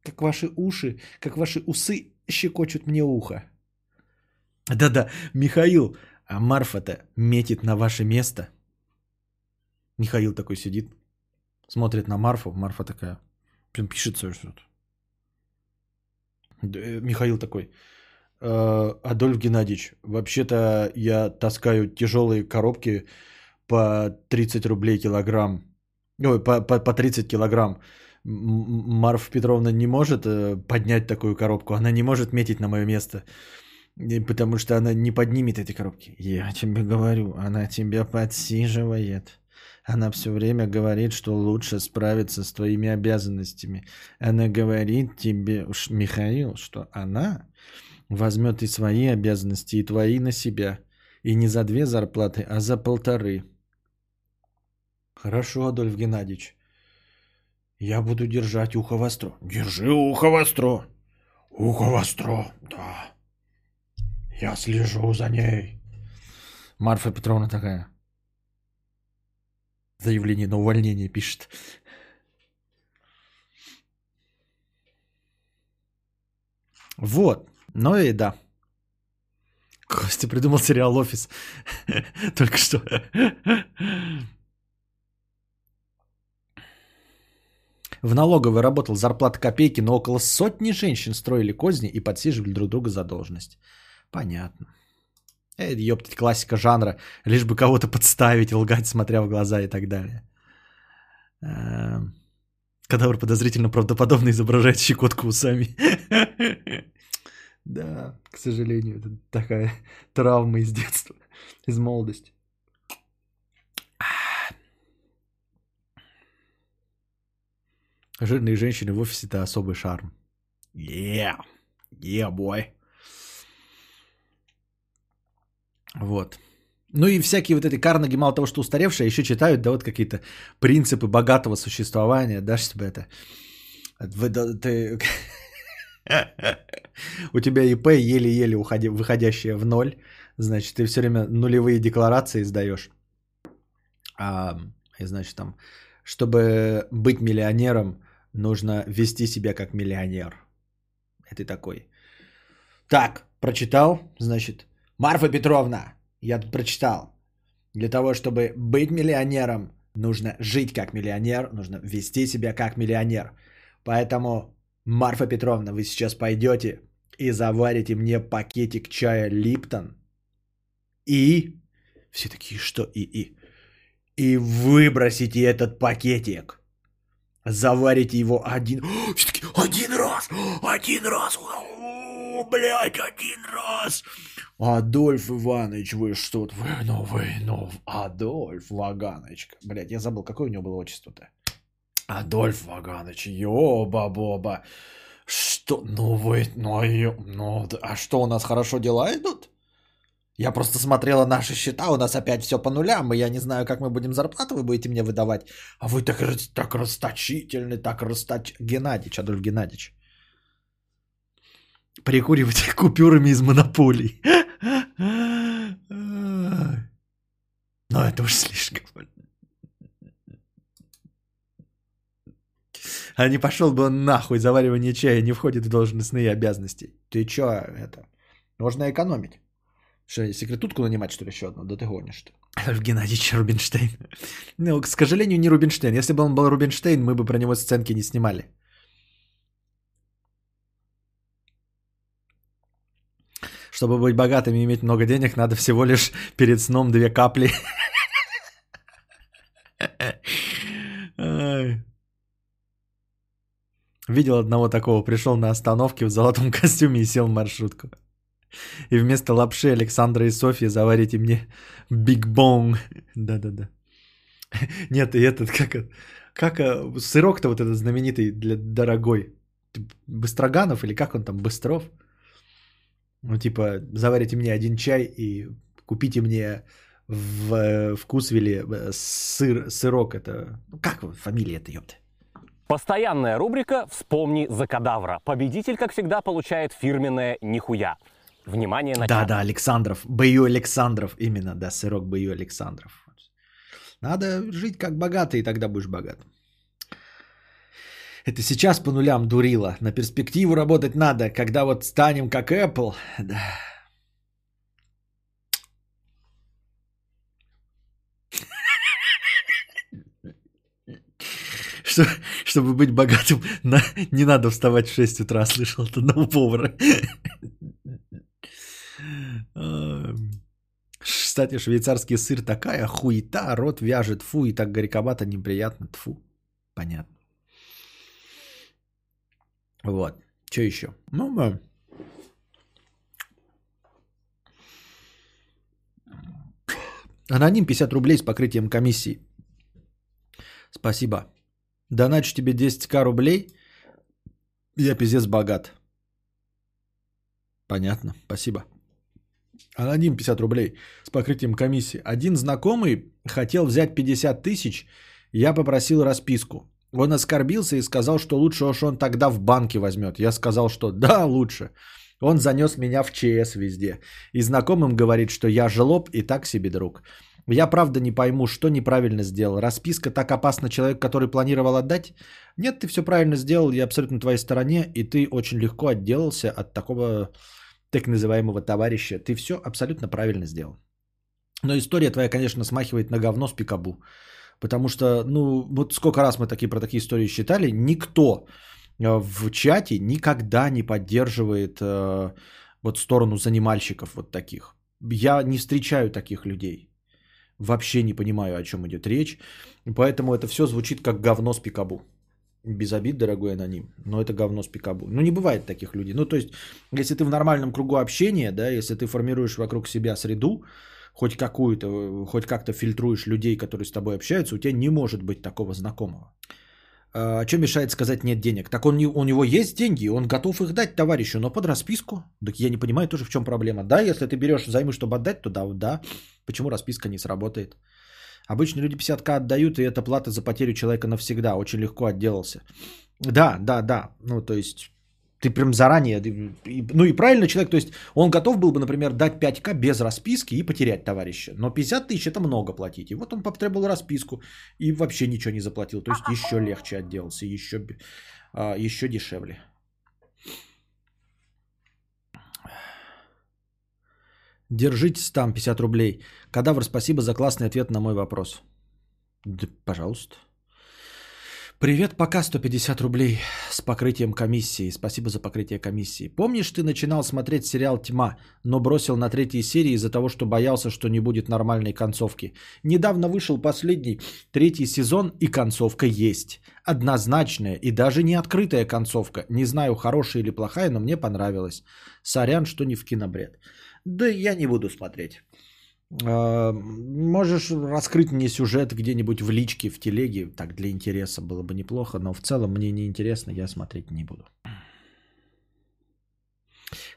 как ваши уши, как ваши усы щекочут мне ухо. Да-да, Михаил, а Марфа-то метит на ваше место. Михаил такой сидит, смотрит на Марфу. Марфа такая, прям пишет что-то. Э, Михаил такой, «Э, Адольф Геннадьевич, вообще-то я таскаю тяжелые коробки по 30 рублей килограмм. Ой, по, по, по 30 килограмм. Марфа Петровна не может э, поднять такую коробку, она не может метить на мое место, потому что она не поднимет эти коробки. Я тебе говорю, она тебя подсиживает. Она все время говорит, что лучше справиться с твоими обязанностями. Она говорит тебе, Михаил, что она возьмет и свои обязанности, и твои на себя. И не за две зарплаты, а за полторы. Хорошо, Адольф Геннадьевич. Я буду держать ухо востро. Держи ухо востро. Ухо востро, да. Я слежу за ней. Марфа Петровна такая. Заявление на увольнение пишет. Вот. Ну и да. Костя придумал сериал «Офис». Только что. В налоговой работал зарплата копейки, но около сотни женщин строили козни и подсиживали друг друга за должность. Понятно. Эй, ёптать, классика жанра. Лишь бы кого-то подставить, лгать, смотря в глаза и так далее. Эм, кадавр подозрительно правдоподобно изображает щекотку усами. Да, к сожалению, это такая травма из детства, из молодости. Жирные женщины в офисе – это особый шарм. Yeah, yeah, boy. Вот. Ну и всякие вот эти Карнеги, мало того, что устаревшие, еще читают, да, вот какие-то принципы богатого существования, да, чтобы это... У тебя ИП еле-еле уходи, выходящее в ноль, значит, ты все время нулевые декларации сдаешь. А, и значит, там, чтобы быть миллионером, нужно вести себя как миллионер. Это такой. Так, прочитал, значит, Марфа Петровна, я тут прочитал. Для того, чтобы быть миллионером, нужно жить как миллионер, нужно вести себя как миллионер. Поэтому, Марфа Петровна, вы сейчас пойдете и заварите мне пакетик чая Липтон. И... Все такие, что и и? И выбросите этот пакетик. Заварите его один... Все таки один раз! Один раз! О, блядь, один раз! Адольф Иванович, вы что-то... Вы, ну, вы, ну, Адольф Ваганович. Блядь, я забыл, какое у него было отчество-то? Адольф Ваганович, ёба-боба. Что? Ну вы, ну, ну, а что у нас хорошо дела идут? Я просто смотрела наши счета, у нас опять все по нулям, и я не знаю, как мы будем зарплату, вы будете мне выдавать. А вы так, так расточительны, так расточ... Геннадьевич, Адольф Геннадьевич. Прикуривать купюрами из монополий. Но это уж слишком. А не пошел бы он нахуй, заваривание чая не входит в должностные обязанности. Ты чё это? Нужно экономить. Что, секретутку нанимать, что ли, еще одну? Да ты гонишь что? Геннадьевич Рубинштейн. Ну, к сожалению, не Рубинштейн. Если бы он был Рубинштейн, мы бы про него сценки не снимали. Чтобы быть богатым и иметь много денег, надо всего лишь перед сном две капли. Видел одного такого, пришел на остановке в золотом костюме и сел в маршрутку. И вместо лапши Александра и Софья заварите мне Биг Бонг. Да-да-да. Нет, и этот, как, как а, сырок-то вот этот знаменитый, для дорогой. Быстроганов или как он там, Быстров? Ну, типа, заварите мне один чай и купите мне в вкусвилле э, сыр, сырок. Это, ну, как фамилия это, ёпта? Постоянная рубрика «Вспомни за кадавра». Победитель, как всегда, получает фирменное «Нихуя». Внимание на Да, да, Александров. Бою Александров. Именно, да, сырок Бою Александров. Надо жить как богатый, и тогда будешь богат. Это сейчас по нулям дурило. На перспективу работать надо, когда вот станем как Apple. Да. Что, чтобы быть богатым, на, не надо вставать в 6 утра, слышал от одного повара. Кстати, швейцарский сыр такая хуета, рот вяжет, фу, и так горьковато, неприятно, тфу. Понятно. Вот. Что еще? Ну, мы... Аноним 50 рублей с покрытием комиссии. Спасибо. Доначу тебе 10к рублей. Я пиздец богат. Понятно. Спасибо. Аноним 50 рублей с покрытием комиссии. Один знакомый хотел взять 50 тысяч, я попросил расписку. Он оскорбился и сказал, что лучше уж он тогда в банке возьмет. Я сказал, что да, лучше. Он занес меня в ЧС везде. И знакомым говорит, что я жлоб и так себе друг. Я правда не пойму, что неправильно сделал. Расписка так опасна человек, который планировал отдать? Нет, ты все правильно сделал, я абсолютно на твоей стороне, и ты очень легко отделался от такого так называемого товарища. Ты все абсолютно правильно сделал. Но история твоя, конечно, смахивает на говно с пикабу. Потому что, ну, вот сколько раз мы такие про такие истории считали, никто э, в чате никогда не поддерживает э, вот сторону занимальщиков вот таких. Я не встречаю таких людей. Вообще не понимаю, о чем идет речь. Поэтому это все звучит как говно с пикабу. Без обид, дорогой аноним, но это говно с пикабу. Ну, не бывает таких людей. Ну, то есть, если ты в нормальном кругу общения, да, если ты формируешь вокруг себя среду, хоть какую-то, хоть как-то фильтруешь людей, которые с тобой общаются, у тебя не может быть такого знакомого. А что мешает сказать нет денег? Так он, у него есть деньги, он готов их дать товарищу, но под расписку. Так я не понимаю тоже, в чем проблема. Да, если ты берешь займы, чтобы отдать, то да, да. Почему расписка не сработает? Обычно люди 50к отдают, и это плата за потерю человека навсегда. Очень легко отделался. Да, да, да. Ну, то есть, ты прям заранее, ну и правильно человек, то есть он готов был бы, например, дать 5к без расписки и потерять товарища. Но 50 тысяч это много платить. И вот он потребовал расписку и вообще ничего не заплатил. То есть еще легче отделался, еще, а, еще дешевле. Держитесь там 50 рублей. Кадавр, спасибо за классный ответ на мой вопрос. Да, пожалуйста. Привет, пока 150 рублей с покрытием комиссии. Спасибо за покрытие комиссии. Помнишь, ты начинал смотреть сериал «Тьма», но бросил на третьей серии из-за того, что боялся, что не будет нормальной концовки. Недавно вышел последний третий сезон, и концовка есть. Однозначная и даже не открытая концовка. Не знаю, хорошая или плохая, но мне понравилась. Сорян, что не в кинобред. Да я не буду смотреть. А, можешь раскрыть мне сюжет где-нибудь в личке, в телеге, так для интереса было бы неплохо, но в целом мне не интересно, я смотреть не буду.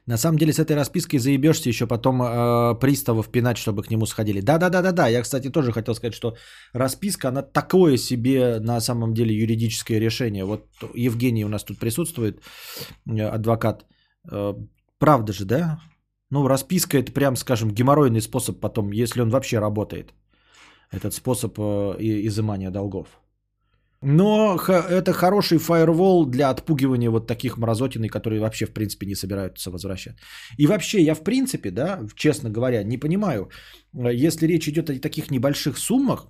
На самом деле с этой распиской заебешься еще потом э, приставов пинать, чтобы к нему сходили. Да-да-да-да-да, я, кстати, тоже хотел сказать, что расписка, она такое себе на самом деле юридическое решение. Вот Евгений у нас тут присутствует, э, адвокат. Э, правда же, да? Ну, расписка это прям, скажем, геморройный способ потом, если он вообще работает. Этот способ э, изымания долгов. Но это хороший фаервол для отпугивания вот таких мразотиной, которые вообще, в принципе, не собираются возвращать. И вообще, я, в принципе, да, честно говоря, не понимаю, э, если речь идет о таких небольших суммах,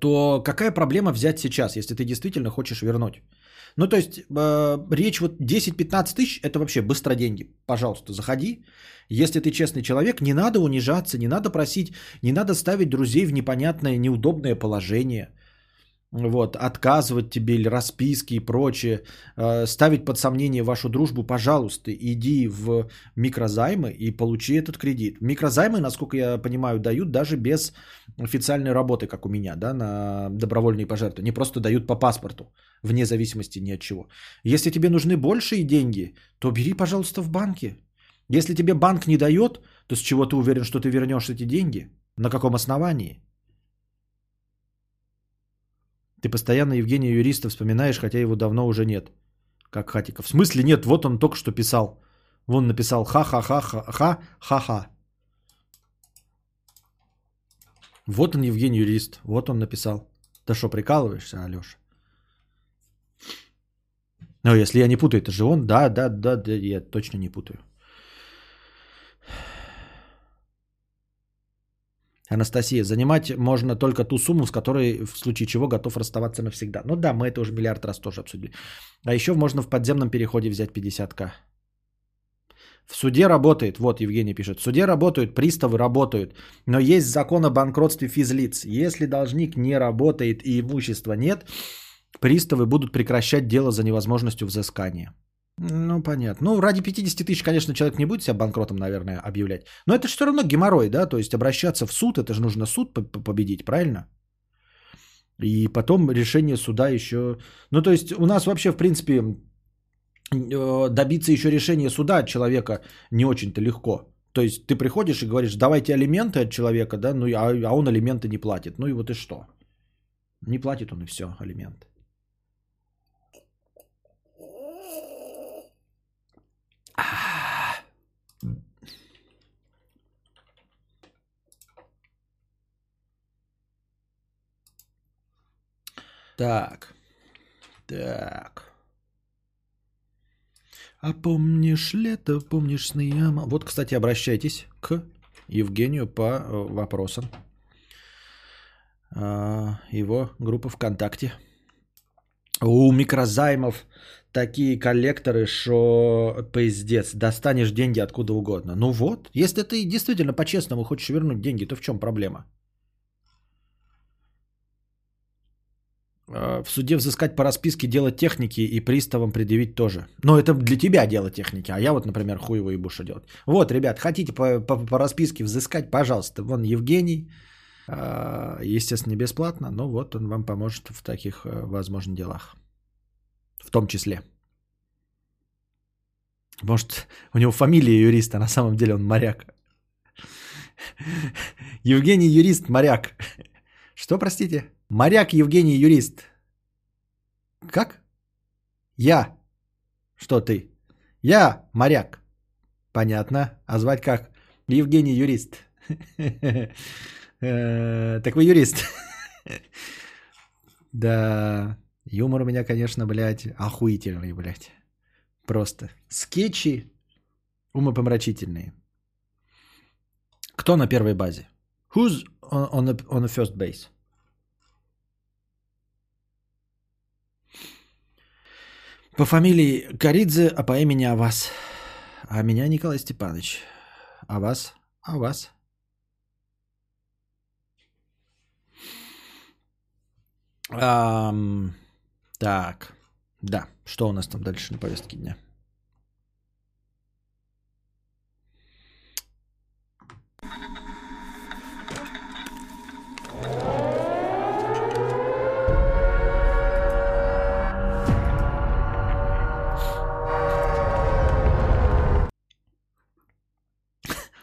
то какая проблема взять сейчас, если ты действительно хочешь вернуть? Ну, то есть, э, речь вот 10-15 тысяч, это вообще быстро деньги. Пожалуйста, заходи. Если ты честный человек, не надо унижаться, не надо просить, не надо ставить друзей в непонятное, неудобное положение. Вот, отказывать тебе или расписки и прочее, э, ставить под сомнение вашу дружбу, пожалуйста, иди в микрозаймы и получи этот кредит. Микрозаймы, насколько я понимаю, дают даже без официальной работы, как у меня, да, на добровольные пожертвования. Не просто дают по паспорту вне зависимости ни от чего. Если тебе нужны большие деньги, то бери, пожалуйста, в банке. Если тебе банк не дает, то с чего ты уверен, что ты вернешь эти деньги? На каком основании? Ты постоянно Евгения Юриста вспоминаешь, хотя его давно уже нет. Как Хатиков. В смысле нет? Вот он только что писал. Вон написал ха-ха-ха-ха-ха-ха. Вот он, Евгений Юрист. Вот он написал. Да что, прикалываешься, Алеша? Ну, если я не путаю, это же он. Да, да, да, да, я точно не путаю. Анастасия, занимать можно только ту сумму, с которой в случае чего готов расставаться навсегда. Ну да, мы это уже миллиард раз тоже обсудили. А еще можно в подземном переходе взять 50к. В суде работает, вот Евгений пишет, в суде работают, приставы работают, но есть закон о банкротстве физлиц. Если должник не работает и имущества нет, приставы будут прекращать дело за невозможностью взыскания. Ну, понятно. Ну, ради 50 тысяч, конечно, человек не будет себя банкротом, наверное, объявлять. Но это же все равно геморрой, да? То есть обращаться в суд, это же нужно суд победить, правильно? И потом решение суда еще... Ну, то есть у нас вообще, в принципе, э, добиться еще решения суда от человека не очень-то легко. То есть ты приходишь и говоришь, давайте алименты от человека, да, ну, а, а он алименты не платит. Ну и вот и что? Не платит он и все, алименты. Так. Так. А помнишь лето, помнишь сны яма? Вот, кстати, обращайтесь к Евгению по э, вопросам. А, его группа ВКонтакте. У микрозаймов такие коллекторы, что пиздец, достанешь деньги откуда угодно. Ну вот, если ты действительно по-честному хочешь вернуть деньги, то в чем проблема? А, в суде взыскать по расписке дело техники и приставам предъявить тоже. Но это для тебя дело техники, а я вот, например, хуево и бушу делать. Вот, ребят, хотите по, по, по расписке взыскать, пожалуйста. Вон Евгений, а, естественно, не бесплатно, но вот он вам поможет в таких, э, возможно, делах. В том числе. Может, у него фамилия юрист, а на самом деле он моряк. Евгений юрист, моряк. Что, простите? Моряк Евгений юрист. Как? Я. Что ты? Я моряк. Понятно. А звать как? Евгений юрист. Э, так вы юрист. Да, юмор у меня, конечно, блядь, охуительный, блядь. Просто. Скетчи умопомрачительные. Кто на первой базе? Who's on, on, the, on the first base? По фамилии Коридзе, а по имени Авас. А меня Николай Степанович. А вас? А вас? Ам, так, да, что у нас там дальше на повестке дня?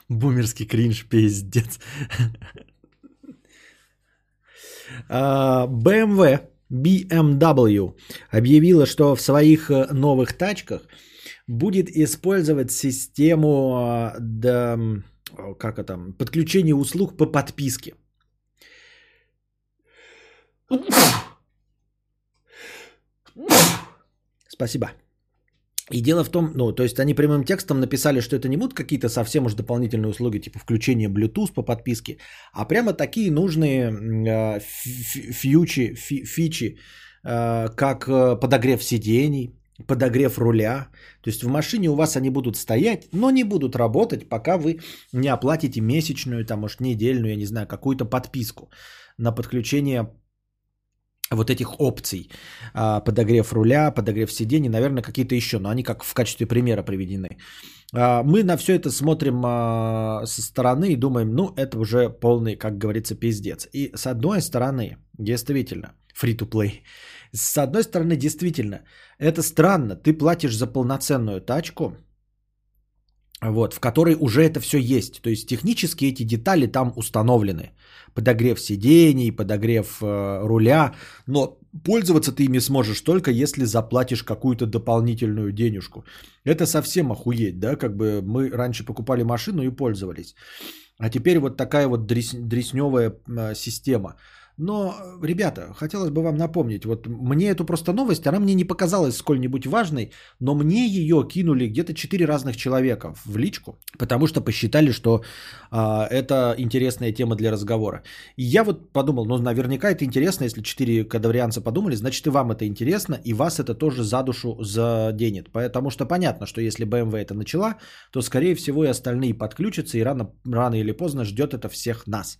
Бумерский кринж, пиздец. BMW, BMW объявила, что в своих э, новых тачках будет использовать систему э, да, как это, подключения услуг по подписке. Спасибо. И дело в том, ну, то есть они прямым текстом написали, что это не будут какие-то совсем уж дополнительные услуги, типа включение Bluetooth по подписке, а прямо такие нужные э, фьючи, фи, фичи, э, как э, подогрев сидений, подогрев руля. То есть в машине у вас они будут стоять, но не будут работать, пока вы не оплатите месячную, там, может, недельную, я не знаю, какую-то подписку на подключение вот этих опций. А, подогрев руля, подогрев сидений, наверное, какие-то еще, но они как в качестве примера приведены. А, мы на все это смотрим а, со стороны и думаем, ну, это уже полный, как говорится, пиздец. И с одной стороны, действительно, free-to-play, с одной стороны, действительно, это странно. Ты платишь за полноценную тачку, вот, в которой уже это все есть. То есть технически эти детали там установлены. Подогрев сидений, подогрев э, руля. Но пользоваться ты ими сможешь только если заплатишь какую-то дополнительную денежку. Это совсем охуеть, да? Как бы мы раньше покупали машину и пользовались. А теперь вот такая вот дрес, дресневая э, система. Но, ребята, хотелось бы вам напомнить, вот мне эту просто новость, она мне не показалась сколь-нибудь важной, но мне ее кинули где-то 4 разных человека в личку, потому что посчитали, что а, это интересная тема для разговора. И я вот подумал, ну наверняка это интересно, если 4 кадаврианца подумали, значит и вам это интересно, и вас это тоже за душу заденет. Потому что понятно, что если BMW это начала, то скорее всего и остальные подключатся, и рано, рано или поздно ждет это всех нас.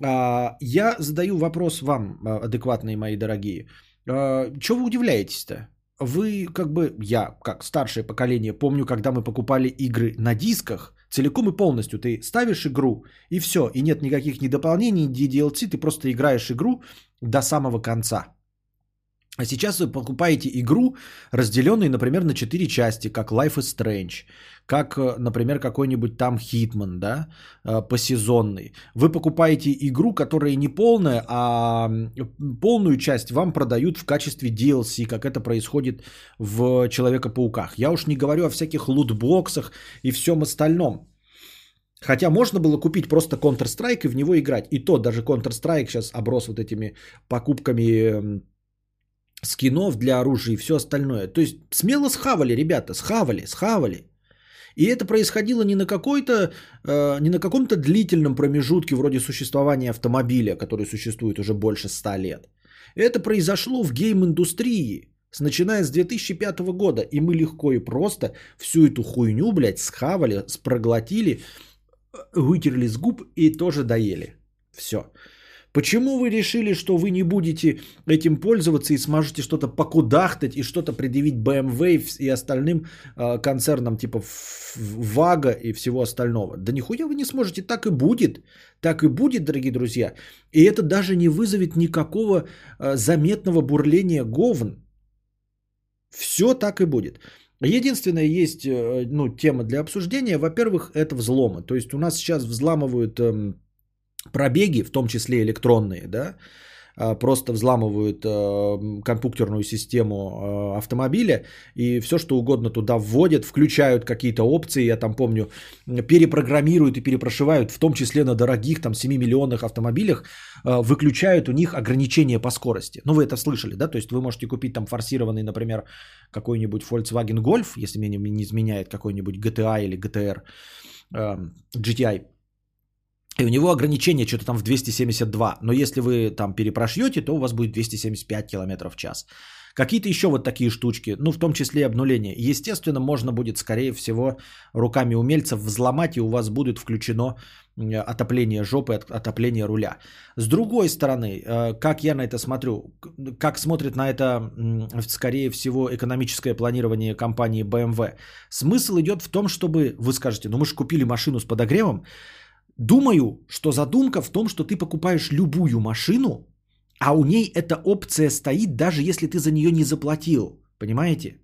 А, я задаю вопрос вам, а, адекватные мои дорогие. А, Чего вы удивляетесь-то? Вы, как бы, я, как старшее поколение, помню, когда мы покупали игры на дисках, целиком и полностью ты ставишь игру, и все, и нет никаких ни дополнений, ни DLC, ты просто играешь игру до самого конца. А сейчас вы покупаете игру, разделенную, например, на 4 части, как Life is Strange, как, э, например, какой-нибудь там Hitman, да, э, посезонный. Вы покупаете игру, которая не полная, а полную часть вам продают в качестве DLC, как это происходит в Человека-пауках. Я уж не говорю о всяких лутбоксах и всем остальном. Хотя можно было купить просто Counter-Strike и в него играть. И то даже Counter-Strike сейчас оброс вот этими покупками скинов для оружия и все остальное. То есть смело схавали, ребята, схавали, схавали. И это происходило не на какой-то, э, не на каком-то длительном промежутке вроде существования автомобиля, который существует уже больше ста лет. Это произошло в гейм-индустрии, с, начиная с 2005 года. И мы легко и просто всю эту хуйню, блядь, схавали, спроглотили, вытерли с губ и тоже доели. Все. Почему вы решили, что вы не будете этим пользоваться и сможете что-то покудахтать и что-то предъявить BMW и остальным э, концернам типа ВАГа и всего остального? Да нихуя вы не сможете, так и будет. Так и будет, дорогие друзья. И это даже не вызовет никакого э, заметного бурления говн. Все так и будет. Единственное, есть э, ну, тема для обсуждения. Во-первых, это взломы. То есть у нас сейчас взламывают э, пробеги, в том числе электронные, да, а, просто взламывают э, компьютерную систему э, автомобиля и все что угодно туда вводят, включают какие-то опции, я там помню, перепрограммируют и перепрошивают, в том числе на дорогих там 7 миллионных автомобилях, выключают у них ограничения по скорости. Ну вы это слышали, да, то есть вы можете купить там форсированный, например, какой-нибудь Volkswagen Golf, если мне не изменяет какой-нибудь GTA или GTR, GTI, и у него ограничение что-то там в 272. Но если вы там перепрошьете, то у вас будет 275 км в час. Какие-то еще вот такие штучки, ну в том числе и обнуление. Естественно, можно будет, скорее всего, руками умельцев взломать, и у вас будет включено отопление жопы, отопление руля. С другой стороны, э, как я на это смотрю, как смотрит на это, скорее всего, экономическое планирование компании BMW, смысл идет в том, чтобы, вы скажете, ну мы же купили машину с подогревом, Думаю, что задумка в том, что ты покупаешь любую машину, а у ней эта опция стоит, даже если ты за нее не заплатил. Понимаете?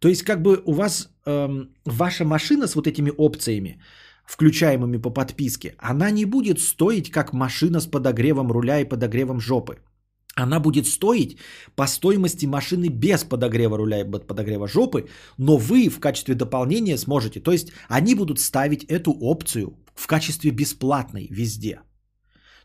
То есть как бы у вас эм, ваша машина с вот этими опциями, включаемыми по подписке, она не будет стоить как машина с подогревом руля и подогревом жопы. Она будет стоить по стоимости машины без подогрева руля и подогрева жопы, но вы в качестве дополнения сможете. То есть они будут ставить эту опцию в качестве бесплатной везде.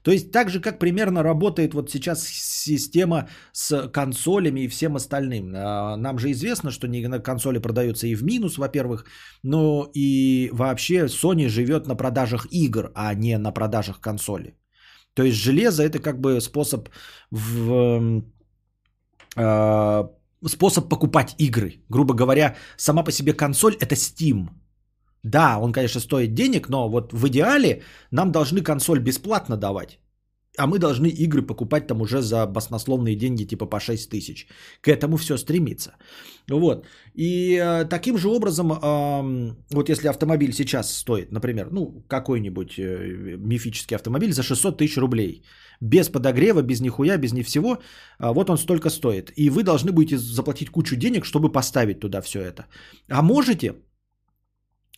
То есть так же, как примерно работает вот сейчас система с консолями и всем остальным. А, нам же известно, что консоли продаются и в минус, во-первых, но и вообще Sony живет на продажах игр, а не на продажах консоли. То есть железо это как бы способ в, э, способ покупать игры. Грубо говоря, сама по себе консоль это Steam. Да, он, конечно, стоит денег, но вот в идеале нам должны консоль бесплатно давать. А мы должны игры покупать там уже за баснословные деньги, типа по 6 тысяч. К этому все стремится. Вот. И э, таким же образом, э, вот если автомобиль сейчас стоит, например, ну, какой-нибудь э, мифический автомобиль за 600 тысяч рублей, без подогрева, без нихуя, без ни всего, э, вот он столько стоит. И вы должны будете заплатить кучу денег, чтобы поставить туда все это. А можете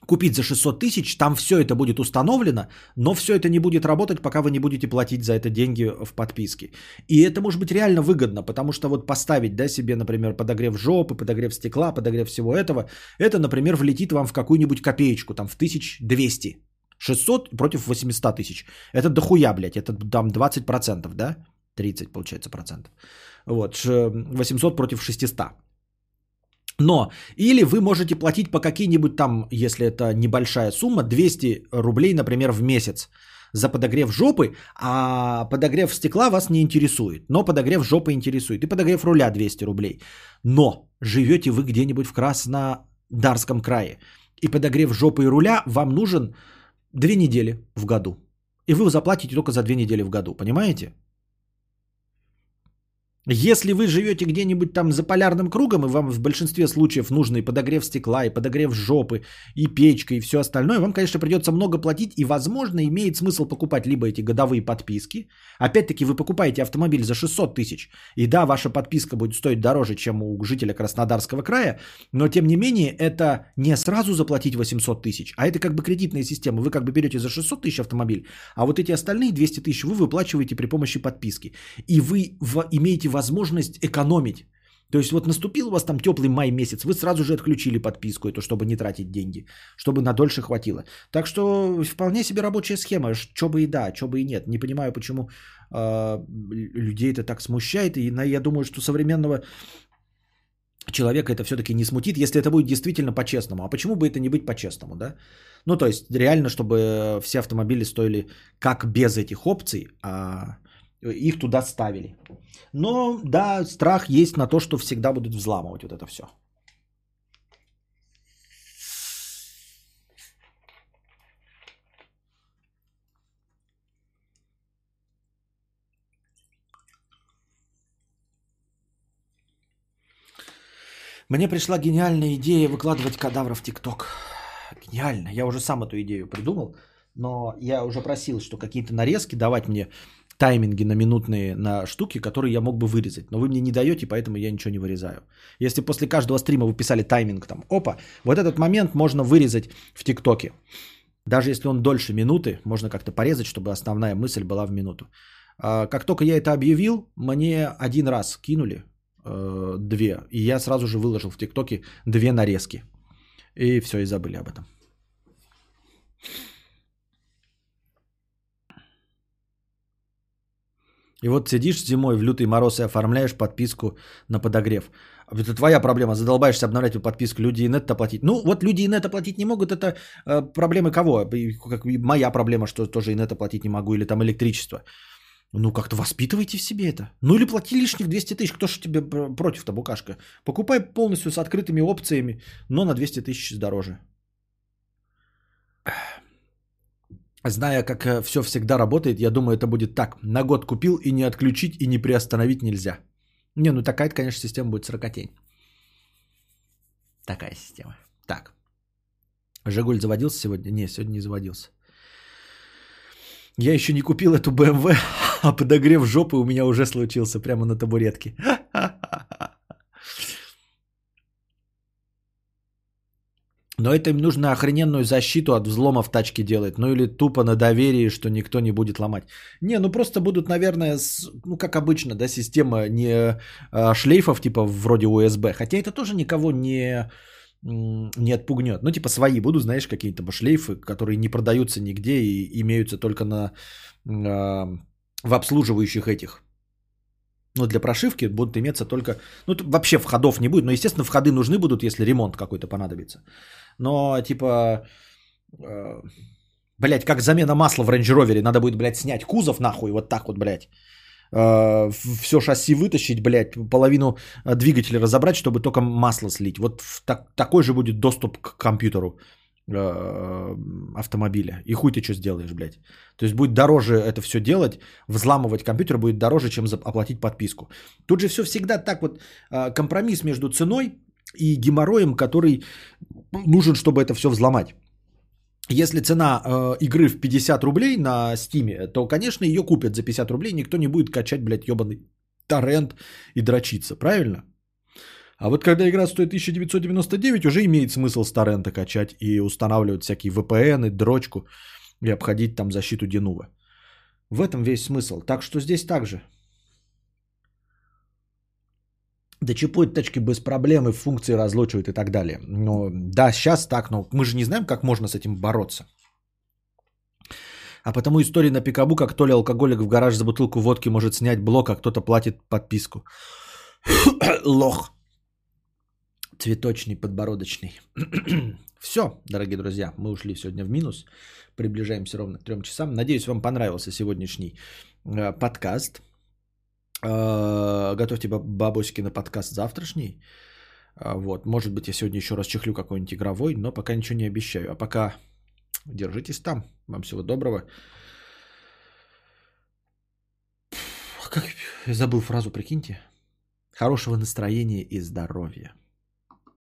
купить за 600 тысяч, там все это будет установлено, но все это не будет работать, пока вы не будете платить за это деньги в подписке. И это может быть реально выгодно, потому что вот поставить да, себе, например, подогрев жопы, подогрев стекла, подогрев всего этого, это, например, влетит вам в какую-нибудь копеечку, там в 1200. 600 против 800 тысяч. Это дохуя, блядь, это там 20%, да? 30, получается, процентов. Вот, 800 против 600. Но, или вы можете платить по какие-нибудь там, если это небольшая сумма, 200 рублей, например, в месяц за подогрев жопы, а подогрев стекла вас не интересует, но подогрев жопы интересует, и подогрев руля 200 рублей. Но живете вы где-нибудь в Краснодарском крае, и подогрев жопы и руля вам нужен две недели в году. И вы заплатите только за две недели в году, понимаете? Если вы живете где-нибудь там за полярным кругом, и вам в большинстве случаев нужно и подогрев стекла, и подогрев жопы, и печка, и все остальное, вам, конечно, придется много платить, и, возможно, имеет смысл покупать либо эти годовые подписки. Опять-таки, вы покупаете автомобиль за 600 тысяч, и да, ваша подписка будет стоить дороже, чем у жителя Краснодарского края, но, тем не менее, это не сразу заплатить 800 тысяч, а это как бы кредитная система. Вы как бы берете за 600 тысяч автомобиль, а вот эти остальные 200 тысяч вы выплачиваете при помощи подписки. И вы имеете возможность экономить. То есть вот наступил у вас там теплый май месяц, вы сразу же отключили подписку эту, чтобы не тратить деньги, чтобы на дольше хватило. Так что вполне себе рабочая схема, что бы и да, что бы и нет. Не понимаю, почему э, людей это так смущает. И я думаю, что современного человека это все-таки не смутит, если это будет действительно по-честному. А почему бы это не быть по-честному, да? Ну, то есть реально, чтобы все автомобили стоили как без этих опций, а их туда ставили. Но да, страх есть на то, что всегда будут взламывать вот это все. Мне пришла гениальная идея выкладывать кадавра в ТикТок. Гениально. Я уже сам эту идею придумал, но я уже просил, что какие-то нарезки давать мне тайминги на минутные на штуки, которые я мог бы вырезать. Но вы мне не даете, поэтому я ничего не вырезаю. Если после каждого стрима вы писали тайминг там, опа, вот этот момент можно вырезать в ТикТоке. Даже если он дольше минуты, можно как-то порезать, чтобы основная мысль была в минуту. А, как только я это объявил, мне один раз кинули э, две, и я сразу же выложил в ТикТоке две нарезки. И все, и забыли об этом. И вот сидишь зимой в лютый мороз и оформляешь подписку на подогрев. Это твоя проблема, задолбаешься обновлять эту подписку, люди и нет платить. Ну, вот люди и нет платить не могут, это э, проблемы кого? Как моя проблема, что тоже и нет платить не могу, или там электричество. Ну, как-то воспитывайте в себе это. Ну, или плати лишних 200 тысяч, кто же тебе против-то, букашка? Покупай полностью с открытыми опциями, но на 200 тысяч дороже. Зная, как э, все всегда работает, я думаю, это будет так. На год купил и не отключить, и не приостановить нельзя. Не, ну такая, конечно, система будет сорокотень. Такая система. Так. Жигуль заводился сегодня? Не, сегодня не заводился. Я еще не купил эту BMW, а подогрев жопы у меня уже случился прямо на табуретке. Но это им нужно охрененную защиту от взлома в тачке делать. Ну или тупо на доверии, что никто не будет ломать. Не, ну просто будут, наверное, с, ну как обычно, да, система не а, шлейфов типа вроде USB. Хотя это тоже никого не, не отпугнет. Ну типа свои будут, знаешь, какие-то шлейфы, которые не продаются нигде и имеются только на, а, в обслуживающих этих ну, для прошивки будут иметься только... Ну, вообще входов не будет, но, естественно, входы нужны будут, если ремонт какой-то понадобится. Но, типа, э, блядь, как замена масла в Rover, надо будет, блядь, снять кузов нахуй, вот так вот, блядь. Э, все шасси вытащить, блядь, половину э, двигателя разобрать, чтобы только масло слить. Вот так, такой же будет доступ к компьютеру э, автомобиля. И хуй ты что сделаешь, блядь. То есть будет дороже это все делать, взламывать компьютер будет дороже, чем оплатить подписку. Тут же все всегда так вот, э, компромисс между ценой и геморроем, который нужен, чтобы это все взломать. Если цена э, игры в 50 рублей на Стиме, то, конечно, ее купят за 50 рублей. Никто не будет качать, блядь, ебаный торрент и дрочиться, правильно? А вот когда игра стоит 1999, уже имеет смысл с торрента качать и устанавливать всякие VPN, дрочку и обходить там защиту Денува. В этом весь смысл. Так что здесь также. Да чипуют тачки без проблем и функции разлучивают и так далее. Но да, сейчас так, но мы же не знаем, как можно с этим бороться. А потому история на Пикабу, как то ли алкоголик в гараж за бутылку водки может снять блок, а кто-то платит подписку. Лох. Цветочный, подбородочный. Все, дорогие друзья, мы ушли сегодня в минус. Приближаемся ровно к трем часам. Надеюсь, вам понравился сегодняшний э, подкаст. Э, готовьте бабосики на подкаст завтрашний. Э, вот, может быть, я сегодня еще раз чехлю какой-нибудь игровой, но пока ничего не обещаю. А пока держитесь там. Вам всего доброго. Как забыл фразу, прикиньте. Хорошего настроения и здоровья.